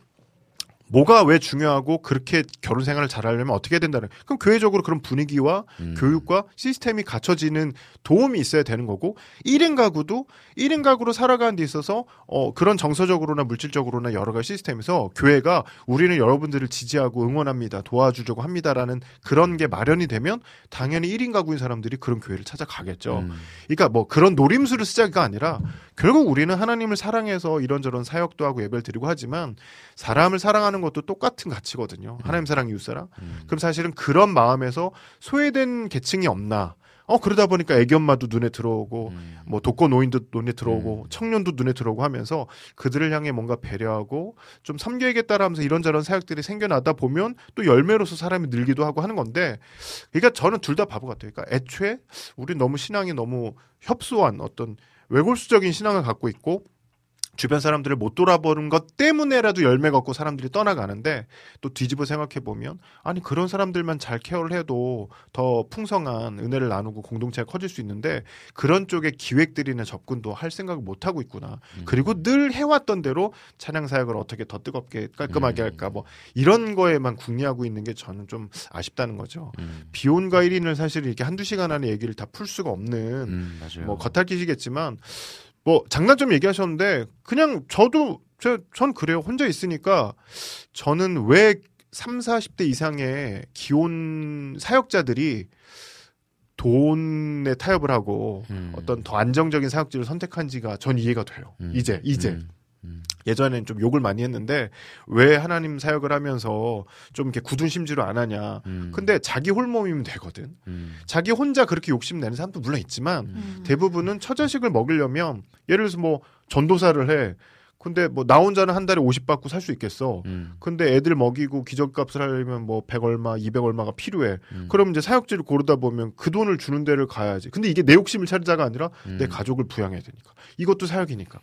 뭐가 왜 중요하고 그렇게 결혼 생활을 잘 하려면 어떻게 해야 된다는 그럼 교회적으로 그런 분위기와 음. 교육과 시스템이 갖춰지는 도움이 있어야 되는 거고 1인 가구도 1인 가구로 살아가는 데 있어서 어 그런 정서적으로나 물질적으로나 여러 가지 시스템에서 교회가 우리는 여러분들을 지지하고 응원합니다. 도와주려고 합니다라는 그런 게 마련이 되면 당연히 1인 가구인 사람들이 그런 교회를 찾아가겠죠. 음. 그러니까 뭐 그런 노림수를 쓰자가 아니라 결국 우리는 하나님을 사랑해서 이런저런 사역도 하고 예배를 드리고 하지만 사람을 사랑하는 것도 똑같은 가치거든요. 하나님 사랑 이웃 사랑. 그럼 사실은 그런 마음에서 소외된 계층이 없나? 어 그러다 보니까 애기 엄마도 눈에 들어오고 뭐 독거 노인도 눈에 들어오고 청년도 눈에 들어오고 하면서 그들을 향해 뭔가 배려하고 좀 섬겨야겠다라면서 이런저런 사역들이 생겨나다 보면 또 열매로서 사람이 늘기도 하고 하는 건데 그러니까 저는 둘 다 바보 같아요. 그러니까 애초에 우리 너무 신앙이 너무 협소한 어떤 외골수적인 신앙을 갖고 있고 주변 사람들을 못 돌아보는 것 때문에라도 열매가 없고 사람들이 떠나가는데 또 뒤집어 생각해 보면 아니 그런 사람들만 잘 케어를 해도 더 풍성한 은혜를 나누고 공동체가 커질 수 있는데 그런 쪽의 기획들이나 접근도 할 생각을 못 하고 있구나. 그리고 늘 해왔던 대로 찬양 사역을 어떻게 더 뜨겁게 깔끔하게 할까 뭐 이런 거에만 궁리하고 있는 게 저는 좀 아쉽다는 거죠. 비혼과 1인을 사실 이렇게 한두 시간 안에 얘기를 다 풀 수가 없는 음. 뭐 겉핥기시겠지만 뭐 장단점 얘기하셨는데 그냥 저도 저, 전 그래요. 혼자 있으니까 저는 왜 3, 40대 이상의 기혼 사역자들이 돈에 타협을 하고 음. 어떤 더 안정적인 사역지를 선택한지가 전 이해가 돼요. 이제 이제 예전엔 좀 욕을 많이 했는데 왜 하나님 사역을 하면서 좀 이렇게 굳은 심지로 안 하냐. 음. 근데 자기 홀몸이면 되거든. 자기 혼자 그렇게 욕심 내는 사람도 물론 있지만 음. 대부분은 처자식을 먹으려면 예를 들어서 뭐 전도사를 해. 근데 뭐 나 혼자는 한 달에 50 받고 살 수 있겠어. 음. 근데 애들 먹이고 기저값을 하려면 뭐 100 얼마, 200 얼마가 필요해. 음. 그럼 이제 사역지를 고르다 보면 그 돈을 주는 데를 가야지. 근데 이게 내 욕심을 차리자가 아니라 내 음. 가족을 부양해야 되니까. 이것도 사역이니까.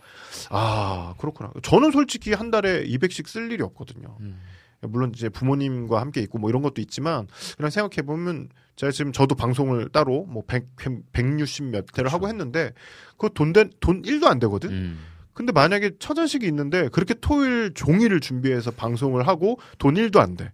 아, 그렇구나. 저는 솔직히 한 달에 200씩 쓸 일이 없거든요. 음. 물론 이제 부모님과 함께 있고 뭐 이런 것도 있지만 그냥 생각해 보면 제가 지금 저도 방송을 따로 뭐 100, 160몇 그렇죠. 대를 하고 했는데 그 돈 된 돈 1도 안 되거든. 음. 근데 만약에 처자식이 있는데 그렇게 토일 종일을 준비해서 방송을 하고 돈 1도 안 돼.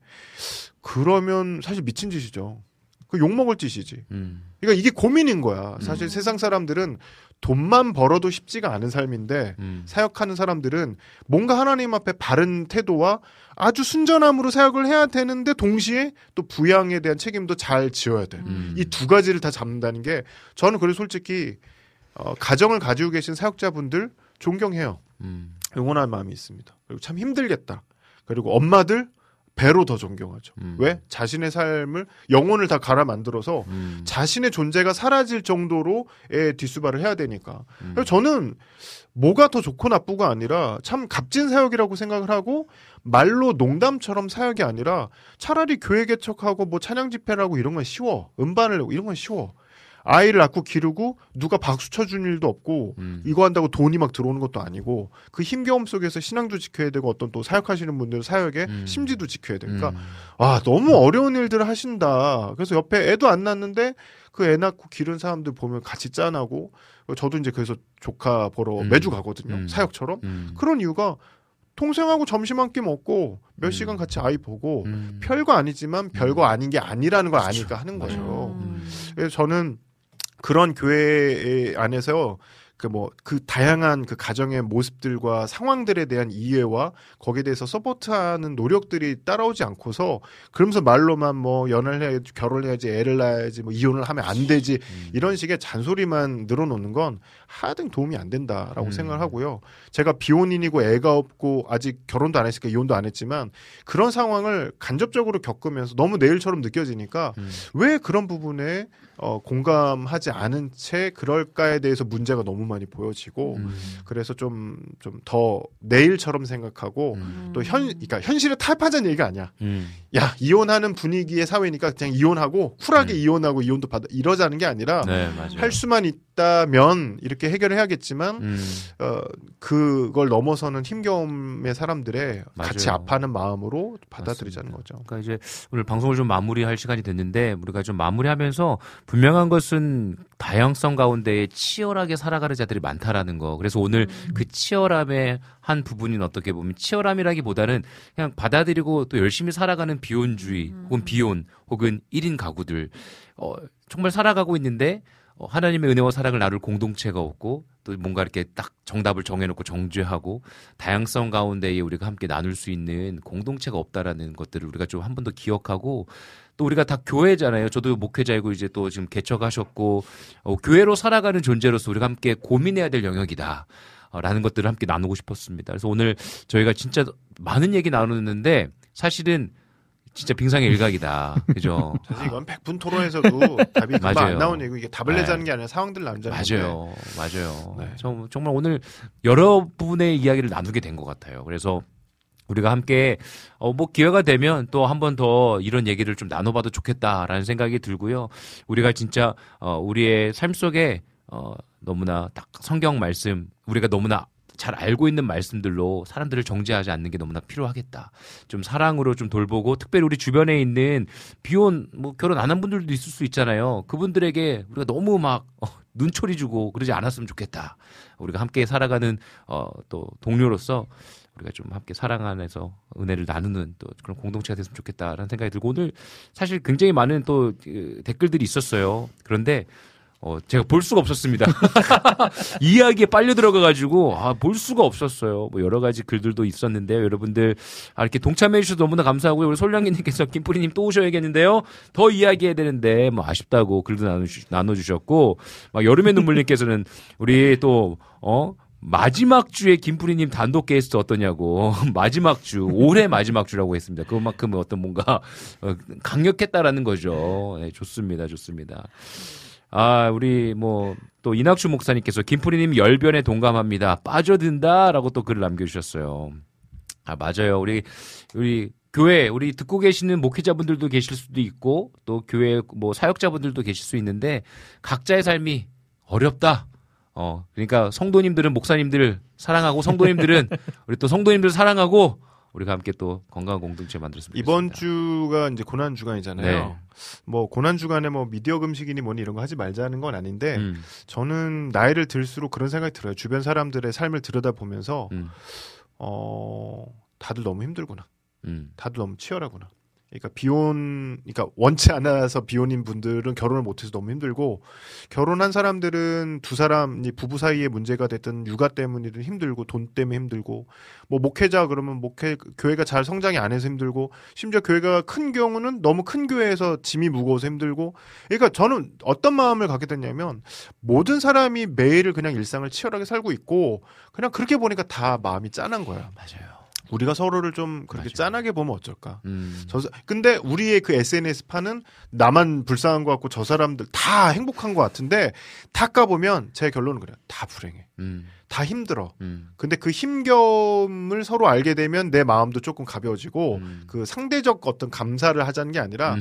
그러면 사실 미친 짓이죠. 그 욕먹을 짓이지. 음. 그러니까 이게 고민인 거야. 사실 세상 사람들은 돈만 벌어도 쉽지가 않은 삶인데 음. 사역하는 사람들은 뭔가 하나님 앞에 바른 태도와 아주 순전함으로 사역을 해야 되는데 동시에 또 부양에 대한 책임도 잘 지어야 돼. 음. 이두 가지를 다 잡는다는 게 저는 그래서 솔직히 어, 가정을 가지고 계신 사역자분들 존경해요. 음. 응원할 마음이 있습니다. 그리고 참 힘들겠다. 그리고 엄마들 배로 더 존경하죠. 음. 왜? 자신의 삶을 영혼을 다 갈아 만들어서 음. 자신의 존재가 사라질 정도로의 뒷수발을 해야 되니까. 음. 그래서 저는 뭐가 더 좋고 나쁘가 아니라 참 값진 사역이라고 생각을 하고 말로 농담처럼 사역이 아니라 차라리 교회 개척하고 뭐 찬양 집회라고 이런 건 쉬워. 음반을 이런 건 쉬워. 아이를 낳고 기르고 누가 박수 쳐주는 일도 없고 음. 이거 한다고 돈이 막 들어오는 것도 아니고 그 힘겨움 속에서 신앙도 지켜야 되고 어떤 또 사역하시는 분들 사역의 음. 심지도 지켜야 되니까 아 너무 어려운 일들을 하신다. 그래서 옆에 애도 안 낳는데 그 애 낳고 기른 사람들 보면 같이 짠하고 저도 이제 그래서 조카 보러 음. 매주 가거든요. 음. 사역처럼 음. 그런 이유가 동생하고 점심 한 끼 먹고 몇 시간 같이 아이 보고 음. 별거 아니지만 별거 아닌 게 아니라는 걸 아니까 하는 거죠. 그래서 저는 그런 교회 안에서 그 뭐 그 다양한 그 가정의 모습들과 상황들에 대한 이해와 거기에 대해서 서포트하는 노력들이 따라오지 않고서 그러면서 말로만 뭐 연애를 해야지 결혼해야지 애를 낳아야지 뭐 이혼을 하면 안 되지 이런 식의 잔소리만 늘어놓는 건 하등 도움이 안 된다라고 음. 생각을 하고요. 제가 비혼인이고 애가 없고 아직 결혼도 안 했으니까 이혼도 안 했지만 그런 상황을 간접적으로 겪으면서 너무 내일처럼 느껴지니까 음. 왜 그런 부분에 어, 공감하지 않은 채 그럴까에 대해서 문제가 너무 많이 보여지고 음. 그래서 좀 좀 더 내일처럼 생각하고 또현 그러니까 현실에 타협하자는 얘기가 아니야. 음. 야 이혼하는 분위기의 사회니까 그냥 이혼하고 쿨하게 이혼하고 이혼도 받아 이러자는 게 아니라 음. 네. 할 수만 있다면 이렇게 해결을 해야겠지만 음. 어 그걸 넘어서는 힘겨움의 사람들의 같이 맞아요. 아파하는 마음으로 받아들이자는 거죠. 그러니까 이제 오늘 방송을 좀 마무리할 시간이 됐는데 우리가 좀 마무리하면서 분명한 것은 다양성 가운데 치열하게 살아가는 자들이 많다라는 거. 그래서 오늘 그 치열함의 한 부분인 어떻게 보면 치열함이라기보다는 그냥 받아들이고 또 열심히 살아가는 비혼주의 혹은 비혼 혹은 1인 가구들. 어, 정말 살아가고 있는데 어, 하나님의 은혜와 사랑을 나눌 공동체가 없고 또 뭔가 이렇게 딱 정답을 정해놓고 정죄하고 다양성 가운데에 우리가 함께 나눌 수 있는 공동체가 없다라는 것들을 우리가 좀 한 번 더 기억하고 또 우리가 다 교회잖아요. 저도 목회자이고 이제 또 지금 개척하셨고 어, 교회로 살아가는 존재로서 우리가 함께 고민해야 될 영역이다. 어, 라는 것들을 함께 나누고 싶었습니다. 그래서 오늘 저희가 진짜 많은 얘기 나누는데 사실은 진짜 빙상의 일각이다. 그죠? 사실 이건 100분 토론에서도 답이 금방 맞아요. 안 나오는 얘기고 이게 답을 네. 내자는 게 아니라 상황들 나누자는 맞아요. 맞아요. 네. 정- 정말 오늘 여러 부분의 이야기를 나누게 된 것 같아요. 그래서 우리가 함께 어 뭐 기회가 되면 또 한 번 더 이런 얘기를 좀 나눠봐도 좋겠다라는 생각이 들고요. 우리가 진짜 어 우리의 삶 속에 어 너무나 딱 성경 말씀 우리가 너무나 잘 알고 있는 말씀들로 사람들을 정죄하지 않는 게 너무나 필요하겠다. 좀 사랑으로 좀 돌보고 특별히 우리 주변에 있는 비혼 뭐 결혼 안 한 분들도 있을 수 있잖아요. 그분들에게 우리가 너무 막 어, 눈초리 주고 그러지 않았으면 좋겠다. 우리가 함께 살아가는 어 또 동료로서 우리가 좀 함께 사랑 안에서 은혜를 나누는 또 그런 공동체가 됐으면 좋겠다라는 생각이 들고 오늘 사실 굉장히 많은 또 그, 댓글들이 있었어요. 그런데 어, 제가 볼 수가 없었습니다. 이야기에 빨려 들어가가지고, 아, 볼 수가 없었어요. 뭐, 여러 가지 글들도 있었는데요. 여러분들, 아, 이렇게 동참해주셔서 너무나 감사하고요. 우리 솔량이님께서 김뿌리님 또 오셔야겠는데요. 더 이야기해야 되는데, 뭐, 아쉽다고 글도 나눠주, 나눠주셨고, 막, 여름의 눈물님께서는, 우리 또, 어, 마지막 주에 김뿌리님 단독 게스트 어떠냐고 마지막 주 올해 마지막 주라고 했습니다. 그만큼 어떤 뭔가 어, 강력했다라는 거죠. 네, 좋습니다, 좋습니다. 아, 우리 뭐 또 이낙주 목사님께서 김프리님 열변에 동감합니다. 빠져든다라고 또 글을 남겨주셨어요. 아 맞아요. 우리 우리 교회 우리 듣고 계시는 목회자분들도 계실 수도 있고 또 교회 뭐 사역자분들도 계실 수 있는데 각자의 삶이 어렵다. 어 그러니까 성도님들은 목사님들을 사랑하고 성도님들은 우리 또 성도님들 사랑하고 우리가 함께 또 건강한 공동체 만들었으면 이번 주가 이제 고난 주간이잖아요. 네. 뭐 고난 주간에 뭐 미디어 금식이니 뭐니 이런 거 하지 말자는 건 아닌데 음. 저는 나이를 들수록 그런 생각이 들어요. 주변 사람들의 삶을 들여다 보면서 음. 어 다들 너무 힘들구나. 음. 다들 너무 치열하구나. 그러니까 비혼, 그러니까 원치 않아서 비혼인 분들은 결혼을 못해서 너무 힘들고 결혼한 사람들은 두 사람이 부부 사이에 문제가 됐든 육아 때문이든 힘들고 돈 때문에 힘들고 뭐 목회자 그러면 목회 교회가 잘 성장이 안 해서 힘들고 심지어 교회가 큰 경우는 너무 큰 교회에서 짐이 무거워서 힘들고 그러니까 저는 어떤 마음을 갖게 됐냐면 모든 사람이 매일을 그냥 일상을 치열하게 살고 있고 그냥 그렇게 보니까 다 마음이 짠한 거야. 맞아요. 우리가 서로를 좀 그렇게 짠하게 보면 어쩔까? 음. 저 사- 근데 우리의 그 SNS 판은 나만 불쌍한 것 같고 저 사람들 다 행복한 것 같은데 닦아 보면 제 결론은 그래요. 다 불행해. 음. 다 힘들어. 음. 근데 그 힘겨움을 서로 알게 되면 내 마음도 조금 가벼워지고 음. 그 상대적 어떤 감사를 하자는 게 아니라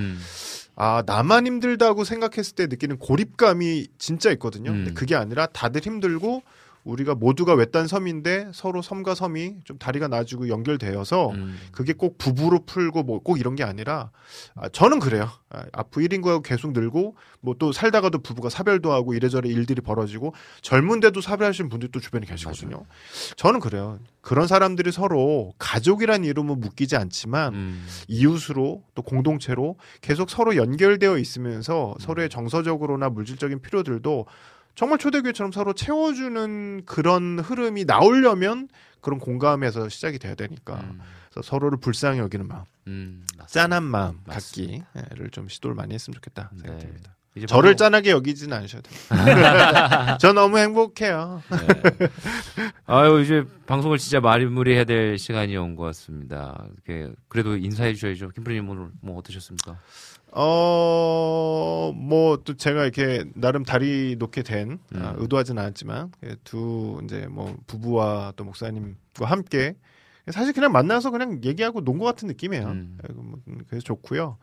아 나만 힘들다고 생각했을 때 느끼는 고립감이 진짜 있거든요. 근데 음. 그게 아니라 다들 힘들고 우리가 모두가 외딴 섬인데 서로 섬과 섬이 좀 다리가 나지고 연결되어서 음. 그게 꼭 부부로 풀고 뭐 꼭 이런 게 아니라 아, 저는 그래요. 아, 앞으로 1인구가 계속 늘고 뭐 또 살다가도 부부가 사별도 하고 이래저래 일들이 벌어지고 젊은데도 사별하시는 분들도 주변에 계시거든요. 저는 그래요. 그런 사람들이 서로 가족이란 이름은 묶이지 않지만 음. 이웃으로 또 공동체로 계속 서로 연결되어 있으면서 서로의 정서적으로나 물질적인 필요들도 정말 초대교회처럼 서로 채워주는 그런 흐름이 나오려면 그런 공감에서 시작이 돼야 되니까 음. 그래서 서로를 불쌍히 여기는 마음, 음, 짠한 마음 맞습니다. 갖기를 좀 시도를 많이 했으면 좋겠다 네. 생각됩니다. 이제 저를 짠하게 여기지는 않으셔도 됩니다. 저 너무 행복해요. 네. 아유 이제 방송을 진짜 마무리해야 될 시간이 온 것 같습니다. 그래도 인사해 주셔야죠. 김프리님 오늘 뭐 어떠셨습니까? 어, 뭐, 또 제가 이렇게, 나름 다리 놓게 된, 아, 음. 의도하진 않았지만, 예, 두, 이제 뭐, 부부와 또 목사님과 함께, 사실 그냥 만나서 그냥 얘기하고 논 것 같은 느낌이에요. 음. 예, 뭐, 음, 그래서 좋고요.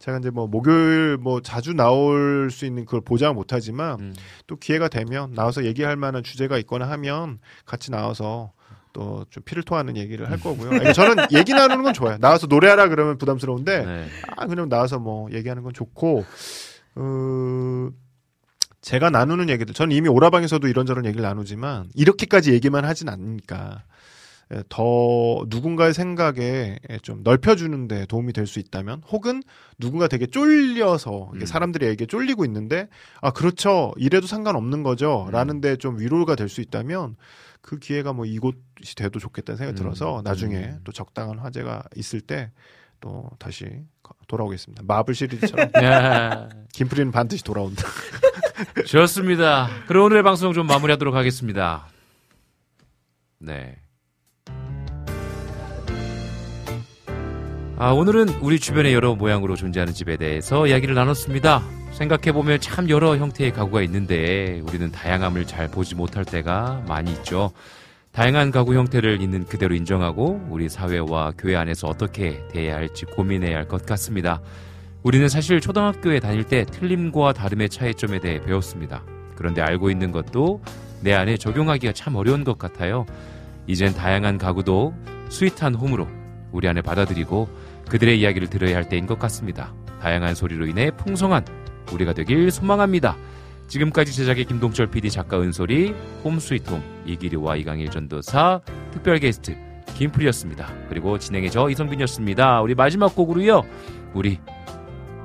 제가 이제 뭐, 목요일 뭐, 자주 나올 수 있는 그걸 보장 못하지만, 음. 또 기회가 되면, 나와서 얘기할 만한 주제가 있거나 하면, 같이 나와서, 또 좀 피를 토하는 얘기를 할 거고요. 아니, 저는 얘기 나누는 건 좋아요. 나와서 노래하라 그러면 부담스러운데 네. 아 그냥 나와서 뭐 얘기하는 건 좋고 어 제가 나누는 얘기들 저는 이미 오라방에서도 이런저런 얘기를 나누지만 이렇게까지 얘기만 하진 않으니까 예, 더 누군가의 생각에 좀 넓혀주는 데 도움이 될 수 있다면 혹은 누군가 되게 쫄려서 음. 사람들이 얘기에 쫄리고 있는데 아 그렇죠 이래도 상관없는 거죠 음. 라는데 좀 위로가 될 수 있다면 그 기회가 뭐 이곳이 돼도 좋겠다는 생각이 음. 들어서 나중에 음. 또 적당한 화제가 있을 때 또 다시 거- 돌아오겠습니다 마블 시리즈처럼 야, 김프리는 반드시 돌아온다 좋습니다. 그럼 오늘의 방송 좀 마무리하도록 하겠습니다. 네. 아, 오늘은 우리 주변의 여러 모양으로 존재하는 집에 대해서 이야기를 나눴습니다. 생각해보면 참 여러 형태의 가구가 있는데 우리는 다양함을 잘 보지 못할 때가 많이 있죠. 다양한 가구 형태를 있는 그대로 인정하고 우리 사회와 교회 안에서 어떻게 대해야 할지 고민해야 할 것 같습니다. 우리는 사실 초등학교에 다닐 때 틀림과 다름의 차이점에 대해 배웠습니다. 그런데 알고 있는 것도 내 안에 적용하기가 참 어려운 것 같아요. 이젠 다양한 가구도 스윗한 홈으로 우리 안에 받아들이고 그들의 이야기를 들어야 할 때인 것 같습니다. 다양한 소리로 인해 풍성한 우리가 되길 소망합니다. 지금까지 제작의 김동철 PD 작가 은솔이 홈스위트홈 이기류와 이강일 전도사 특별 게스트 김프리였습니다. 그리고 진행의 저 이성빈이었습니다. 우리 마지막 곡으로요. 우리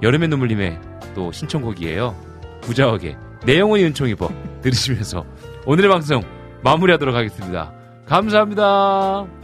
여름의 눈물님의 또 신청곡이에요. 부자하게 내 영혼이 은총 입어 들으시면서 오늘의 방송 마무리하도록 하겠습니다. 감사합니다.